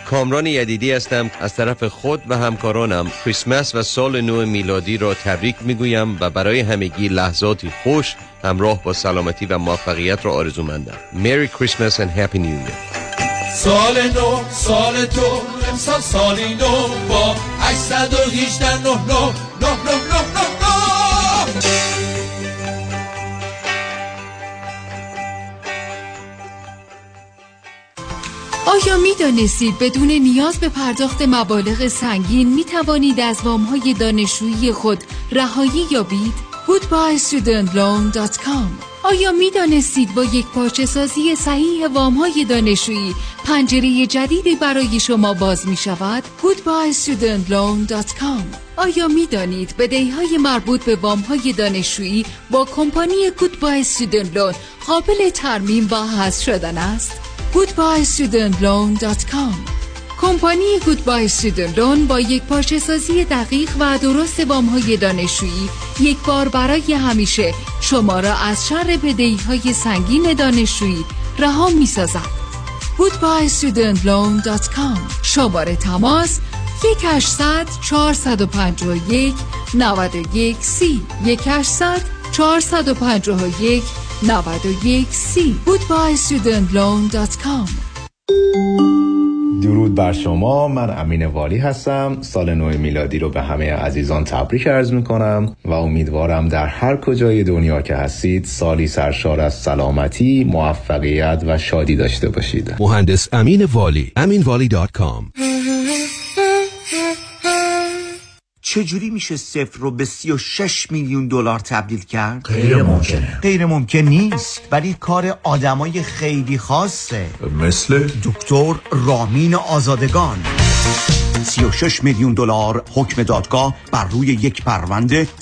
کامران یدیدی هستم. از طرف خود و همکارانم کریسمس و سال نو میلادی را تبریک می‌گویم و برای همگی لحظاتی خوش همراه با سلامتی و موفقیت را آرزومندم. Merry Christmas and New Year. سال نو سال تو امسال سالی نو با 818 نه نه نه نه نه نه. آیا می دانستید بدون نیاز به پرداخت مبالغ سنگین می توانید از وام های دانشجویی خود رهایی یابید؟ goodbyestudentloan.com آیا می دانستید با یک پارچه سازی صحیح وام های دانشجویی پنجره جدیدی برای شما باز می شود؟ goodbyestudentloan.com آیا می دانید بدهی های مربوط به وام های دانشجویی با کمپانی Goodbye Student Loan قابل ترمیم و حذف شدن است؟ goodbyestudentloan.com کمپانی گودبای استودنت با یک پارچه سازی دقیق و درست وام های دانشجویی یک بار برای همیشه شما را از شر بدهی های سنگین دانشجویی رها می سازد. goodbyestudentloan.com شماره تماس 1800 451 91 سی. 1800 451 91 سی. goodbyestudentloan.com درود بر شما. من امین والی هستم. سال نو میلادی رو به همه عزیزان تبریک عرض می کنم و امیدوارم در هر کجای دنیا که هستید سالی سرشار از سلامتی موفقیت و شادی داشته باشید. مهندس امین والی aminvali.com چجوری میشه صفر رو به 36 میلیون دلار تبدیل کرد؟ غیر ممکنه. غیر ممکن نیست. ولی کار آدمای خیلی خاصه. مثل؟ دکتر رامین آزادگان. 36 میلیون دلار حکم دادگاه بر روی یک پرونده